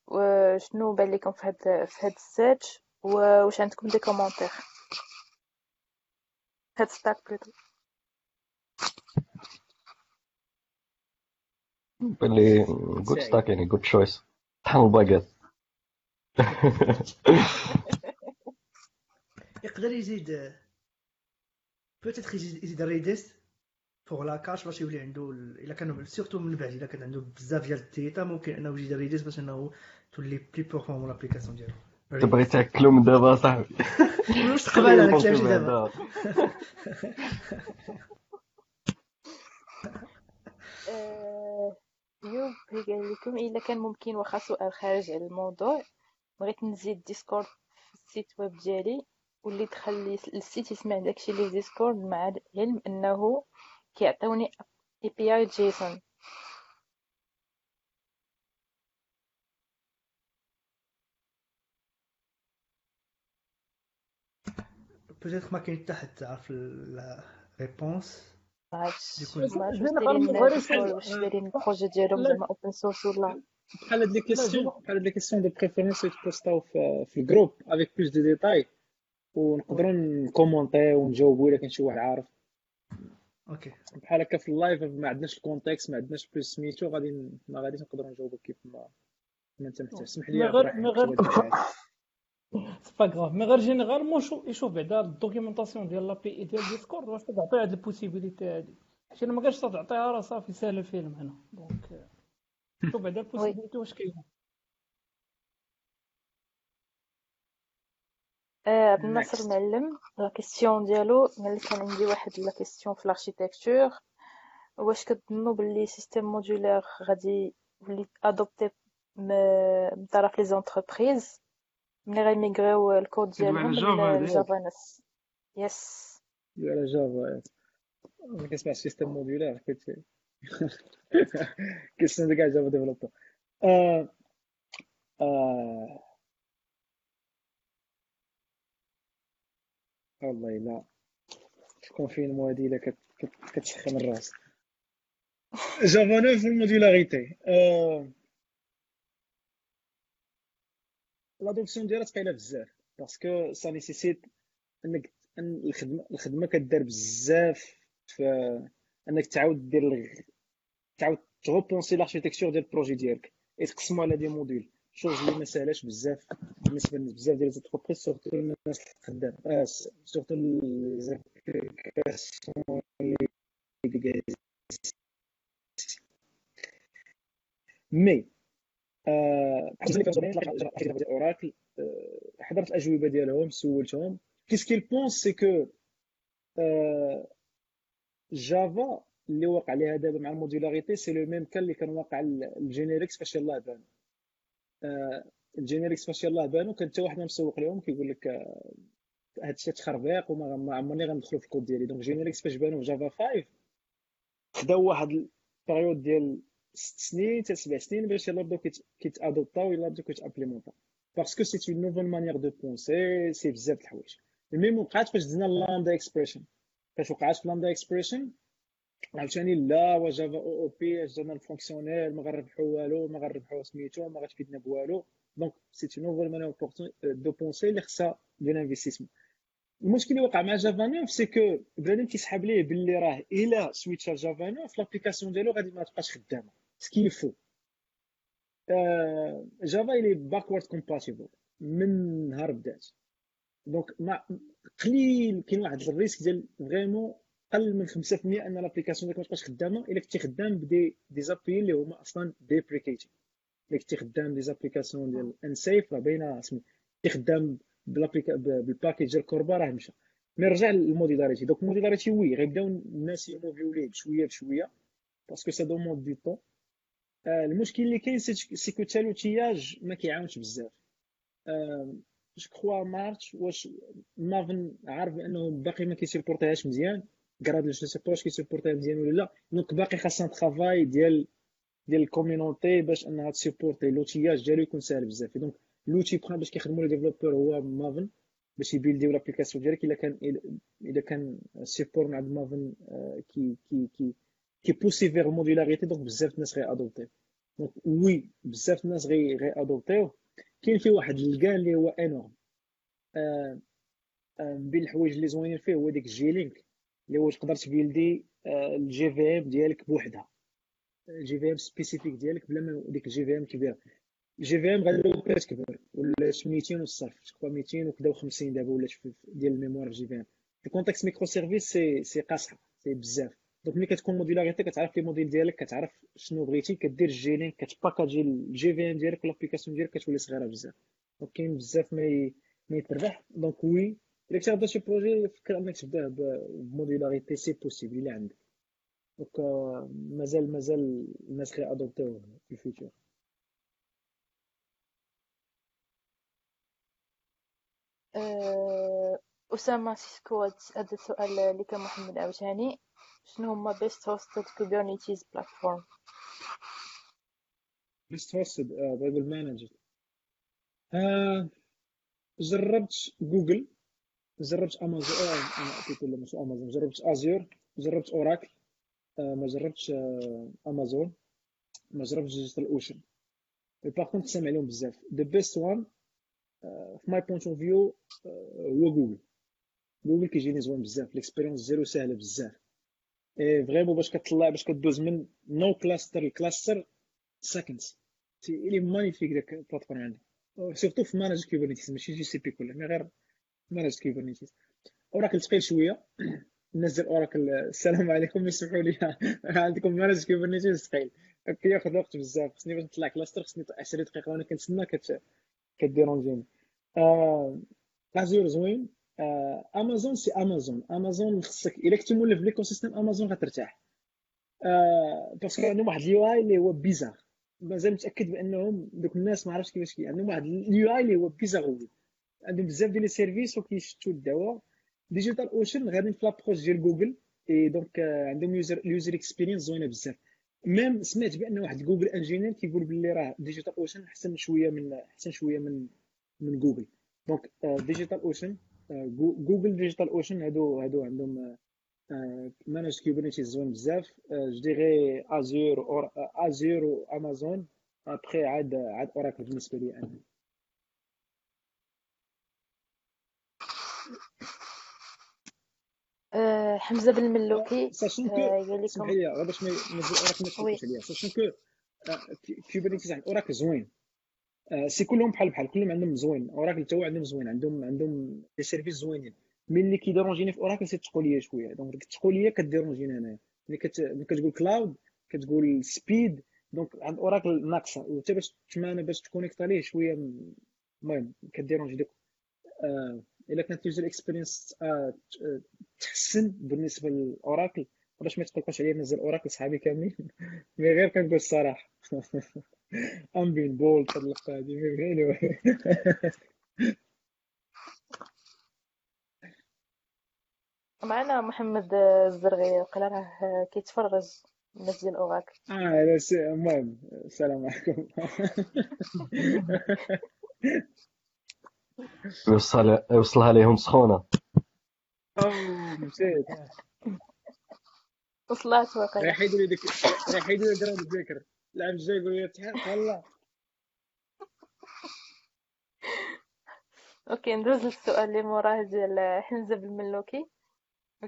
[SPEAKER 6] وشنو بان لكم في هاد في هاد ال search؟ واش عندكم des commentaires هاد stack plutôt
[SPEAKER 5] باللي good stack يعني good choice طحن الباكيت
[SPEAKER 1] يقدر يزيد peut-être يزيد يزيد Redis فوق la cache باش يولي عنده ال- إلا كان surtout من بعد إلا كان عنده بزاف ديال ال data ممكن إنه يزيد Redis باش إنه تولي plus performant l'application ديالو.
[SPEAKER 5] تبغي تاكلو من دابا صاحبي.
[SPEAKER 1] واش تقبل أنا كلامي دابا.
[SPEAKER 6] يوب قال لكم إلا كان ممكن واخا سؤال خارج على الموضوع. بغيت نزيد Discord في ال site web ديالي واللي تخلي ال site يسمع داكشي اللي Discord مع العلم أنه كيعطيوني API JSON
[SPEAKER 1] peut-être ما كاين حتى حد تعرف la réponse
[SPEAKER 6] ما عرفتش
[SPEAKER 1] يكون-
[SPEAKER 6] ما عرفتش
[SPEAKER 7] زين
[SPEAKER 6] واش
[SPEAKER 7] غير-
[SPEAKER 6] دايرين
[SPEAKER 7] غير
[SPEAKER 6] Discord
[SPEAKER 7] يسأل-
[SPEAKER 6] واش دايرين ال projet ديالهم
[SPEAKER 7] لا.
[SPEAKER 6] زعما open source ولا
[SPEAKER 2] بحال هاد
[SPEAKER 7] les
[SPEAKER 2] questions
[SPEAKER 7] زين
[SPEAKER 2] بحال هاد les questions de préférence يتبوستاو في, في ال groupe avec plus de détails ونقدروا نكومونتيو ونجاوبوا الا كان شي واحد عارف
[SPEAKER 1] أوكي
[SPEAKER 2] بحال هكا في ال live ما عندناش ال contexte ما عندناش plus سميتو غادي ما غاديش نقدروا نجاوبوا كيف ما ما انت محتاج اسمح لي
[SPEAKER 7] غير c'est pas grave mais غير généralement شوف يشوف بعدا ال documentation ديال l'API ديال Discord واش تعطي هاد ال possibilité هادي حيت الا ما كانش تعطيها راه صافي ساهل الفيلم هنا donc شوف بعدا ال possibilité واش
[SPEAKER 6] كاينة عبد الناصر. المعلم la question ديالو قال لك كان عندي واحد la question في ال architecture واش كتظنوا باللي système modulaire غادي يولي adopté من طرف les entreprises ملي غيميغريو الكود ديالهم
[SPEAKER 8] Java هذاك.
[SPEAKER 6] ل Java neuf يس
[SPEAKER 2] على جافا ما كنسمعش سيستم موديولار كنت كيسون كاع جافا ديفلوبر آه آه والله لا شكون فين موادي الا كت- كت- كتسخن الراس جافا 9 في الموديلاريتي آه l'adoption ديالها ثقيله بزاف parce que ça nécessite انك ان الخدمه الخدمه كدار بزاف في انك تعاود دير تعاود ت repenser l'architecture ديال ال projet ديالك تقسمو على des modules chose اللي ما ساهلاش بزاف بالنسبة لبزاف ديال les entreprises surtout الناس اللي خدام آه س- surtout mais آه، ديال Oracle آه، حضرت الأجوبة ديالهم سولتهم. qu'est-ce qu'ils pensent c'est que Java اللي واقع عليها دابا مع ال modularité c'est le même كان اللي كان واقع ال generics فاش يلاه بانوا آه، ال generics فاش يلاه بانوا كان حتى واحد مسوق لهم كيقول لك آه، هادشي تخربيق وما ما عمرني غندخلو في الكود ديالي. donc generics فاش بانوا في Java 5 خداو واحد ال période ديال ست سنين حتى سبع سنين باش يلاه بداو كيت- كيتادوبتاو يلاه بداو كيتأبليمونطاو. parce que c'est une nouvelle manière de penser c'est بزاف د الحوايج même وقعت فاش دزنا ال lambda expression فاش وقعت في lambda expression عاوتاني لا وا Java OOP اش درنا ال fonctionnel ما غنربحو والو ما غنربحو سميتو ما غتفيدنا بوالو. donc c'est une nouvelle manière de penser اللي خصها ديال investissement المشكل اللي وقع مع Java 9 c'est que بنادم كيسحب ليه باللي راه إلا سويتشا Java 9 l'application ديالو غادي ما تبقاش خدامة. ce qu'il faut Java elle est backward compatible من نهار بدات donc ما قليل كاين واحد ال risque ديال vraiment قل من 5% أن l'application ديالك ما تبقاش خدامة إلا كنتي خدام ب des des APIs اللي هما أصلا déprécatés إلا كنتي خدام des applications ديال Unsafe راه باينة سمي كنتي خدام بال package ديال CORBA راه مشى. mais رجع لل modularité. donc ال modularité oui غيبداو الناس يموفيو ليه بشوية بشوية parce que ça demande du temps المشكل اللي كاين c'est c'est que حتى l'outillage ما كيعاونش بزاف. آه، je crois ما عرفتش واش Maven عارف بأنه باقي ما كيسيبورتيهاش مزيان. Gradle je sais pas واش كيسيبورتيها مزيان ولا لا. donc باقي خاصها travail ديال ديال ال community باش أنها تسيبورتي. l'outillage ديالو يكون ساهل بزاف. donc لوتي بخا باش كيخدموا لي ديفلوبور هو مافن باش يبيلديو لابليكاسيون ديالك إلا كان الا كان سيبور مع مافن كي كي كي كي بوسي فيغ الموديلاريتي دونك بزاف الناس غي ادوبتي دونك وي بزاف الناس غي ادوبتيو كاين فيه واحد الكان اللي هو انورم آه آه بين الحوايج اللي زوينين فيه هو ديك الجي لينك اللي هو تقدر تبيلدي الجي في ام ديالك بوحدها. ال JVM spécifique ديالك بلا ما ديك ال JVM كبيرة. ال JVM غالبا كتكبر ولات 200 والصرف. تقوى 200 وكذا و50 دابا ولات ديال ال mémoire في JVM في contexte microservices c'est c'est قاصحة c'est بزاف. donc ملي كتكون modularité كتعرف les modules ديالك كتعرف شنو بغيتي كدير ال jlink كت packager ال JVM ديالك وال application ديالك كتولي صغيرة بزاف. donc كاين بزاف ما ما يتربح. donc oui إلا غادا شي projet فكر أنك تبدأ ب modularité si possible إلا عندك. donc مازال مازال الناس غي adopterيو في ال feature
[SPEAKER 6] أه، أسامة سيسكو هذا السؤال اللي كان محمد عاوتاني. شنو هما best hosted Kubernetes platform
[SPEAKER 2] best hosted بايبل managed جربت جوجل جربت امازون أنا مش امازون جربت Azure جربت Oracle ما جربتش امازون ما جربتش DigitalOcean par contre سامع عليهم بزاف the best one في my point of view هو Google Google كيجيني زوين بزاف l'expérience ديالو ساهله بزاف vraiment باش كتطلع باش كدوز من un cluster ل cluster seconds c'est magnifique داك ال platform عندي. surtout في managed Kubernetes ماشي GCP كلها mais غير managed Kubernetes Oracle ثقيل شوية. ديال Oracle السلام عليكم يسمحوا لي. عندكم managed Kubernetes ثقيل كياخذ وقت بزاف. خصني باش نطلع cluster خصني 10 دقائق وأنا كنتسنى ك dérangerني Azure زوين آه Amazon c'est Amazon Amazon خصك إلا كنتي مولف l'écosystème Amazon غترتاح. آه parce que عندهم واحد ال UI اللي هو bizarre مازال متأكد بأنهم دوك الناس ما عرفتش كيفاش كي عندهم واحد ال UI اللي هو bizarre oui عندهم بزاف ديال les services وكيشتوا الدواء. DigitalOcean غادي في l'approche ديال Google et donc عندهم user user experience زوينة بزاف. même سمعت بأن واحد Google engineer كيقول باللي راه DigitalOcean أحسن شوية من أحسن شوية من من Google donc DigitalOcean Google DigitalOcean هادو هادو عندهم managed Kubernetes زوين بزاف. je dirais Azure Azure و Amazon après عاد عاد Oracle بالنسبة لي أنا.
[SPEAKER 6] أه حمزة بن ملوكي sachant que
[SPEAKER 2] اسمح
[SPEAKER 6] لكم.
[SPEAKER 2] لي غير باش ما Oracle ما تفوتش عليا sachant que عند Oracle زوين. آه، c'est كلهم بحال بحال كلهم عندهم زوين. Oracle حتى هو عندهم زوين عندهم عندهم des services زوينين. mais اللي كي dérangerني في Oracle c'est التقل شوية. donc ديك التقل ك dérangerني انايا ملي كت... كتقول cloud كتقول speed donc عند Oracle ناقصة. وحتى باش تمانا باش ت connecter عليه شوية المهم ك déranger ديك آه إلا كانت user experience آه تحسن بالنسبة ل Oracle. باش ما يتقلقوش عليا نزل Oracle صحابي كاملين. mais غير كنقول الصراحة. ام بين هادي mais anyway.
[SPEAKER 6] معنا محمد الزرغي قال راه كيتفرج الناس ديال اوراكل
[SPEAKER 2] آه لا المهم السلام عليكم.
[SPEAKER 5] يوصل يوصلها ليهم سخونة.
[SPEAKER 2] اوه نسيت.
[SPEAKER 6] وصلات واقيلا
[SPEAKER 2] راح يديروا لي ديك راح يديروا لي جراوند يقولوا لي تحق والله
[SPEAKER 6] OK ندوز للسؤال اللي موراه ديال حمزة بن ملوكي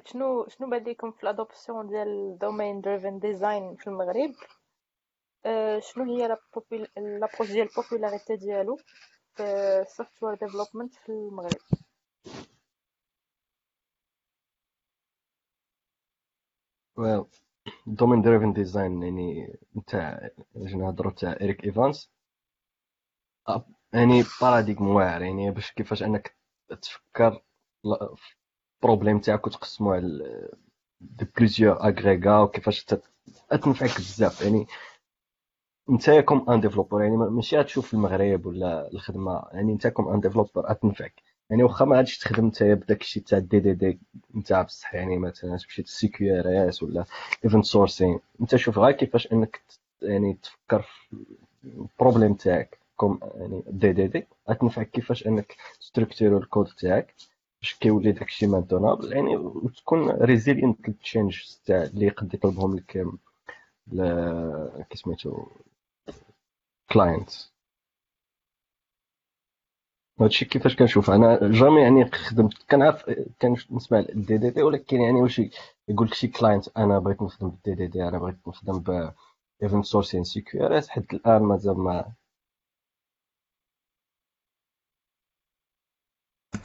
[SPEAKER 6] شنو شنو بان ليكم في ال adoption ديال domain-driven design في المغرب؟ أه شنو هي l'approche ديال ال popularité ديالو في ال software development في المغرب؟
[SPEAKER 5] domain-driven design يعني نتاع باش نهضروا تاع Eric Evans أب- يعني paradigme واعر يعني باش كيفاش أنك تفكر ال problème تاعك وتقسمو على des plusieurs agrégats وكيفاش تنفعك بزاف. يعني أنت comme un développeur يعني ماشي غتشوف المغرب ولا الخدمة يعني أنت comme un développeur غتنفعك يعني واخا ما غاديش تخدم انت بداك الشيء تاع DDD نتاع بصح يعني مثلا تمشي CQRS ولا event sourcing أنت شوف غير كيفاش إنك يعني تفكر في ال problème تاعك. comme يعني DDD. غتنفعك كيفاش إنك ت structurerو ال code تاعك باش كيولي داكشي maintenable يعني وتكون resilient لل change تاع اللي يقد يطلبهم لك كيسميتو client هادشي كيفاش كنشوف أنا jamais يعني خدمت كنعرف كنسمع ال DDD ولكن يعني واش يقول لك شي client أنا بغيت نخدم بال DDD أنا بغيت نخدم ب event sourcing CQRS حتى الآن مازال ما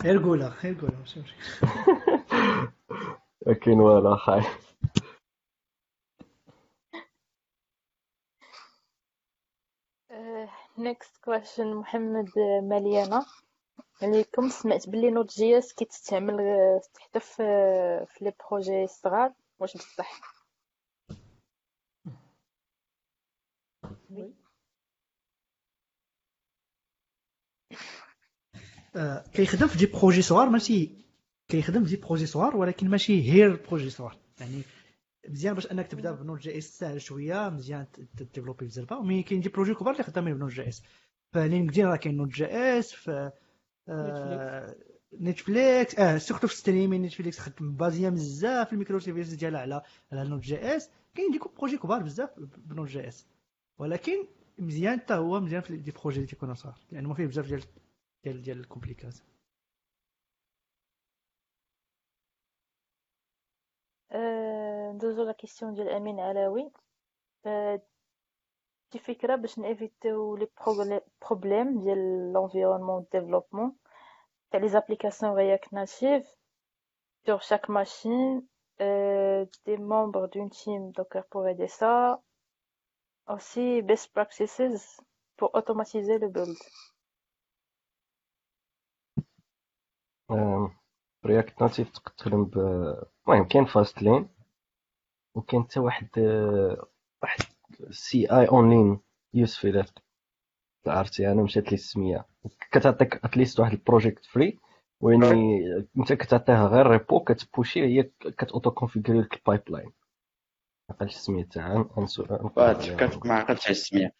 [SPEAKER 1] غير قولها غير قولها ماشي مشكل
[SPEAKER 5] كاين والو خاي
[SPEAKER 6] next question محمد مليانة عليكم سمعت بلي Node.js كيتستعمل حتى في في les projets الصغار واش بصح؟
[SPEAKER 1] آه، كيخدم في des projets صغار ماشي كيخدم في des projets صغار ولكن ماشي هير projets صغار. يعني مزيان باش انك تبدا ب Node.js ساهل شوية مزيان ت développer بزاف mais كاين des projets كبار اللي خدامين ب Node.js. ف LinkedIn راه كاين Node.js في نتفليكس. آه surtout في streaming نتفليكس خدم بها بزاف. ال microservices ديالها على على Node.js. كاين des projets كبار بزاف ب Node.js. ولكن مزيان حتى هو مزيان في des projets اللي تيكونوا صغار لأنه ما فيه بزاف ديال ديال ديال ال compliqué.
[SPEAKER 6] آه، ندوزو la question ديال أمين علاوي. آه، شي فكرة باش n'éviter les problèmes ديال l'environnement développement تاع les applications React Native sur chaque machine euh, des membres d'une team Docker pour aider ça. Aussi best practices pour automatiser le build.
[SPEAKER 5] React Native تقدر تخدم ب المهم كاين Fastlane وكاين حتى واحد واحد سي آي اونلاين يوسفي عرفتي؟ أنا مشات لي السمية. كتعطيك اتليست واحد البروجيكت فري وين أنت كتعطيها غير ريبو كتبوشي هي كتوتو كونفيغوري لك البايب لاين ما عقلتش السمية تاعها.
[SPEAKER 4] ما عقلتش السمية.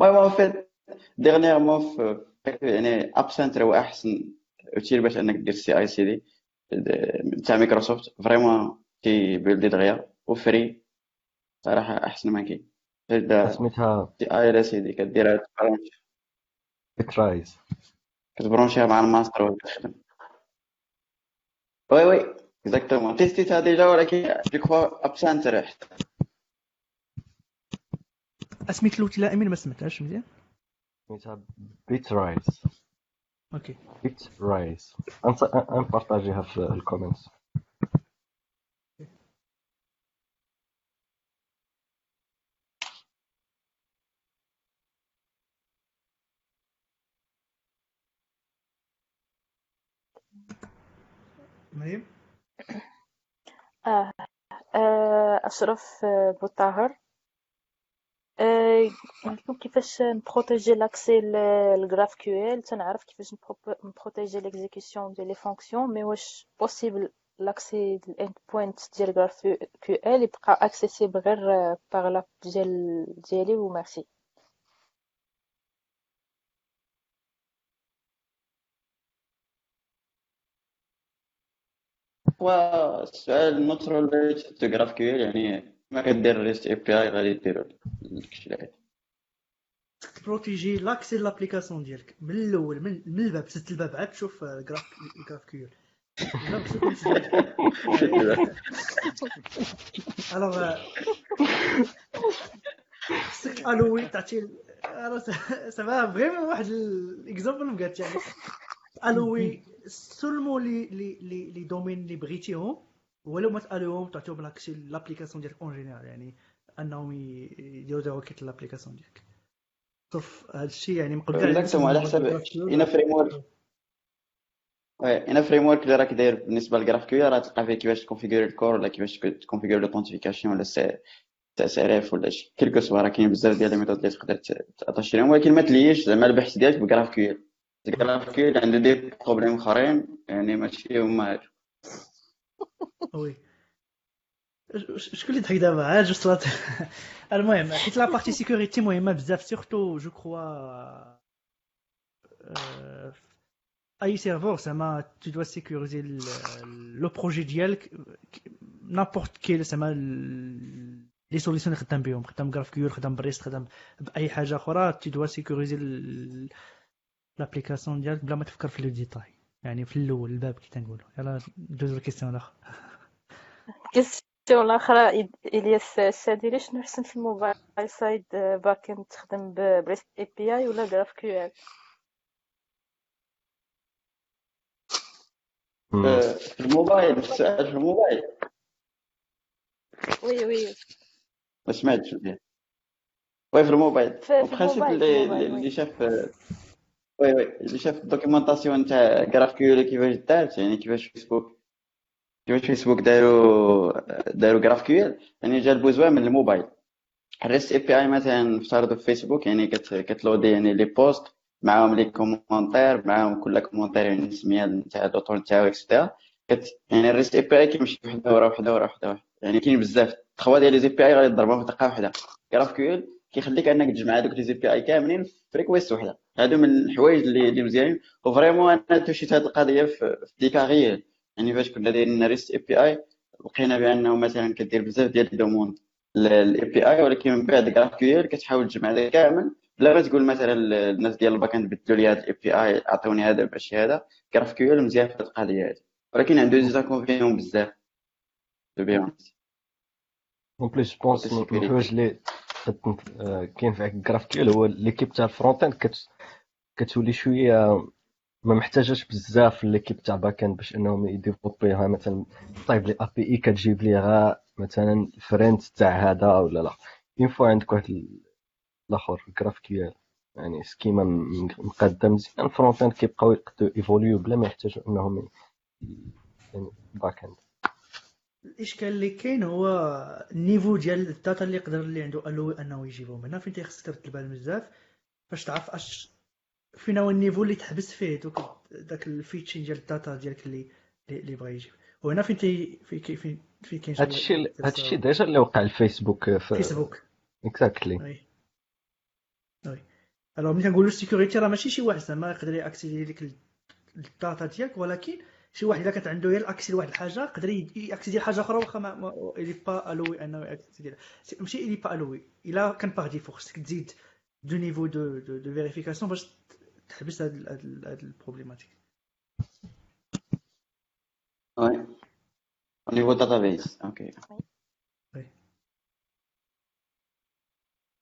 [SPEAKER 4] المهم فيت ديغنيغمون في يعني اب سنتر هو أحسن أوتيل باش أنك دير سي اي سي دي تاع مايكروسوفت فريمون كي بيلدي دغيا وفري. صراحة أحسن ما كاين.
[SPEAKER 5] سميتها
[SPEAKER 4] سي آي إل سي دي كديرها تبرونش
[SPEAKER 5] بترايز
[SPEAKER 4] كتبرونشيها مع الماستر وكتخدم وي وي. اكزاكتومون تيستيتها ديجا ولكن جو كخوا اب سنتر حتى
[SPEAKER 1] اسميت الاوتيل أمين ما سمعتهاش مزيان؟
[SPEAKER 5] سميتها بيترايز
[SPEAKER 1] OK.
[SPEAKER 5] Bitrise ن partagerها في ال comments
[SPEAKER 1] مريم
[SPEAKER 6] آه. آه. أشرف آه، بوطاهر آه، نعرفو كيفاش ن protéger l'accès لل GraphQL تنعرف كيفاش ن protéger l'exécution ديال les fonctions mais واش possible l'accès ال endpoint ديال GraphQL يبقى accessible غير par l'app ديال ديالي وميرسي
[SPEAKER 4] والسؤال not related to GraphQL يعني ما كدير REST API غادي ديرو داكشي العادي
[SPEAKER 1] تبروتيجي لاكسي لابليكاسيون ديالك. من الأول من, من الباب تسد الباب عاد تشوف جراف جراف كيو الوغ خصك الوي تعطي سافا فريمون واحد الاكزومبل مقاتش يعني الوي سولمون لي لي لي دومين اللي بغيتيهم ولو ما تالوهم تعطيهم لاكسي لابليكاسيون ديالك اون جينيرال يعني أنهم يديروا دي روكيت لابليكاسيون ديالك. شوف هذا الشيء يعني مقبل
[SPEAKER 4] اكزاكتومون على حسب اين فريم ورك اين فريم ورك اللي راك داير بالنسبة للجراف كيو راه تلقى فيه كيفاش تكونفيغوري الكور ولا كيفاش تكونفيغوري لوثنتيفيكاسيون ولا سي تاع اف ولا شي كيلكو سوا. راه كاين بزاف ديال لي ميثود اللي تقدر تاتاشي لهم ولكن ما تليش زعما البحث ديالك بجراف كيول جراف كيول عنده دي بروبليم آخرين يعني ماشي هما هادو
[SPEAKER 1] oui شكون اللي ضحك دابا؟ عاد juste المهم حيت la partie sécurité مهمة بزاف surtout je crois un serveur زعما tu dois sécuriser le projet ديالك. n'importe quelle زعما les solutions اللي خدام بهم خدام GraphQL خدام ب REST خدام بأي حاجة أخرى tu dois sécuriser l'application ديالك بلا ما تفكر في le détail. يعني في الأول الباب كي تنقولوا يلا دوزو ال question
[SPEAKER 6] الأخر. question الاخرى إلياس السادري شنو احسن في ال mobile side backend تخدم ب REST API ولا GraphQL
[SPEAKER 4] في الموبايل السؤال في ال
[SPEAKER 6] mobile. oui oui.
[SPEAKER 4] ما سمعتش. مزيان oui في الموبايل.
[SPEAKER 6] في الموبايل في
[SPEAKER 4] اللي شاف oui oui شاف ال documentation تاع GraphQL كيفاش دارت يعني كيفاش فيسبوك كيفاش فيسبوك داروا داروا GraphQL يعني جا ال besoin من ال mobile ال REST API مثلا افترضوا في فيسبوك يعني كت كتلودي يعني les posts معاهم les commentaires معاهم كل commentaire يعني السميه نتاع ال auteur نتاعو et cetera كت يعني ال REST API كيمشي وحده ورا وحده ورا وحده. يعني كاين بزاف تخوا ديال les API غادي تضربهم في دقه واحدة GraphQL كيخليك انك تجمع هذوك les API كاملين في request وحده. هادو من الحوايج اللي اللي مزيانين و vraiment أنا touchéت هذه القضية في Décathlon يعني فاش كنا دايرين REST API لقينا بأنه مثلا كدير بزاف ديال ال demandes لل API ولكن من بعد GraphQL كتحاول تجمع هذا كامل. بلا ما تقول مثلا الناس ديال ال backend بدلوا لي هذا ال API عطوني هذا ماشي هذا GraphQL مزيان في هذه القضية هذه ولكن عنده des inconvénients بزاف To be honest
[SPEAKER 5] en plus بونس من الحوايج اللي آه، كاين في GraphQL هو l'équipe تاع ال front-end كت- كتولي شوية ما محتاجاش بزاف l'équipe تاع back-end باش انهم يديفلوبيها. مثلا طيب les API كتجيب لي غا مثلا friend تاع هذا ولا لا. une fois عندك واحد ال- الآخر GraphQL يعني schéma م- مقاده مزيان. ال front-end كيبقاو يقدروا ايفوليو بلا ما يحتاجوا انهم يعني back-end
[SPEAKER 1] الإشكال اللي كاين هو ال niveau ديال ال data اللي يقدر اللي عنده alors أنه يجيبهم هنا فين تيخصك ترد البال بزاف. باش تعرف اش فين هو ال niveau اللي تحبس فيه. دوك داك ال fetching ديال ال data ديالك اللي اللي بغا يجيب. وهنا فين تي في فين فين كاين شي
[SPEAKER 5] هادشي هادشي déjà اللي وقع الفيسبوك في
[SPEAKER 1] فيسبوك.
[SPEAKER 5] exactly
[SPEAKER 1] oui. oui. alors ملي كنقولوا sécurité راه ماشي شي واحد زعما يقدر ياكسيدي لك ال- ال data ديالك ولكن شي واحد إلا كانت عنده غير ال accès لواحد الحاجة يقدر ياكسيدي لحاجه أخرى واخا ما ما- il est pas alloué انه ياكسيدي ماشي il est pas alloué الا كان par défaut خصك تزيد de niveaux de de, de vérification باش تحبس هاد ال- هاد ال- هاد ال
[SPEAKER 4] problématique. oui au niveau database. OK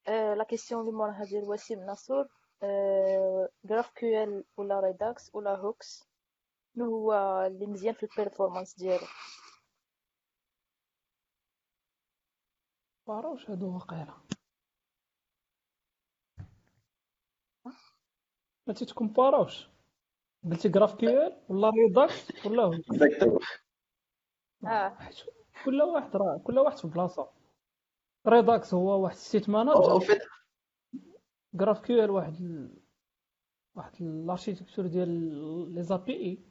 [SPEAKER 6] la question اللي موراها ديال وسيم QL ولا Redux ولا hooks شنو هو اللي مزيان في ال performance ديالو.
[SPEAKER 7] معرفش هادو واقيلا ما تيتكومباراوش قلتي GraphQL ولا Redux ولا هو؟ آه. كل واحد راه كل واحد في بلاصة. Redux هو واحد ماناجر
[SPEAKER 4] فيت
[SPEAKER 7] جراف كيو ال واحد ال... واحد الاركيتكتور ديال لي زابي اي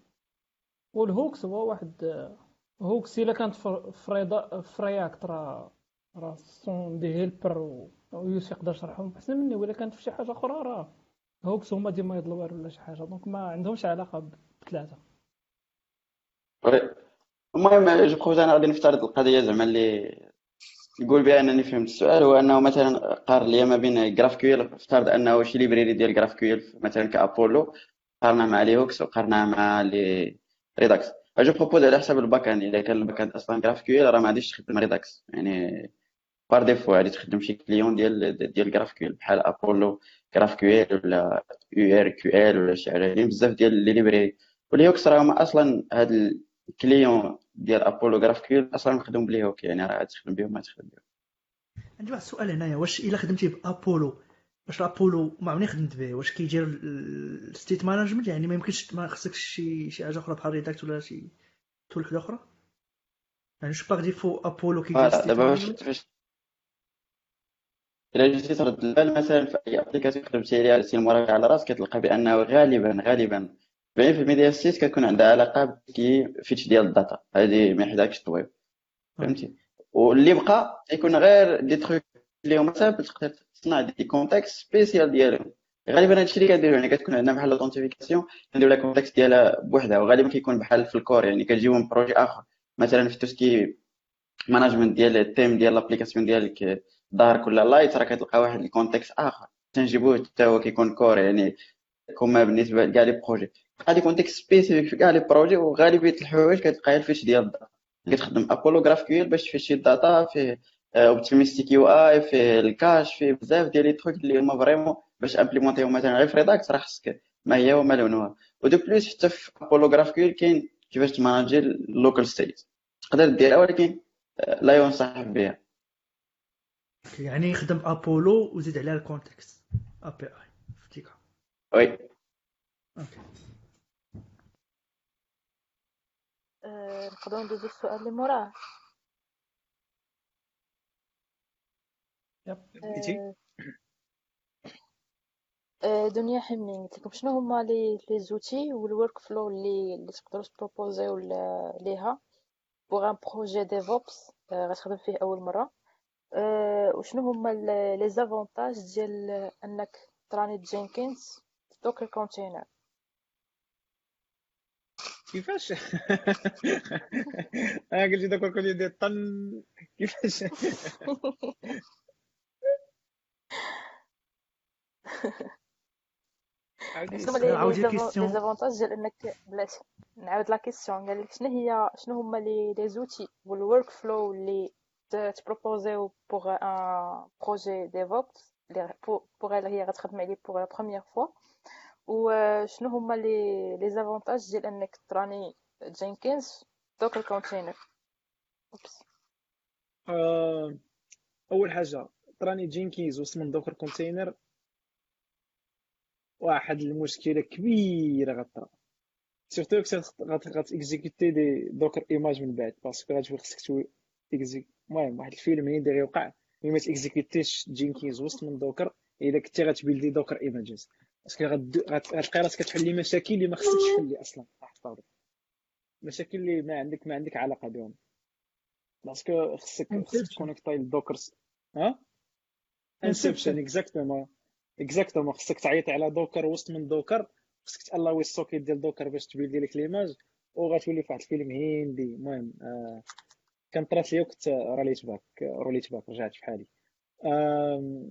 [SPEAKER 7] والهوكس هو واحد هوكس إلا كانت في فريدا في رياكت راه راه سون دي هيلبر ويوسف يقدر يشرحهم احسن مني ولا كانت في شي حاجة أخرى راه هوكس هما ديما يضلوا ولا شي حاجة دونك ما عندهمش علاقة
[SPEAKER 4] بثلاثة. المهم جو بروبوز أنا غادي نفترض القضية زعما اللي يقول بها أنني فهمت السؤال هو أنه مثلا قارن لي ما بين GraphQL افترض أنه شي library ديال GraphQL مثلا كأبولو قارنها مع les hooks وقارنها مع les Redux. je propose على حسب ال back-end إذا كان ال back-end أصلا GraphQL راه ما غاديش تخدم Redux. يعني par défaut غادي تخدم شي client ديال ديال GraphQL بحال Apollo GraphQL ولا URQL ولا شي حاجة. يعني بزاف ديال les libraries و les hooks راه أصلا هاد ال client ديال Apollo GraphQL أصلا مخدوم ب les hooks. يعني راه تخدم بهم ما تخدم بهم
[SPEAKER 1] عندي واحد السؤال هنايا. واش إلا خدمتي بأبولو واش ابولو ما عمرني خدمت به. واش كيدير ال state management يعني ما يمكنش ما خصكش شي شي حاجة أخرى بحال Redux ولا شي tool وحده أخرى؟ يعني شو par défaut Apollo كيدير الستيت
[SPEAKER 4] دابا الا جيتي ترد البال مثلا في أي application خدمتي عليها سي المراجعة على رأسك كتلقى بأنه غالبا غالبا 70% ديال ال state كتكون عندها علاقة ب fetch ديال ال data. هذه ما يحداكش الطويب فهمتي؟ واللي بقى يكون غير des trucs هما مثلا تقدر تصنع des contextes spécial ديالهم غالبا هادشي اللي كنديرو يعني كتكون عندنا بحال l'authentification كنديرو لها context ديالها بوحدها وغالبا كيكون بحال في ال core يعني كتجيو من projet آخر. مثلا في tout ce qui management ديال التيم ديال l'application ديالك dark ولا light راه كتلقى واحد ال context آخر. تنجيبوه حتى هو كيكون core يعني كما بالنسبة لكاع les projets غادي contexte spécifique في كاع les projets وغالبيه الحوايج كتلقاها ال fetch ديال ال data. كتخدم Apollo GraphQL باش تفيشي ال data فيه optimistic UI فيه ال cache فيه بزاف ديال les trucs اللي هما vraiment باش امبليمونتيهم مثلا غير في Redux راه خصك ما هي وما لونها. و de plus حتى في Apollo GraphQL كاين كيفاش تماناجي ال local state تقدر ديرها ولكن لا ينصح بها.
[SPEAKER 1] يعني يخدم ابولو وزيد عليها ال Context API فهمتيك
[SPEAKER 4] oui.
[SPEAKER 1] OK.
[SPEAKER 6] آه، نقدروا ندوزو السؤال اللي موراه.
[SPEAKER 2] yep
[SPEAKER 6] آه، آه، دنيا حمني قلت لكم شنو هما les les outils وال workflow اللي اللي تقدروا تبروبوزيو ل- ليها pour un projet DevOps غتخدم فيه أول مرة. آه، وشنو هما les avantages ديال أنك تراني Jenkins Docker container
[SPEAKER 2] كيفاش؟ أنا قلت دوك كل يدي طن كيفاش؟
[SPEAKER 6] شنو هما les
[SPEAKER 1] عاودي
[SPEAKER 6] لي
[SPEAKER 1] ال
[SPEAKER 6] question. avantages ديال انك بلاتي نعاود la question قال لك شنو هي شنو هما les les outils وال workflow اللي تبروبوزيو pour un projet DevOps pour اللي هي غتخدم عليه pour la première fois وشنو هما les les avantages ديال انك تراني Jenkins Docker
[SPEAKER 2] container أول حاجة تراني Jenkins وسط من Docker container واحد المشكلة كبيرة غطرا surtout غات exécuter des Docker images من بعد. parce que غتولي خصك tu exec المهم واحد الفيلم هنا داير يوقع. ملي ما ت exécuter ش Jenkins وسط من Docker إلا كنتي غت builder Docker images parce que غتلقى راسك كتحلي مشاكل اللي ما خصكش تحلي أصلا. احفظ مشاكل اللي ما عندك ما عندك علاقة بهم. parce que خصك خصك.
[SPEAKER 7] ت
[SPEAKER 2] connecter لل Dockers ها
[SPEAKER 7] inception.
[SPEAKER 2] exactement exactement خصك تعيط على Docker وسط من Docker خصك ت allow ي ال socket ديال Docker باش ت builder لك l'image وغتولي في واحد الفيلم هندي المهم آه كان طرات ليا وكنت rollit back rollit back رجعت في حالي آه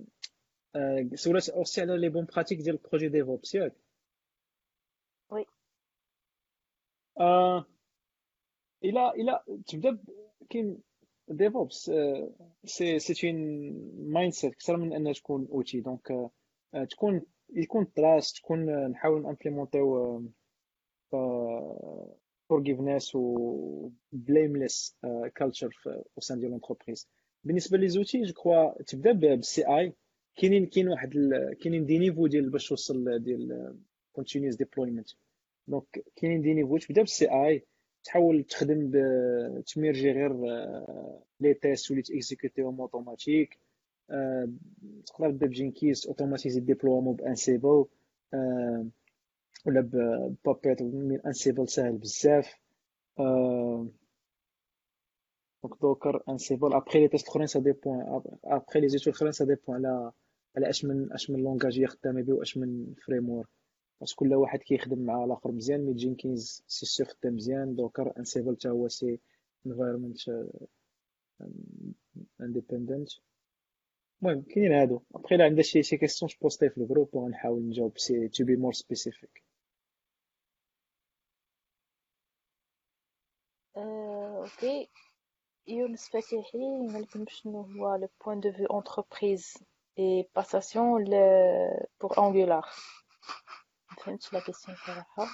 [SPEAKER 2] سولات aussi على les bonnes pratiques ديال ال projet DevOps ياك
[SPEAKER 6] oui
[SPEAKER 2] آه إلى إلى تبدا كاين DevOps c'est c'est un mindset أكثر من انها تكون outil donc تكون يكون trust تكون آه، نحاول ن implémenter forgiveness و blameless culture au sein ديال l'entreprise بالنسبة les outils je crois تبدا بال CI كاينين كاين واحد كاينين des niveaux ديال باش توصل ديال continuous deployment donc كاينين des niveaux تبدا بال CI تحاول تخدم ت merger غير آه، les tests واللي تيكزيكوتيهم اوتوماتيك آه، تقدر تبدأ ب Jenkins automatiser déploiement ب Ansible. آه، ولا Puppet من Ansible ساهل بزاف. آه، donc Docker Ansible. après les tests الاخرين ça dépend après les études الاخرين ça dépend على على أش من أش من langage هي خدامة به وأش من framework parce que كل واحد كيخدم مع الآخر مزيان mais Jenkins c'est sûr خدام مزيان. Docker Ansible حتى هو c'est environment independent المهم كاينين هادو ابخي الا عندها شي شي question poster في ال groupe ونحاول نجاوب c'est to be more specific
[SPEAKER 6] آه، okay يونس فتحي قالكم شنو هو le point de vue entreprise et passation pour Angular ما فهمتش la question صراحة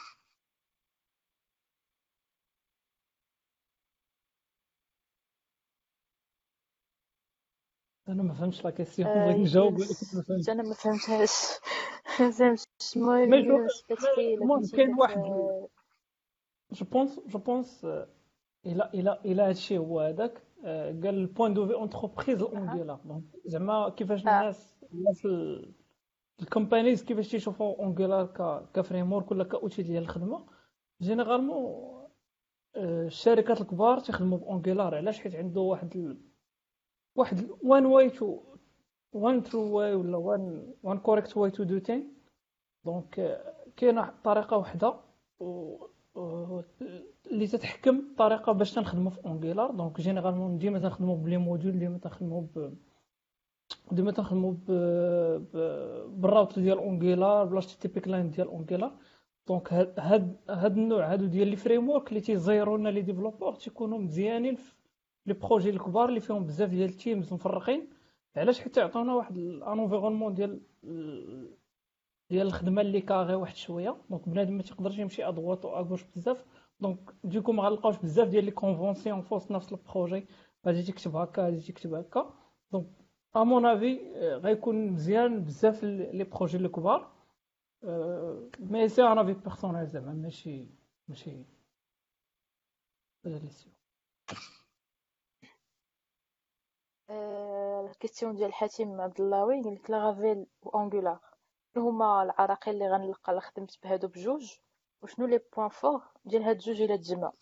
[SPEAKER 7] أنا ما فهمتش la question
[SPEAKER 6] آه،
[SPEAKER 7] بغيت نجاوب ولكن ما فهمتش
[SPEAKER 6] أنا ما فهمتهاش. ما فهمتش. المهم
[SPEAKER 7] كاين واحد. je pense je pense إلى إلى إلى هادشي هو هذاك. آه، قال ال point de vue entreprise Angular donc زعما كيفاش
[SPEAKER 6] آه.
[SPEAKER 7] الناس الناس ال companies كيفاش تيشوفوا Angular ك framework ولا ك outil ديال الخدمة. généralement الشركات الكبار تيخدموا ب Angular علاش؟ حيت عنده واحد. واحد one way to one true way ولا one one correct way to do things donc كاينة طريقة واحدة و... و... اللي تتحكم الطريقة باش تنخدموا في Angular donc généralement ديما تنخدموا ب les modules ديما تنخدموا ب ديما تنخدموا ب... بال route ديال Angular بال HTTP client ديال Angular donc هاد هاد النوع هادو ديال les frameworks اللي تيزيرو لنا les développeurs تيكونوا مزيانين في les projets الكبار اللي فيهم بزاف ديال ال teams مفرقين علاش حيت يعطونا واحد ال environnement ديال ديال الخدمة اللي carré واحد شوية. donc بنادم ما تيقدرش يمشي à droite و à gauche بزاف. donc du coup ما غنلقاوش بزاف ديال les conventions في وسط نفس ال projet. غادي تكتب هكا غادي تكتب هكا. donc à mon avis غيكون مزيان بزاف les projets الكبار. mais c'est un avis personnel زعما ماشي ماشي
[SPEAKER 6] ال question ديال حاتم عبد اللهوي قال لك Laravel و Angular شنو هما العراقيل اللي غنلقى؟ الا خدمت بهادو بجوج. وشنو les points forts ديال هاد الجوج إلا تجمعوا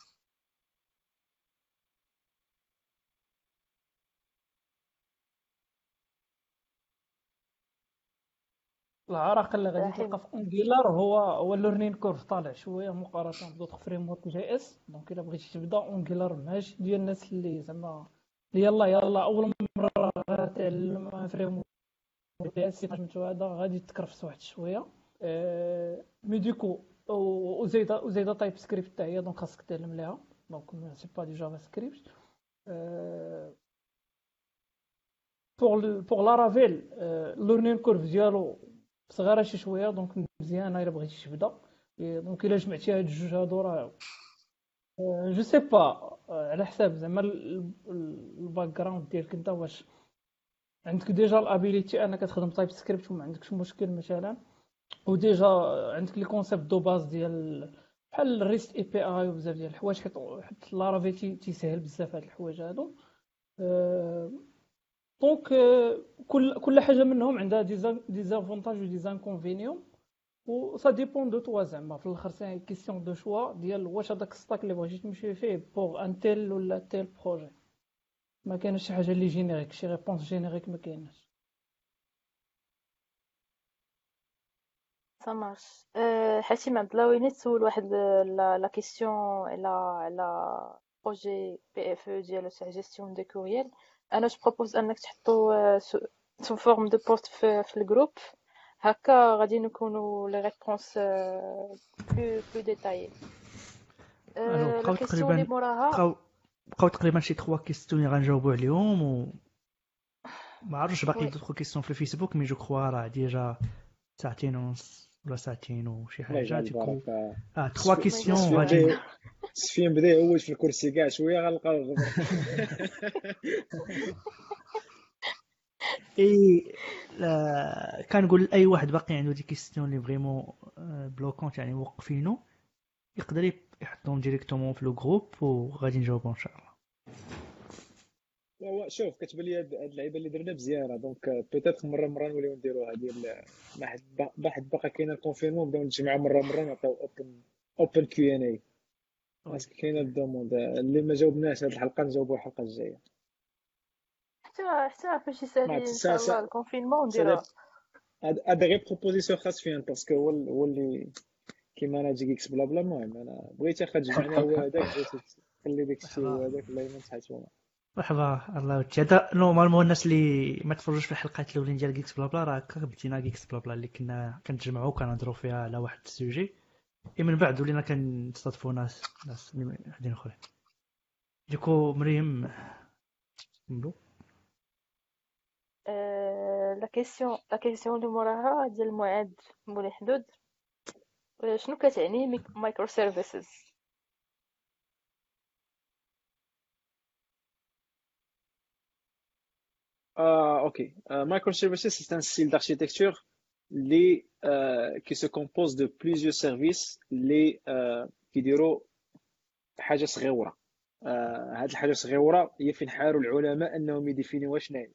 [SPEAKER 7] العراقيل اللي غادي. تلقى في Angular هو هو ال learning curve طالع شوية مقارنة ب d'autres frameworks JS. donc إلا بغيتي تبدأ Angular ماشي ديال الناس اللي زعما اللي يلا يلا أول مرة غتعلم frame JS غادي تكرفس واحد شوية. mais du coup وزيدا وزيدا TypeScript هي donc خاصك تعلم ليها. donc c'est pas du JavaScript pur pour Laravel ال learning curve ديالو صغيره شي شوية donc مزيانه إلا بغيتي تبدا. donc إلا جمعتي هاد الجوج هادو راه je sais pas على حساب زعما ال background ديالك. انت واش عندك déjà ال ability انك تخدم TypeScript وما عندكش مشكل مثلا؟ و déjà عندك les concepts de base ديال بحال ال REST API وبزاف ديال الحوايج حيت حيت Laravel تي- تيسهل بزاف هاد الحوايج هادو. donc آه، كل كل حاجة منهم عندها des avantages و ça dépend de toi زعما. في الآخر c'est question de choix ديال واش هذاك ال stack اللي بغيتي تمشي فيه pour un tel ولا tel projet ما كاينش شي حاجة اللي générique شي réponse générique ما كايناش
[SPEAKER 6] ça marche أه حاتم عبد اللهوي نيت سول واحد la question على على projet PFE أو ديالو تاع gestion de courrier أنا je propose انك تحطو sous forme de post في ال groupe هكا غادي نكونوا les réponses plus plus détaillées
[SPEAKER 1] alors،
[SPEAKER 6] la
[SPEAKER 1] بقاو
[SPEAKER 6] question اللي
[SPEAKER 1] تقريبا
[SPEAKER 6] موراها
[SPEAKER 1] بقاو بقاو تقريبا شي 3 questions اللي غنجاوبو عليهم و ما عرفتش باقي
[SPEAKER 6] oui.
[SPEAKER 1] d'autres questions في الفيسبوك mais je crois راه déjà ساعتين ونص ولا ساعتين وشي
[SPEAKER 2] الله
[SPEAKER 1] حاجة
[SPEAKER 2] يجعل
[SPEAKER 1] تيكون
[SPEAKER 2] البركه
[SPEAKER 1] آه 3 questions
[SPEAKER 2] سفيان
[SPEAKER 1] غادي
[SPEAKER 2] بدا سفيان بدا يهوج في الكرسي كاع شوية غنلقاو الغبر
[SPEAKER 1] اي لا كنقول لاي واحد باقي عنده des questions اللي vraiment bloquantes يعني موقفينو يقدر يحطهم directement في le groupe وغادي نجاوبو إن شاء الله.
[SPEAKER 2] هو شوف كتبان لي هاد اللعيبة اللي درنا مزيانه donc peut-être مرة مرة نوليو نديروها ديال ما حد با- ما حد باقا كاينة ال confinement نبداو نتجمعوا مرة مرة نعطيو open open Q&A كاينة ال demande اللي ما جاوبناش هاد الحلقة نجاوبوا الحلقة الجاية.
[SPEAKER 6] حتى حتى فاش يسالي ان
[SPEAKER 2] سا-
[SPEAKER 6] شاء
[SPEAKER 2] سا-
[SPEAKER 6] الله
[SPEAKER 2] ال
[SPEAKER 6] confinement
[SPEAKER 2] هاد هاد غير proposition خاص فيها parce que هو هو اللي كي manager Geeks Blabla المهم أنا بغيت اخا تجمعنا هو هذاك تخلي داك الشيء هذاك الله يمن تحيتو
[SPEAKER 1] مرحبا الله يوجه هذا normalement الناس اللي ما تفرجوش في الحلقات الاولين ديال Geeks Blabla راه هكا بدينا Geeks Blabla اللي كنا كنتجمعوا وكنهضروا فيها على واحد ال sujet et من بعد ولينا كنستضيفوا ناس ناس اللي وحدين اخرين d'accord مريم نبدو
[SPEAKER 6] آه، la question la question اللي موراها ديال معاذ مولاي حدود آه، شنو كتعني microservices
[SPEAKER 2] Ah, ok. Euh, microservices, c'est un style d'architecture les, euh, qui se compose de qui diront حاجة صغيرة آه هاد الحاجة صغيره هي فين حاروا العلماء أنهم ي définir وها شنو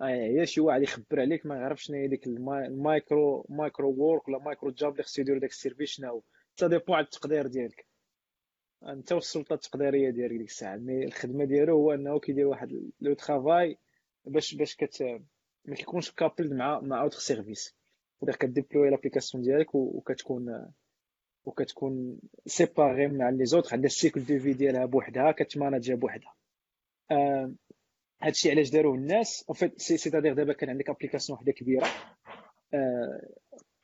[SPEAKER 2] آه هي شي واحد يخبر عليك ما يعرفش شنو هي ديك ال micro micro work ولا micro job اللي خصو يدير داك ال service شنو هو. ça dépend على التقدير ديالك. انت والسلطه التقديريه ديالك ديك الساعة. mais الخدمة ديالو هو انه كيدير واحد le travail باش باش كت ما كيكونش coupled مع مع autres services ك déployer l'application ديالك وكتكون وكتكون séparée مع les autres عندها ال cycle de vie ديالها بوحدها كت manager ها بوحدها. آه هادشي علاش داروه الناس. fait c'est c'est-à-dire دابا كان عندك application وحدة كبيرة آه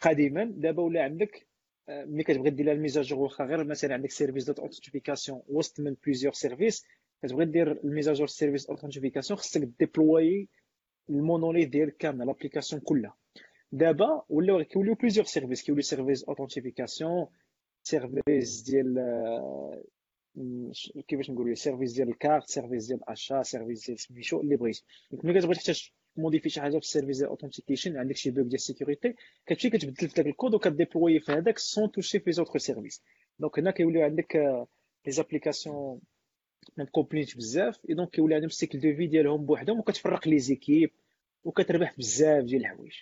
[SPEAKER 2] قديما. دابا ولا عندك آه ملي كتبغي دير ال mise à jour واخا غير مثلا عندك service d'authentification وسط من plusieurs services كتبغي دير ال mise à jour service authentification خصك déployer ال monolithe ديالك كامل l'application كلها. دابا ولاو كيوليو plusieurs services كيوليو service authentification service ديال كيفاش نقول service ديال ال carte service ديال ال achat service ديال سميتو اللي بغيتي donc ملي كتبغي تحتاج modifier شي حاجة في ال service ديال authentication عندك شي bug ديال ال sécurité كتمشي كتبدل في داك ال code وك déployer في هذاك sans toucher في autres services donc هنا كيوليو عندك les applications ما م couplé ينش بزاف et donc كيولي عندهم ال cycle de vie ديالهم بوحدهم وكتفرق les équipes وكتربح بزاف ديال الحوايج.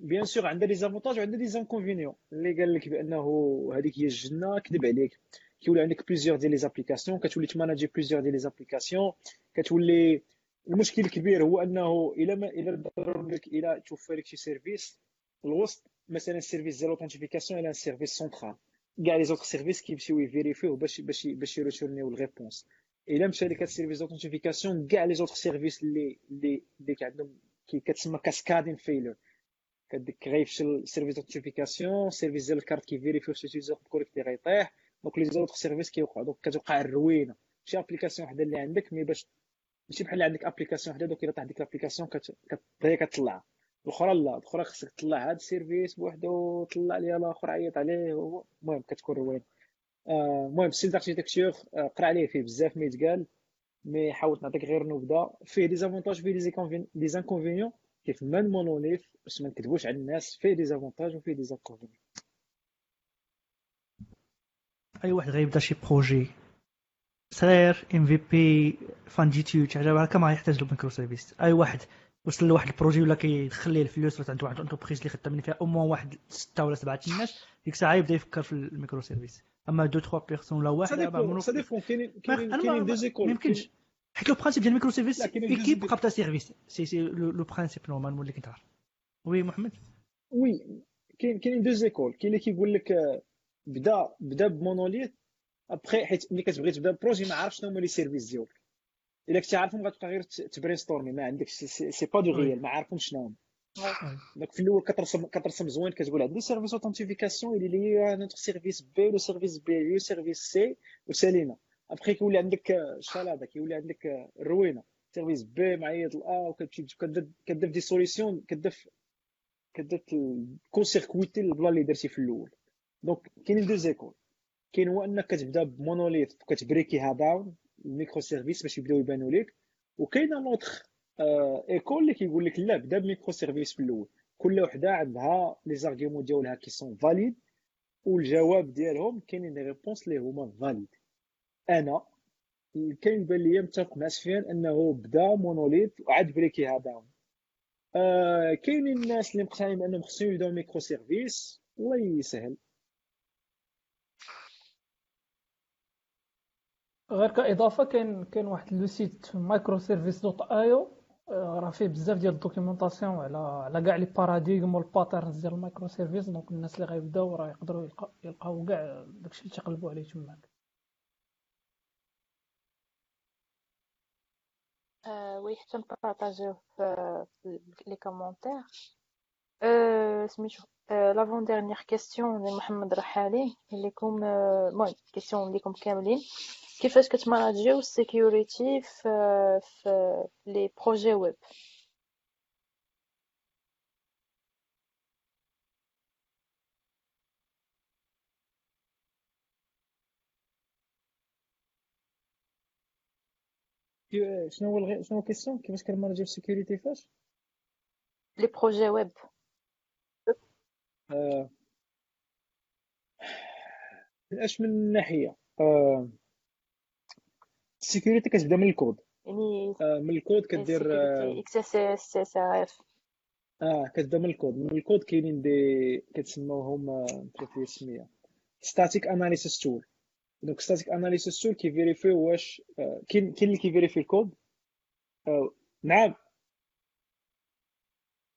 [SPEAKER 2] bien sûr عندها les avantages وعندها les inconvénients اللي قال لك بأنه هذيك هي الجنة كذب عليك. كيولي عندك plusieurs ديال les applications كتولي ت manager plusieurs ديال les applications كتولي المشكل الكبير هو انه الا ما الا ضرب لك الا توفر لك شي service الوسط مثلا ال service ديال authentification إلى service central كاع les autres services كيمشيو ي vérifier و باش باش باش ي retourner و ال réponse الا مشى لك ال service d'authentification كاع les autres services اللي اللي اللي عندهم كتسمى cascading failure كديك غيفشل السيرفيس دوثنتيفيكاسيون السيرفيس ديال الكارت كيفيريفي واش ال user connecté غيطيح donc les autres services كيوقع donc كتوقع الروينة. شي application وحدة اللي عندك mais باش ماشي بحال عندك application وحدة donc الا طاح ديك ال application كتبغي كتطلع. الأخرى لا. الأخرى خصك تطلع هاد ال service بوحدو طلع ليها الآخر عيط عليه المهم كتكون روينة. آه، المهم style d'architecture آه، قرأ عليه فيه بزاف ما يتقال mais حاولت نعطيك غير نبذة. فيه des avantages فيه des inconvénients كيف ما ال monolithe باش ما نكذبوش على الناس فيه des avantages وفيه des inconvénients
[SPEAKER 1] أي واحد غيبدأ شي projet. صغير MVP فان جي تيو شي حاجة هكا ما يحتاج له microservices أي واحد وصل لواحد ال projet ولا كيدخل ليه الفلوس ولا عنده واحد entreprise اللي خدام فيها au moins واحد ستة ولا سبعة الناس ديك الساعة يبدأ يفكر في ال microservices أما deux trois personnes ولا واحد
[SPEAKER 2] ça dépend كاينين كاينين deux écoles
[SPEAKER 1] ما يمكنش. حيت le principe ديال ال microservices équipe قابطة service c'est c'est le principe normalement اللي كنت عارف. oui محمد
[SPEAKER 2] oui كاين كاينين deux écoles كاين اللي كيقول لك بدا بدا ب monolithe après حيت ملي كتبغي تبدا projet ما عارفش شنو هما les services ديالك. إلا كنتي عارفهم غتبقى غير ت brainstormer ما عندكش c'est pas du réel ما عارفهمش شنو هما. donc في الأول كترسم كترسم زوين كتقول عندي service authentification اللي les autres service B le service B ou service C وسالينا ابخي كيولي عندك الشلاضه كيولي عندك الروينه service B معيط الا وكتمشي كدير des solutions كدير كدير court-circuiter ال plan اللي درتي في الأول. donc كاينين deux écoles. كاين هو انك كتبدا ب monolithe وكت breaker ها down ال microservices باش يبداو يبانوا لك وكاينه l'autre école اللي كيقول لك لا بدا ب microservices في الأول. كل وحدة عندها les arguments ديالها qui sont valides والجواب ديالهم كاينين لي réponses اللي هما فاليد أنا كاين بان ليا متفق مع سفيان أنه بدا monolith وعاد break يها down. آه كاينين الناس اللي مقتنعين بأنهم خصهم يبداو microservices الله يسهل.
[SPEAKER 7] غير كإضافة كاين كاين واحد le site microservices.io راه فيه بزاف ديال ال documentation على على كاع les paradigmes وال patterns ديال ال microservices donc الناس اللي غيبداو راه يقدروا يلقاو كاع داكشي اللي تيقلبوا عليه تماك.
[SPEAKER 6] oui حتى نpartageيو في les commentaires سميتو l'avant-dernière question ديال محمد رحالي ليكم المهم question ليكم كاملين كيفاش كتmanageيو ال security في في les projets web
[SPEAKER 2] شنو هو الغي... شنو هو question كيفاش كنmanageيو ال security فاش
[SPEAKER 6] les projets web
[SPEAKER 2] آه... من اش من ناحيه آه... ال sécurité كتبدا من الكود.
[SPEAKER 6] يعني
[SPEAKER 2] آه، من الكود كدير
[SPEAKER 6] sécurité XSF
[SPEAKER 2] آه كتبدا من الكود. من الكود كاينين des كتسموهم آه، les السميه static analysis tools دونك ستاتيك اناليسيس تول كيفيريفي واش آه، كاين كاين اللي كيفيريفي الكود. آه، مع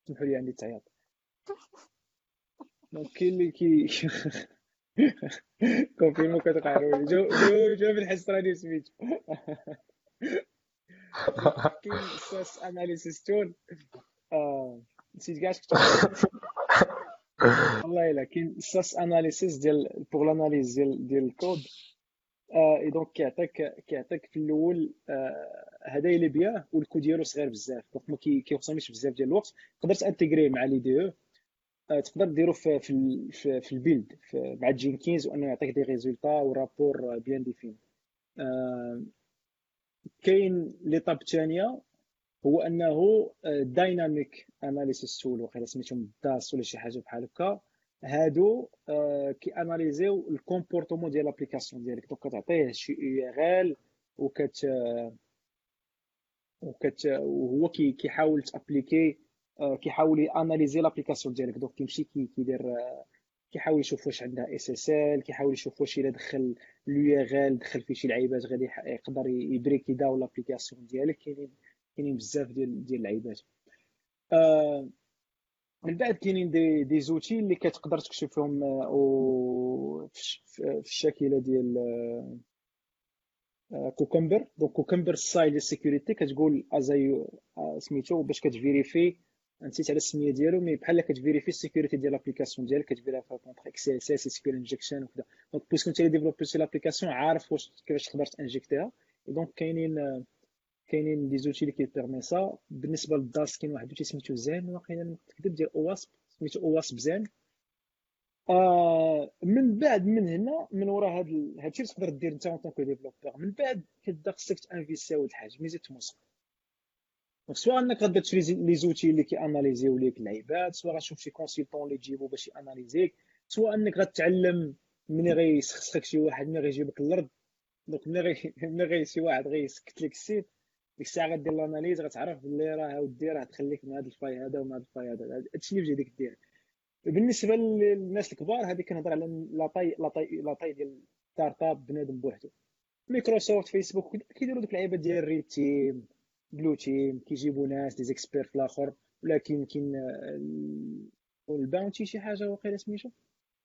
[SPEAKER 2] سمحوا لي عندي تعياط. دونك كاين اللي كي كونفيرمو كتقهروا لي جو جو جو بالحس راني سميتو كاين ستاتيك اناليسيس آه، نسيت كاع شكون والله الا كاين ساس اناليسيس ديال بوغ لاناليز ديال ديال الكود اي دونك كيعطيك كيعطيك في الأول هدايا اللي بياه والكود ديالو صغير بزاف. دونك ما كي- كيخصمش بزاف ديال الوقت. تقدر تانتيغريه مع لي دي أو. تقدر ديرو في في في, البيلد مع جينكينز وأنه يعطيك دي ريزولتا ورابور بيان ديفين. كاين ليطاب الثانية هو أنه dynamic analysis tools وقيلا سميتهم DAST ولا شي حاجة بحال هكا. هادو آه، كيanalyseيو ال comportement ديال l'application ديالك. donc كتعطيه شي URL وكت وكت وهو كي كيحاول تأبليكي آه، كيحاول يanalyseي l'application ديالك. donc كيمشي كي- كيدير آه، كيحاول يشوف واش عندها SSL كيحاول يشوف واش إلا دخل ال URL دخل فيه شي لعيبات غادي يقدر يbreakي down l'application ديالك. كاينين كاينين بزاف ديال ديال اللعيبات آه، من بعد كاينين des des outils اللي كتقدر تكتشفهم آه، و في الش- في الشاكله ديال Cucumber. donc Cucumber style ديال ال sécurité كتقول إزاي آه، سميتو باش كتvérifiي نسيت على السمية ديالو mais بحال كتvérifiي ال sécurité ديال l'application ديالك كتvérifiي contre XSS SQL injection وكذا donc puisque انت اللي développيتي l'application عارف واش كيفاش تقدر تinjectيها دونك كاينين كاينين دي زوتي اللي كيبيرمي سا بالنسبة للداس كاين واحد سميتو زين. واقيلا كتكذب ديال أواسب سميتو أواسب زين. آه من بعد من هنا من ورا هاد هادشي تقدر دير انت اون طونك ديفلوبور من بعد كتبدا خصك تانفيستي واحد الحاجة ميزة تموسق دونك سواء أنك غتبدا تشري لي زوتي اللي كيأناليزيو ليك اللعيبات سواء غتشوف شي كونسلتون اللي تجيبو باش يأناليزيك سواء أنك غتعلم ملي غيسخسخك شي واحد ملي غيجيبك الأرض دونك ملي غي شي واحد غيسكت لك السيت ديك الساعة غدير لاناليز غتعرف بلي راه أودي راه تخليك من هذا الفاي هذا ومن هذا الفاي هذا هادشي اللي يديك دير. بالنسبة للناس الكبار هذه كنهضر على لاطاي لاطاي لاطاي ديال ستارت اب بنادم بوحدو. مايكروسوفت فيسبوك كيديروا ديك اللعيبة ديال ريد تيم بلو تيم كيجيبوا ناس دي زيكسبير في الآخر ولكن كاين آه، ال- ال bounty شي حاجة واقيلا سميتو؟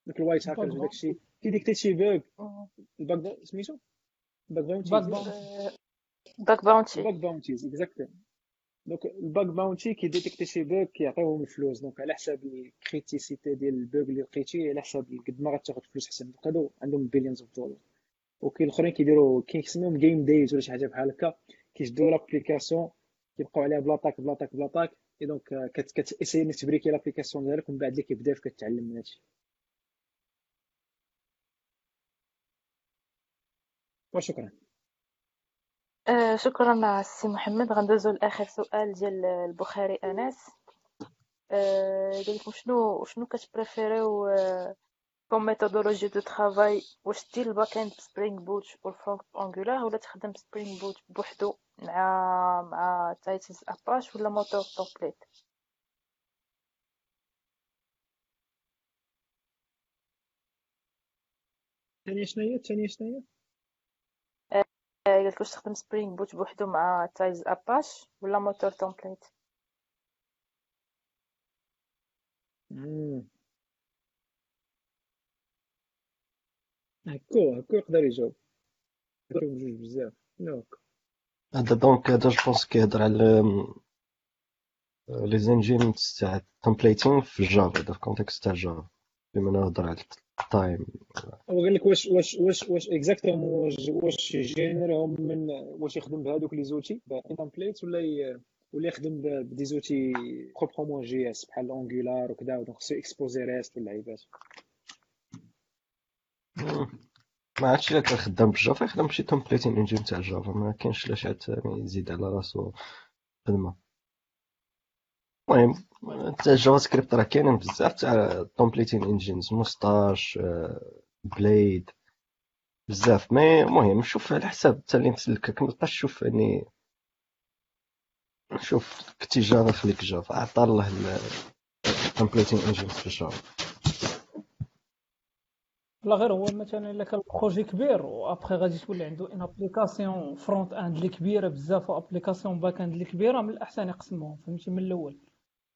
[SPEAKER 2] داك ال white
[SPEAKER 7] hackers
[SPEAKER 2] وداك الشيء كيdétectي شي bug ال bug boun- سميتو؟ bug bounty
[SPEAKER 7] bug bounty
[SPEAKER 6] bug bounty
[SPEAKER 2] bug bounties exactly donc ال bug bounty كيdétectي شي bug كيعطيوهم الفلوس. donc على حساب ال criticité ديال ال bug اللي لقيتي على حساب قد ما غتاخد فلوس حسن donc هادو عندهم billions of dollars وكاين الأخرين كيديروا كيسميهم zero days ولا شي حاجة بحال هكا. كيشدوا l'application كيبقاو عليها ب l'attaque ب l'attaque ب l'attaque et donc كت كتاسيي انك تبريكي لابليكاسيون ديالك ومن بعد اللي كيبدا كتعلم من هادشي. وشكرا
[SPEAKER 6] آه شكرا سي محمد. غندوزو لآخر سؤال ديال البخاري أنس. آه قال لكم شنو شنو كتpréférيو آه comme méthodologie de travail واش دير ال backend ب Spring Boot وال front Angular ولا تخدم Spring Boot بوحدو مع مع Tiles Apache ولا moteur template
[SPEAKER 2] الثانية شنو هي الثانية شنو هي
[SPEAKER 6] آه قال لك واش تخدم Spring Boot بوحدو مع Tiles Apache ولا moteur
[SPEAKER 2] template هكو هكو يقدر يجاوب هكو بجوج بزاف لا هكا
[SPEAKER 5] هذا donc هذا je pense كيهضر على les engines تاع ال templating في ال Java هذا في contexte تاع ال Java بما نهضر على Thyme
[SPEAKER 2] هو قال لك واش واش واش واش exactement واش واش générer هم من واش يخدم بهذوك les outils template ولا. ولا يخدم ب des outils proprement JS بحال Angular وكذا donc خصو exposer REST واللعيبات
[SPEAKER 5] ما عرفتش إلا كان خدام بال Java يخدم بشي templating engine تاع ال Java. ما كاينش لاش عاد يزيد على راسو خدمه المهم تاع ال JavaScript راه كاينين بزاف تاع templating engines Mustache بليد بزاف. mais المهم شوف على حساب حتى اللي مسلكك ما تبقاش تشوف يعني شوف كنتي Java خليك Java. عطى الله ال templating engines في Java
[SPEAKER 7] لا غير هو مثلا إلا كان projet كبير وأبخي غادي تولي عنده une application front-end اللي كبيرة بزاف و application back-end اللي كبيرة من الأحسن يقسمهم فهمتي؟ من الأول.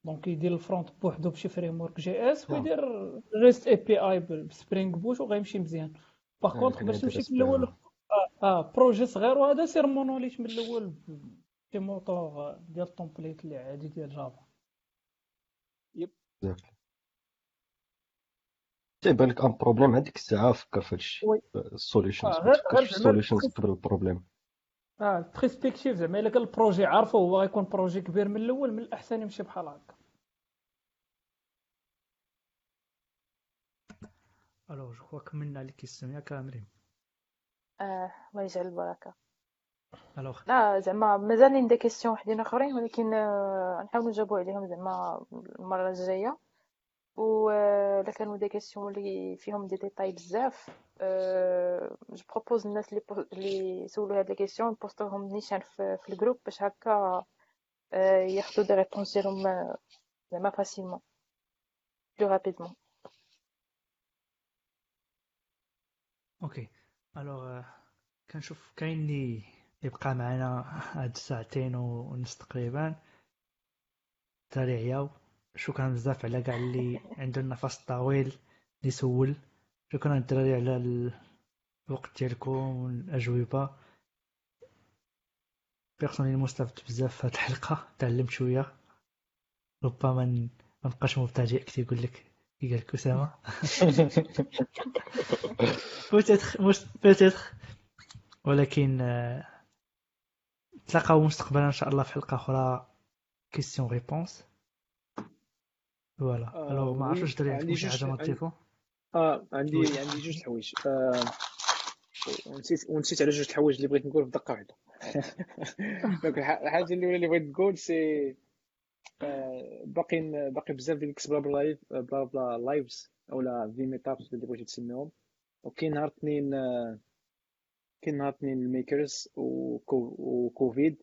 [SPEAKER 7] donc يدير ال front بوحدو بشي framework
[SPEAKER 5] JS.
[SPEAKER 7] ويدير REST API ب Spring Boot وغيمشي مزيان. par
[SPEAKER 5] آه،
[SPEAKER 7] contre
[SPEAKER 5] كان
[SPEAKER 7] باش تمشي
[SPEAKER 5] Spring.
[SPEAKER 7] الأول آه, آه projet صغير وهذا سير monolithe من الأول شي موتور ديال ال template اللي عادي ديال Java
[SPEAKER 5] تيبان لك un problème هذيك الساعة فكر في هادشي oui.
[SPEAKER 7] ال
[SPEAKER 5] solutions
[SPEAKER 7] ال
[SPEAKER 5] solutions قبل ال
[SPEAKER 7] problem. آه perspective زعما إلا كان ال projet عارفه هو غيكون projet كبير من الأول من الأحسن يمشي بحال هكا.
[SPEAKER 1] alors je crois كملنا les questions ياك مريم
[SPEAKER 6] آه الله يجعل البركة.
[SPEAKER 1] alors
[SPEAKER 6] لا زعما مازالين des questions وحدين أخرين ولكن آه، نحاولوا نجاوبوا عليهم زعما المرة الجاية. و الا كانوا des questions اللي فيهم دي ديتاي بزاف. je propose الناس اللي بو- اللي سولوا هاد les questions ي poster وهم نيشان في, في ال groupe باش هكا آه، ياخذوا des réponses ديالهم آه، زعما facilement plus rapidement
[SPEAKER 1] OK alors كنشوف كاين اللي يبقى معنا هاد الساعتين ونص تقريبا. تالي عياو. شكرا بزاف على كاع اللي عنده النفس الطويل اللي يسول شكرا الدراري على الوقت ديالكم والأجوبة. personnel مستفدت بزاف في هاد الحلقة. تعلمت شوية. ربما ما نبقاش مبتدئ كي يقول لك كي قال لك أسامة. peut-être ولكن آه، نتلاقاو مستقبلا إن شاء الله في حلقة أخرى. questions réponses voilà.
[SPEAKER 2] آه،
[SPEAKER 1] alors ما عرفتش دري عندكم شي حاجة ما
[SPEAKER 2] عندي-
[SPEAKER 1] تضيفوا
[SPEAKER 2] آه عندي. عندي جوج الحوايج آه ونسيت ونسيت على جوج الحوايج اللي بغيت نقول في دقه واحدة. donc الح- الحاجة الأولى اللي بغيت نقول c'est آه، باقيين باقي بزاف ديال بلا بلا لايف بلا بلا لايفز أولا في ميتابس اللي بغيتو تسميهم وكاين نهار اثنين كاين نهار اثنين الميكرز وكو- وكوفيد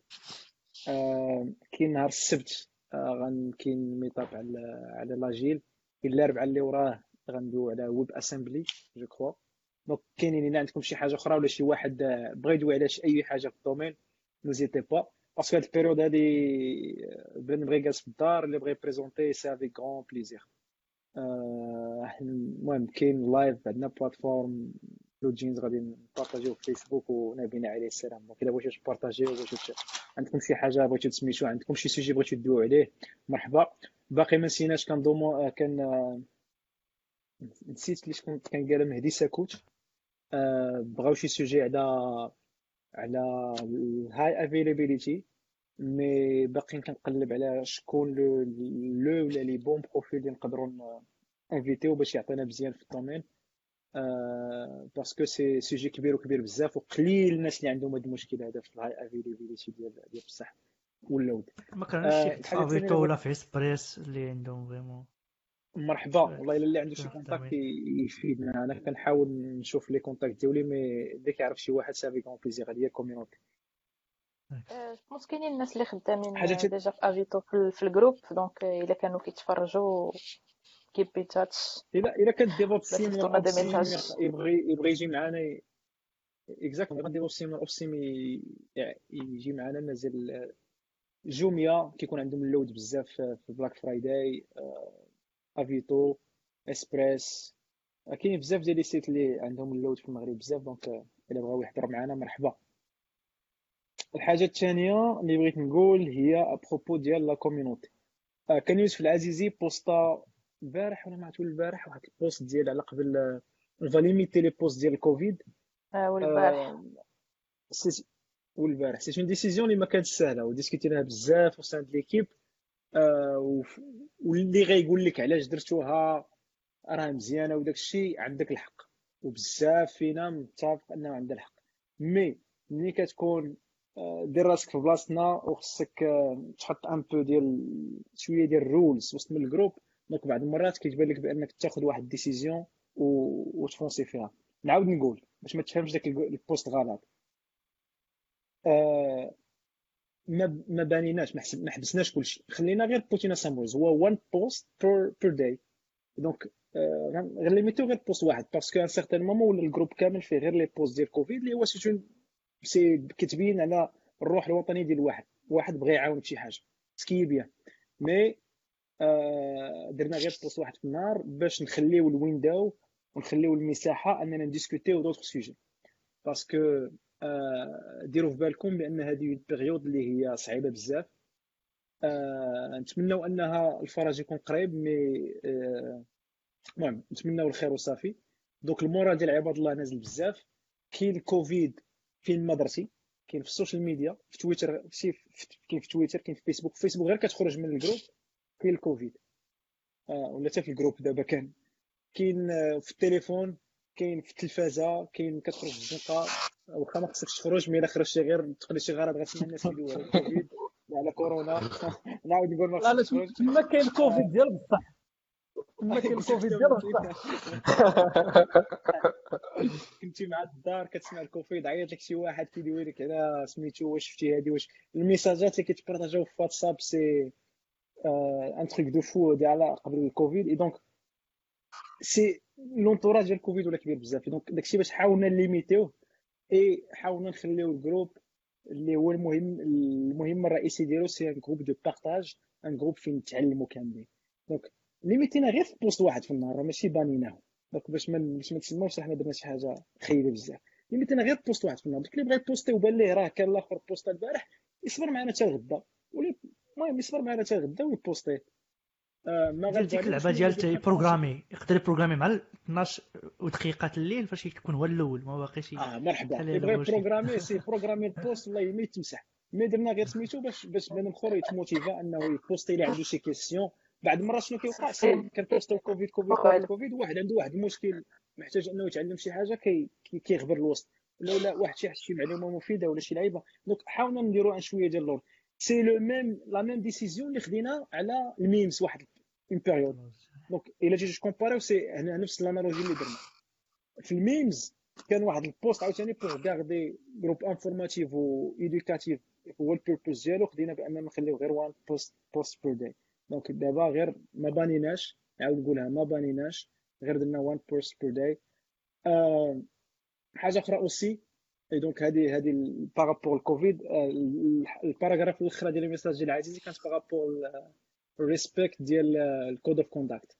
[SPEAKER 2] كاين نهار السبت. آه، غن كاين ميتاب على على لاجيل. كاين الاربعاء اللي وراه غندويو على ويب أسامبلي جو كخوا دونك كاينين الا عندكم شي حاجة أخرى ولا شي واحد آه، بغى يدوي على أي حاجة في الدومين؟ نوزيتي با باسكو هاد البيريود هادي آه، بنادم بغى يجلس في الدار اللي بغى يبريزونتي سي افيك غون بليزير المهم كاين لايف عندنا بلاتفورم بلو جينز غادي نبارطاجيو في فيسبوك ونبينا عليه السلام. دونك إلا بغيتو تبارطاجيو بغيتو عندكم شي حاجة بغيتو تسميتو عندكم شي سوجي بغيتو تدويو عليه مرحبا. باقي ما نسيناش دومو كان آه، نسيت اللي شكون كان قال مهدي ساكوت. آه، بغاو شي sujet على على ال high availability mais باقي كنقلب على شكون le le ولا les bons profils اللي نقدروا inviter يو باش يعطينا مزيان في ال domaine. آه parce que c'est sujet كبير وكبير بزاف وقليل الناس اللي عندهم هذا المشكل هذا في ال high availability ديال ديال بصح وال
[SPEAKER 1] load ما
[SPEAKER 2] آه،
[SPEAKER 1] شي
[SPEAKER 2] اللي
[SPEAKER 1] ولا في اسبريس اللي عندهم vraiment
[SPEAKER 2] مرحبا والله الا اللي عنده شي كونتاكت. يفيدنا أنا كنحاول نشوف لي كونتاكت ديالي مي اللي كيعرف شي واحد سافي كون بليزير هذه هي الكوميونيتي
[SPEAKER 6] بونس كاينين الناس اللي خدامين ديجا في افيتو في, في الجروب دونك الا كانوا كيتفرجوا كيب ان تاتش
[SPEAKER 2] الا الا كان ديفوب
[SPEAKER 6] ميساج
[SPEAKER 2] يبغي يبغي يجي معنا اكزاكتلي كان ديفوب سيميور اوف سيم يجي معنا مازال Jumia كيكون عندهم ال load بزاف في Black Friday Avito Express كاين بزاف ديال les sites اللي عندهم ال load في المغرب بزاف donc إلا بغاو يحضر معنا مرحبا. الحاجة الثانية اللي بغيت نقول هي à propos ديال la community آه، كان يوسف العزيزي posta البارح ولا ما عرفت البارح واحد ال post ديال على قبل on va limiter les posts ديال الكوفيد
[SPEAKER 6] آه، والبارح.
[SPEAKER 2] آه، سي- والبارح. c'est une décision اللي ما كانتش سهلة و discutina ها بزاف وسط l'équipe آه، واللي غيقول لك علاش درتوها راه مزيانة وداك الشيء عندك الحق. وبزاف فينا متفق إنه عنده الحق. mais ملي كتكون آه، دير راسك في بلاصتنا وخصك آه، تحط un peu ديال شوية ديال ال rules وسط من ال groupe donc بعض المرات كيتبان لك بأنك تاخذ واحد décision وتفونسي فيها. نعاود نقول باش ما تفهمش داك البوست غلط. آه ما ما بانيناش ما حبسناش كلشي. خلينا غير بوتينا سامويز هو وان بوست بير بير داي دونك آه، غير ليميتو غير بوست واحد. باسكو ان سيغتان مومون ولا الجروب كامل فيه غير لي بوست ديال كوفيد اللي هو سي سي كتبين على الروح الوطني ديال واحد. واحد بغى يعاون بشي حاجة. سكي بيان mais درنا غير post واحد في النهار باش نخليو ال window ونخليو المساحة أننا ن discuter و d'autres sujets. parce que آه ديروا في بالكم بأن هذه période اللي هي صعيبة بزاف. آه نتمنوا أنها الفرج يكون قريب mais آه المهم نتمنوا الخير وصافي. donc ال moral ديال عباد الله نازل بزاف. كاين كوفيد فين ما درتي كاين في ال social media في تويتر في كاين في تويتر كاين في فيسبوك. في فيسبوك غير كتخرج من ال groupe. كاين الكوفيد. آه ولا حتى في ال groupe دابا كان. كاين آه، في التليفون كاين في التلفازة كاين كتخرج في الزنقه واخا ما خصكش تخرج mais إلا خرجتي غير تقضي شي غرض غتسمع الناس يدويو على الكوفيد على كورونا. نعاود نقول ما خصكش تخرج.
[SPEAKER 7] تما كاين كوفيد ديال بصح. تما كاين كوفيد ديال بصح.
[SPEAKER 2] كنتي مع الدار كتسمع الكوفيد عيط لك شي واحد كيدوي لك على سميتو واش شفتي هادي واش. ال messages ات اللي كيت partager او في واتساب c'est un truc de fou ديال قبل ال Covid et donc c'est l'entourage ديال الكوفيد ولا كبير بزاف donc داكشي باش حاولنا ن limiter وه et حاولنا نخليو ال groupe اللي هو المهم المهمه الرئيسي ديالو c'est un groupe de partage un groupe فين نتعلموا كاملين دونك ليميتينا غير في بوست واحد في النهار ماشي بانيناه دونك باش ما باش ما تسموش حنا درنا شي حاجة خايبه بزاف ليميتينا غير بوست واحد في النهار داك اللي بغى يبوستي وبان ليه راه كان الآخر بوستا البارح يصبر معنا حتى الغدا ولا المهم يصبر معنا حتى الغدا ويبوستي آه ما
[SPEAKER 1] ديال ديك
[SPEAKER 2] اللعبة
[SPEAKER 1] ديال
[SPEAKER 2] غادي نبقى
[SPEAKER 1] يبروغرامي يقدر يبروغرامي مع 12 ودقيقه الليل فاش يكون هو الأول ما باقيش
[SPEAKER 2] آه مرحبا. يبغي. بروغرامي سي بروغرامي البوست والله ما يتمسح. mais درنا غير سميتو باش باش بنادم اخر يت motiva انه ي poster اللي عنده شي question بعد المره شنو كيوقع؟ كن poster يو Covid Covid Covid Covid. واحد عنده واحد المشكل محتاج انه يتعلم شي حاجة كي كي- كيغبر الوسط. ولا ولا واحد شي شي معلومة مفيدة ولا شي لعيبة. donc حاولنا نديروا un شوية ديال اللور. c'est le même la même décision اللي خدينا على ال memes واحد une période donc الا جيتي ت comparer يو c'est هنا نفس ال analogie اللي درنا في ال memes كان واحد ال post عاوتاني pour garder groupe informatif و éducatif هو ال purpose ديالو خدينا بأننا نخليو غير one post post per day donc دابا غير ما بانيناش نعاود نقولها ما بانيناش غير درنا one post per day حاجة أخرى aussi et donc هذه هذه par rapport ال Covid ال paragraphe الاخرى ديال ال message ديال عزيزي كانت par rapport ال respect ديال ال code of conduct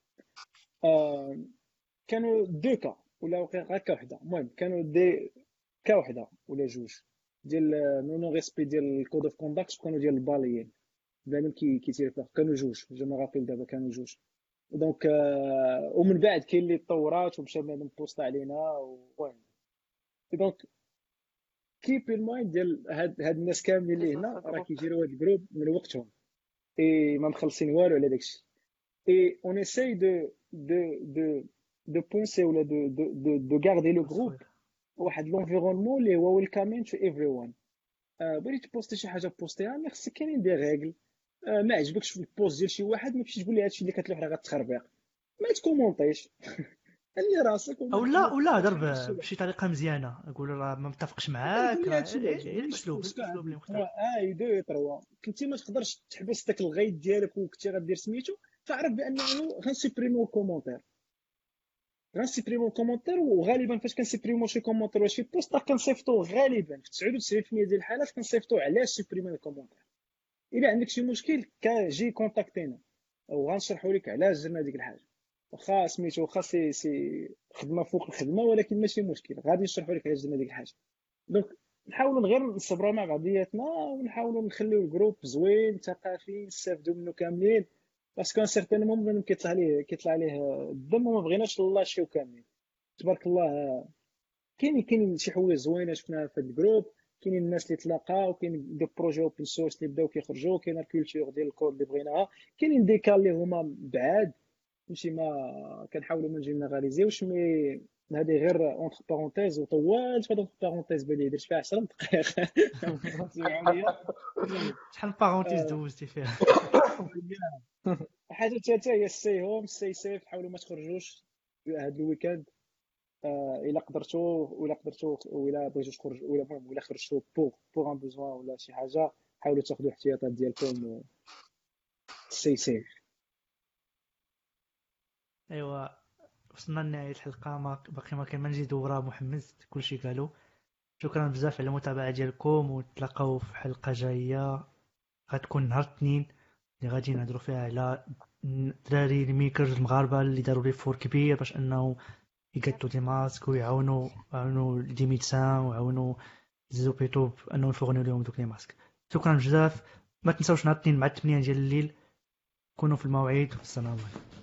[SPEAKER 2] كانوا دو كا ولا غير كا وحده المهم كانوا دي كا وحده ولا جوج ديال نو نو ريسبي ديال الكود اوف كونداكت وكانوا ديال الباليين بنادم كي كيتير فيه كانوا جوج جو ما رابيل دابا كانوا جوج دونك ومن بعد كاين اللي تطورات ومشى بنادم بوستا علينا المهم دونك كيب ان مايند ديال هاد هاد الناس كاملين اللي هنا راه كيديروا هاد الجروب من وقتهم. إي ما مخلصين والو على داكشي. et on essaie de de de de penser ولا de de de, de garder le groupe واحد l'environnement اللي هو welcoming to everyone بغيتي ت poster شي حاجة poster ها؟ mais خصك كاينين des règles آه، ما عجبكش في ال post ديال شي واحد ما تمشيش تقول لي هادشي اللي كتلوح راه غتخربيق. ما ت commenter ش. خلي راسك
[SPEAKER 1] أو لا ولا هضر
[SPEAKER 2] ما-
[SPEAKER 1] ب- بشي طريقة مزيانة. نقول راه ما متفقش معاك. إيه، إيه،
[SPEAKER 2] الأسلوب
[SPEAKER 1] الأسلوب اللي
[SPEAKER 2] عندك
[SPEAKER 1] مختلف
[SPEAKER 2] et deux trois كنتي ما تقدرش تحبس داك الغيط ديالك وكنتي غدير سميتو فعرف بانه غنسيبريمو الكومونتير غنسيبريمو الكومونتير وغالبا فاش كن supprimer و شي commentaire ولا شي post كنصيفطو غالبا. في 99% ديال الحالات كنصيفطو علاش supprimé ال commentaire. إلا عندك شي مشكل كاجي contacter نا. وغنشرحوا لك علاش درنا ديك الحاجة. واخا سميتو واخا سي سي خدمة فوق الخدمة ولكن ماشي مشكل. غادي نشرحوا لك علاش درنا ديك الحاجة. donc نحاولوا غير نصبروا مع بعضياتنا ونحاولوا نخليو ال groupe زوين ثقافي نستافدوا منه كاملين. parce que un certain moment كيطلع عليه كيطلع عليه الدم وما بغيناش نلاشيو كاملين. تبارك الله كاين كاين شي حوايج زوينة شفناها في ال groupe. كاينين الناس اللي تلاقاو كاين des projets open source اللي بداو كيخرجوا كاين ال culture ديال الكود اللي بغيناها. كاينين des cas اللي هما بعاد. ماشي ما كنحاولوا ما ن généraliser يوش mais هذه غير entre parenthèses وطوالت في هذا parenthèse بالي درت فيها 10 دقائق.
[SPEAKER 1] شحال parenthèse دوزتي فيها؟
[SPEAKER 2] حاجة ثالثه هي ال stay home stay safe حاولوا ما تخرجوش هذا ال weekend. آه، إلا قدرتو ولا قدرتو ولا بغيتو تخرج ولا المهم ولا خرجتو pour pour un besoin ولا شي حاجة حاولوا تاخذوا الاحتياطات ديالكم stay safe
[SPEAKER 1] ايوا وصلنا لنهاية الحلقة. ما باقي ما كان ما نزيدو وراه محمد كلشي قالو شكرا بزاف على المتابعة ديالكم ونتلاقاو في حلقة جاية. غتكون نهار الاثنين اللي غادي نهضروا فيها على الدراري ال makers المغاربة اللي داروا ريفور كبير باش أنه يقتلوا des masques ويعاونوا يعاونوا des médecins ويعاونوا زوبيتو انه يفورنيو لهم دوك les masques. شكرا بزاف. ما تنساوش نهار الاثنين مع 8 ديال الليل. كونوا في الموعد. والسلام عليكم.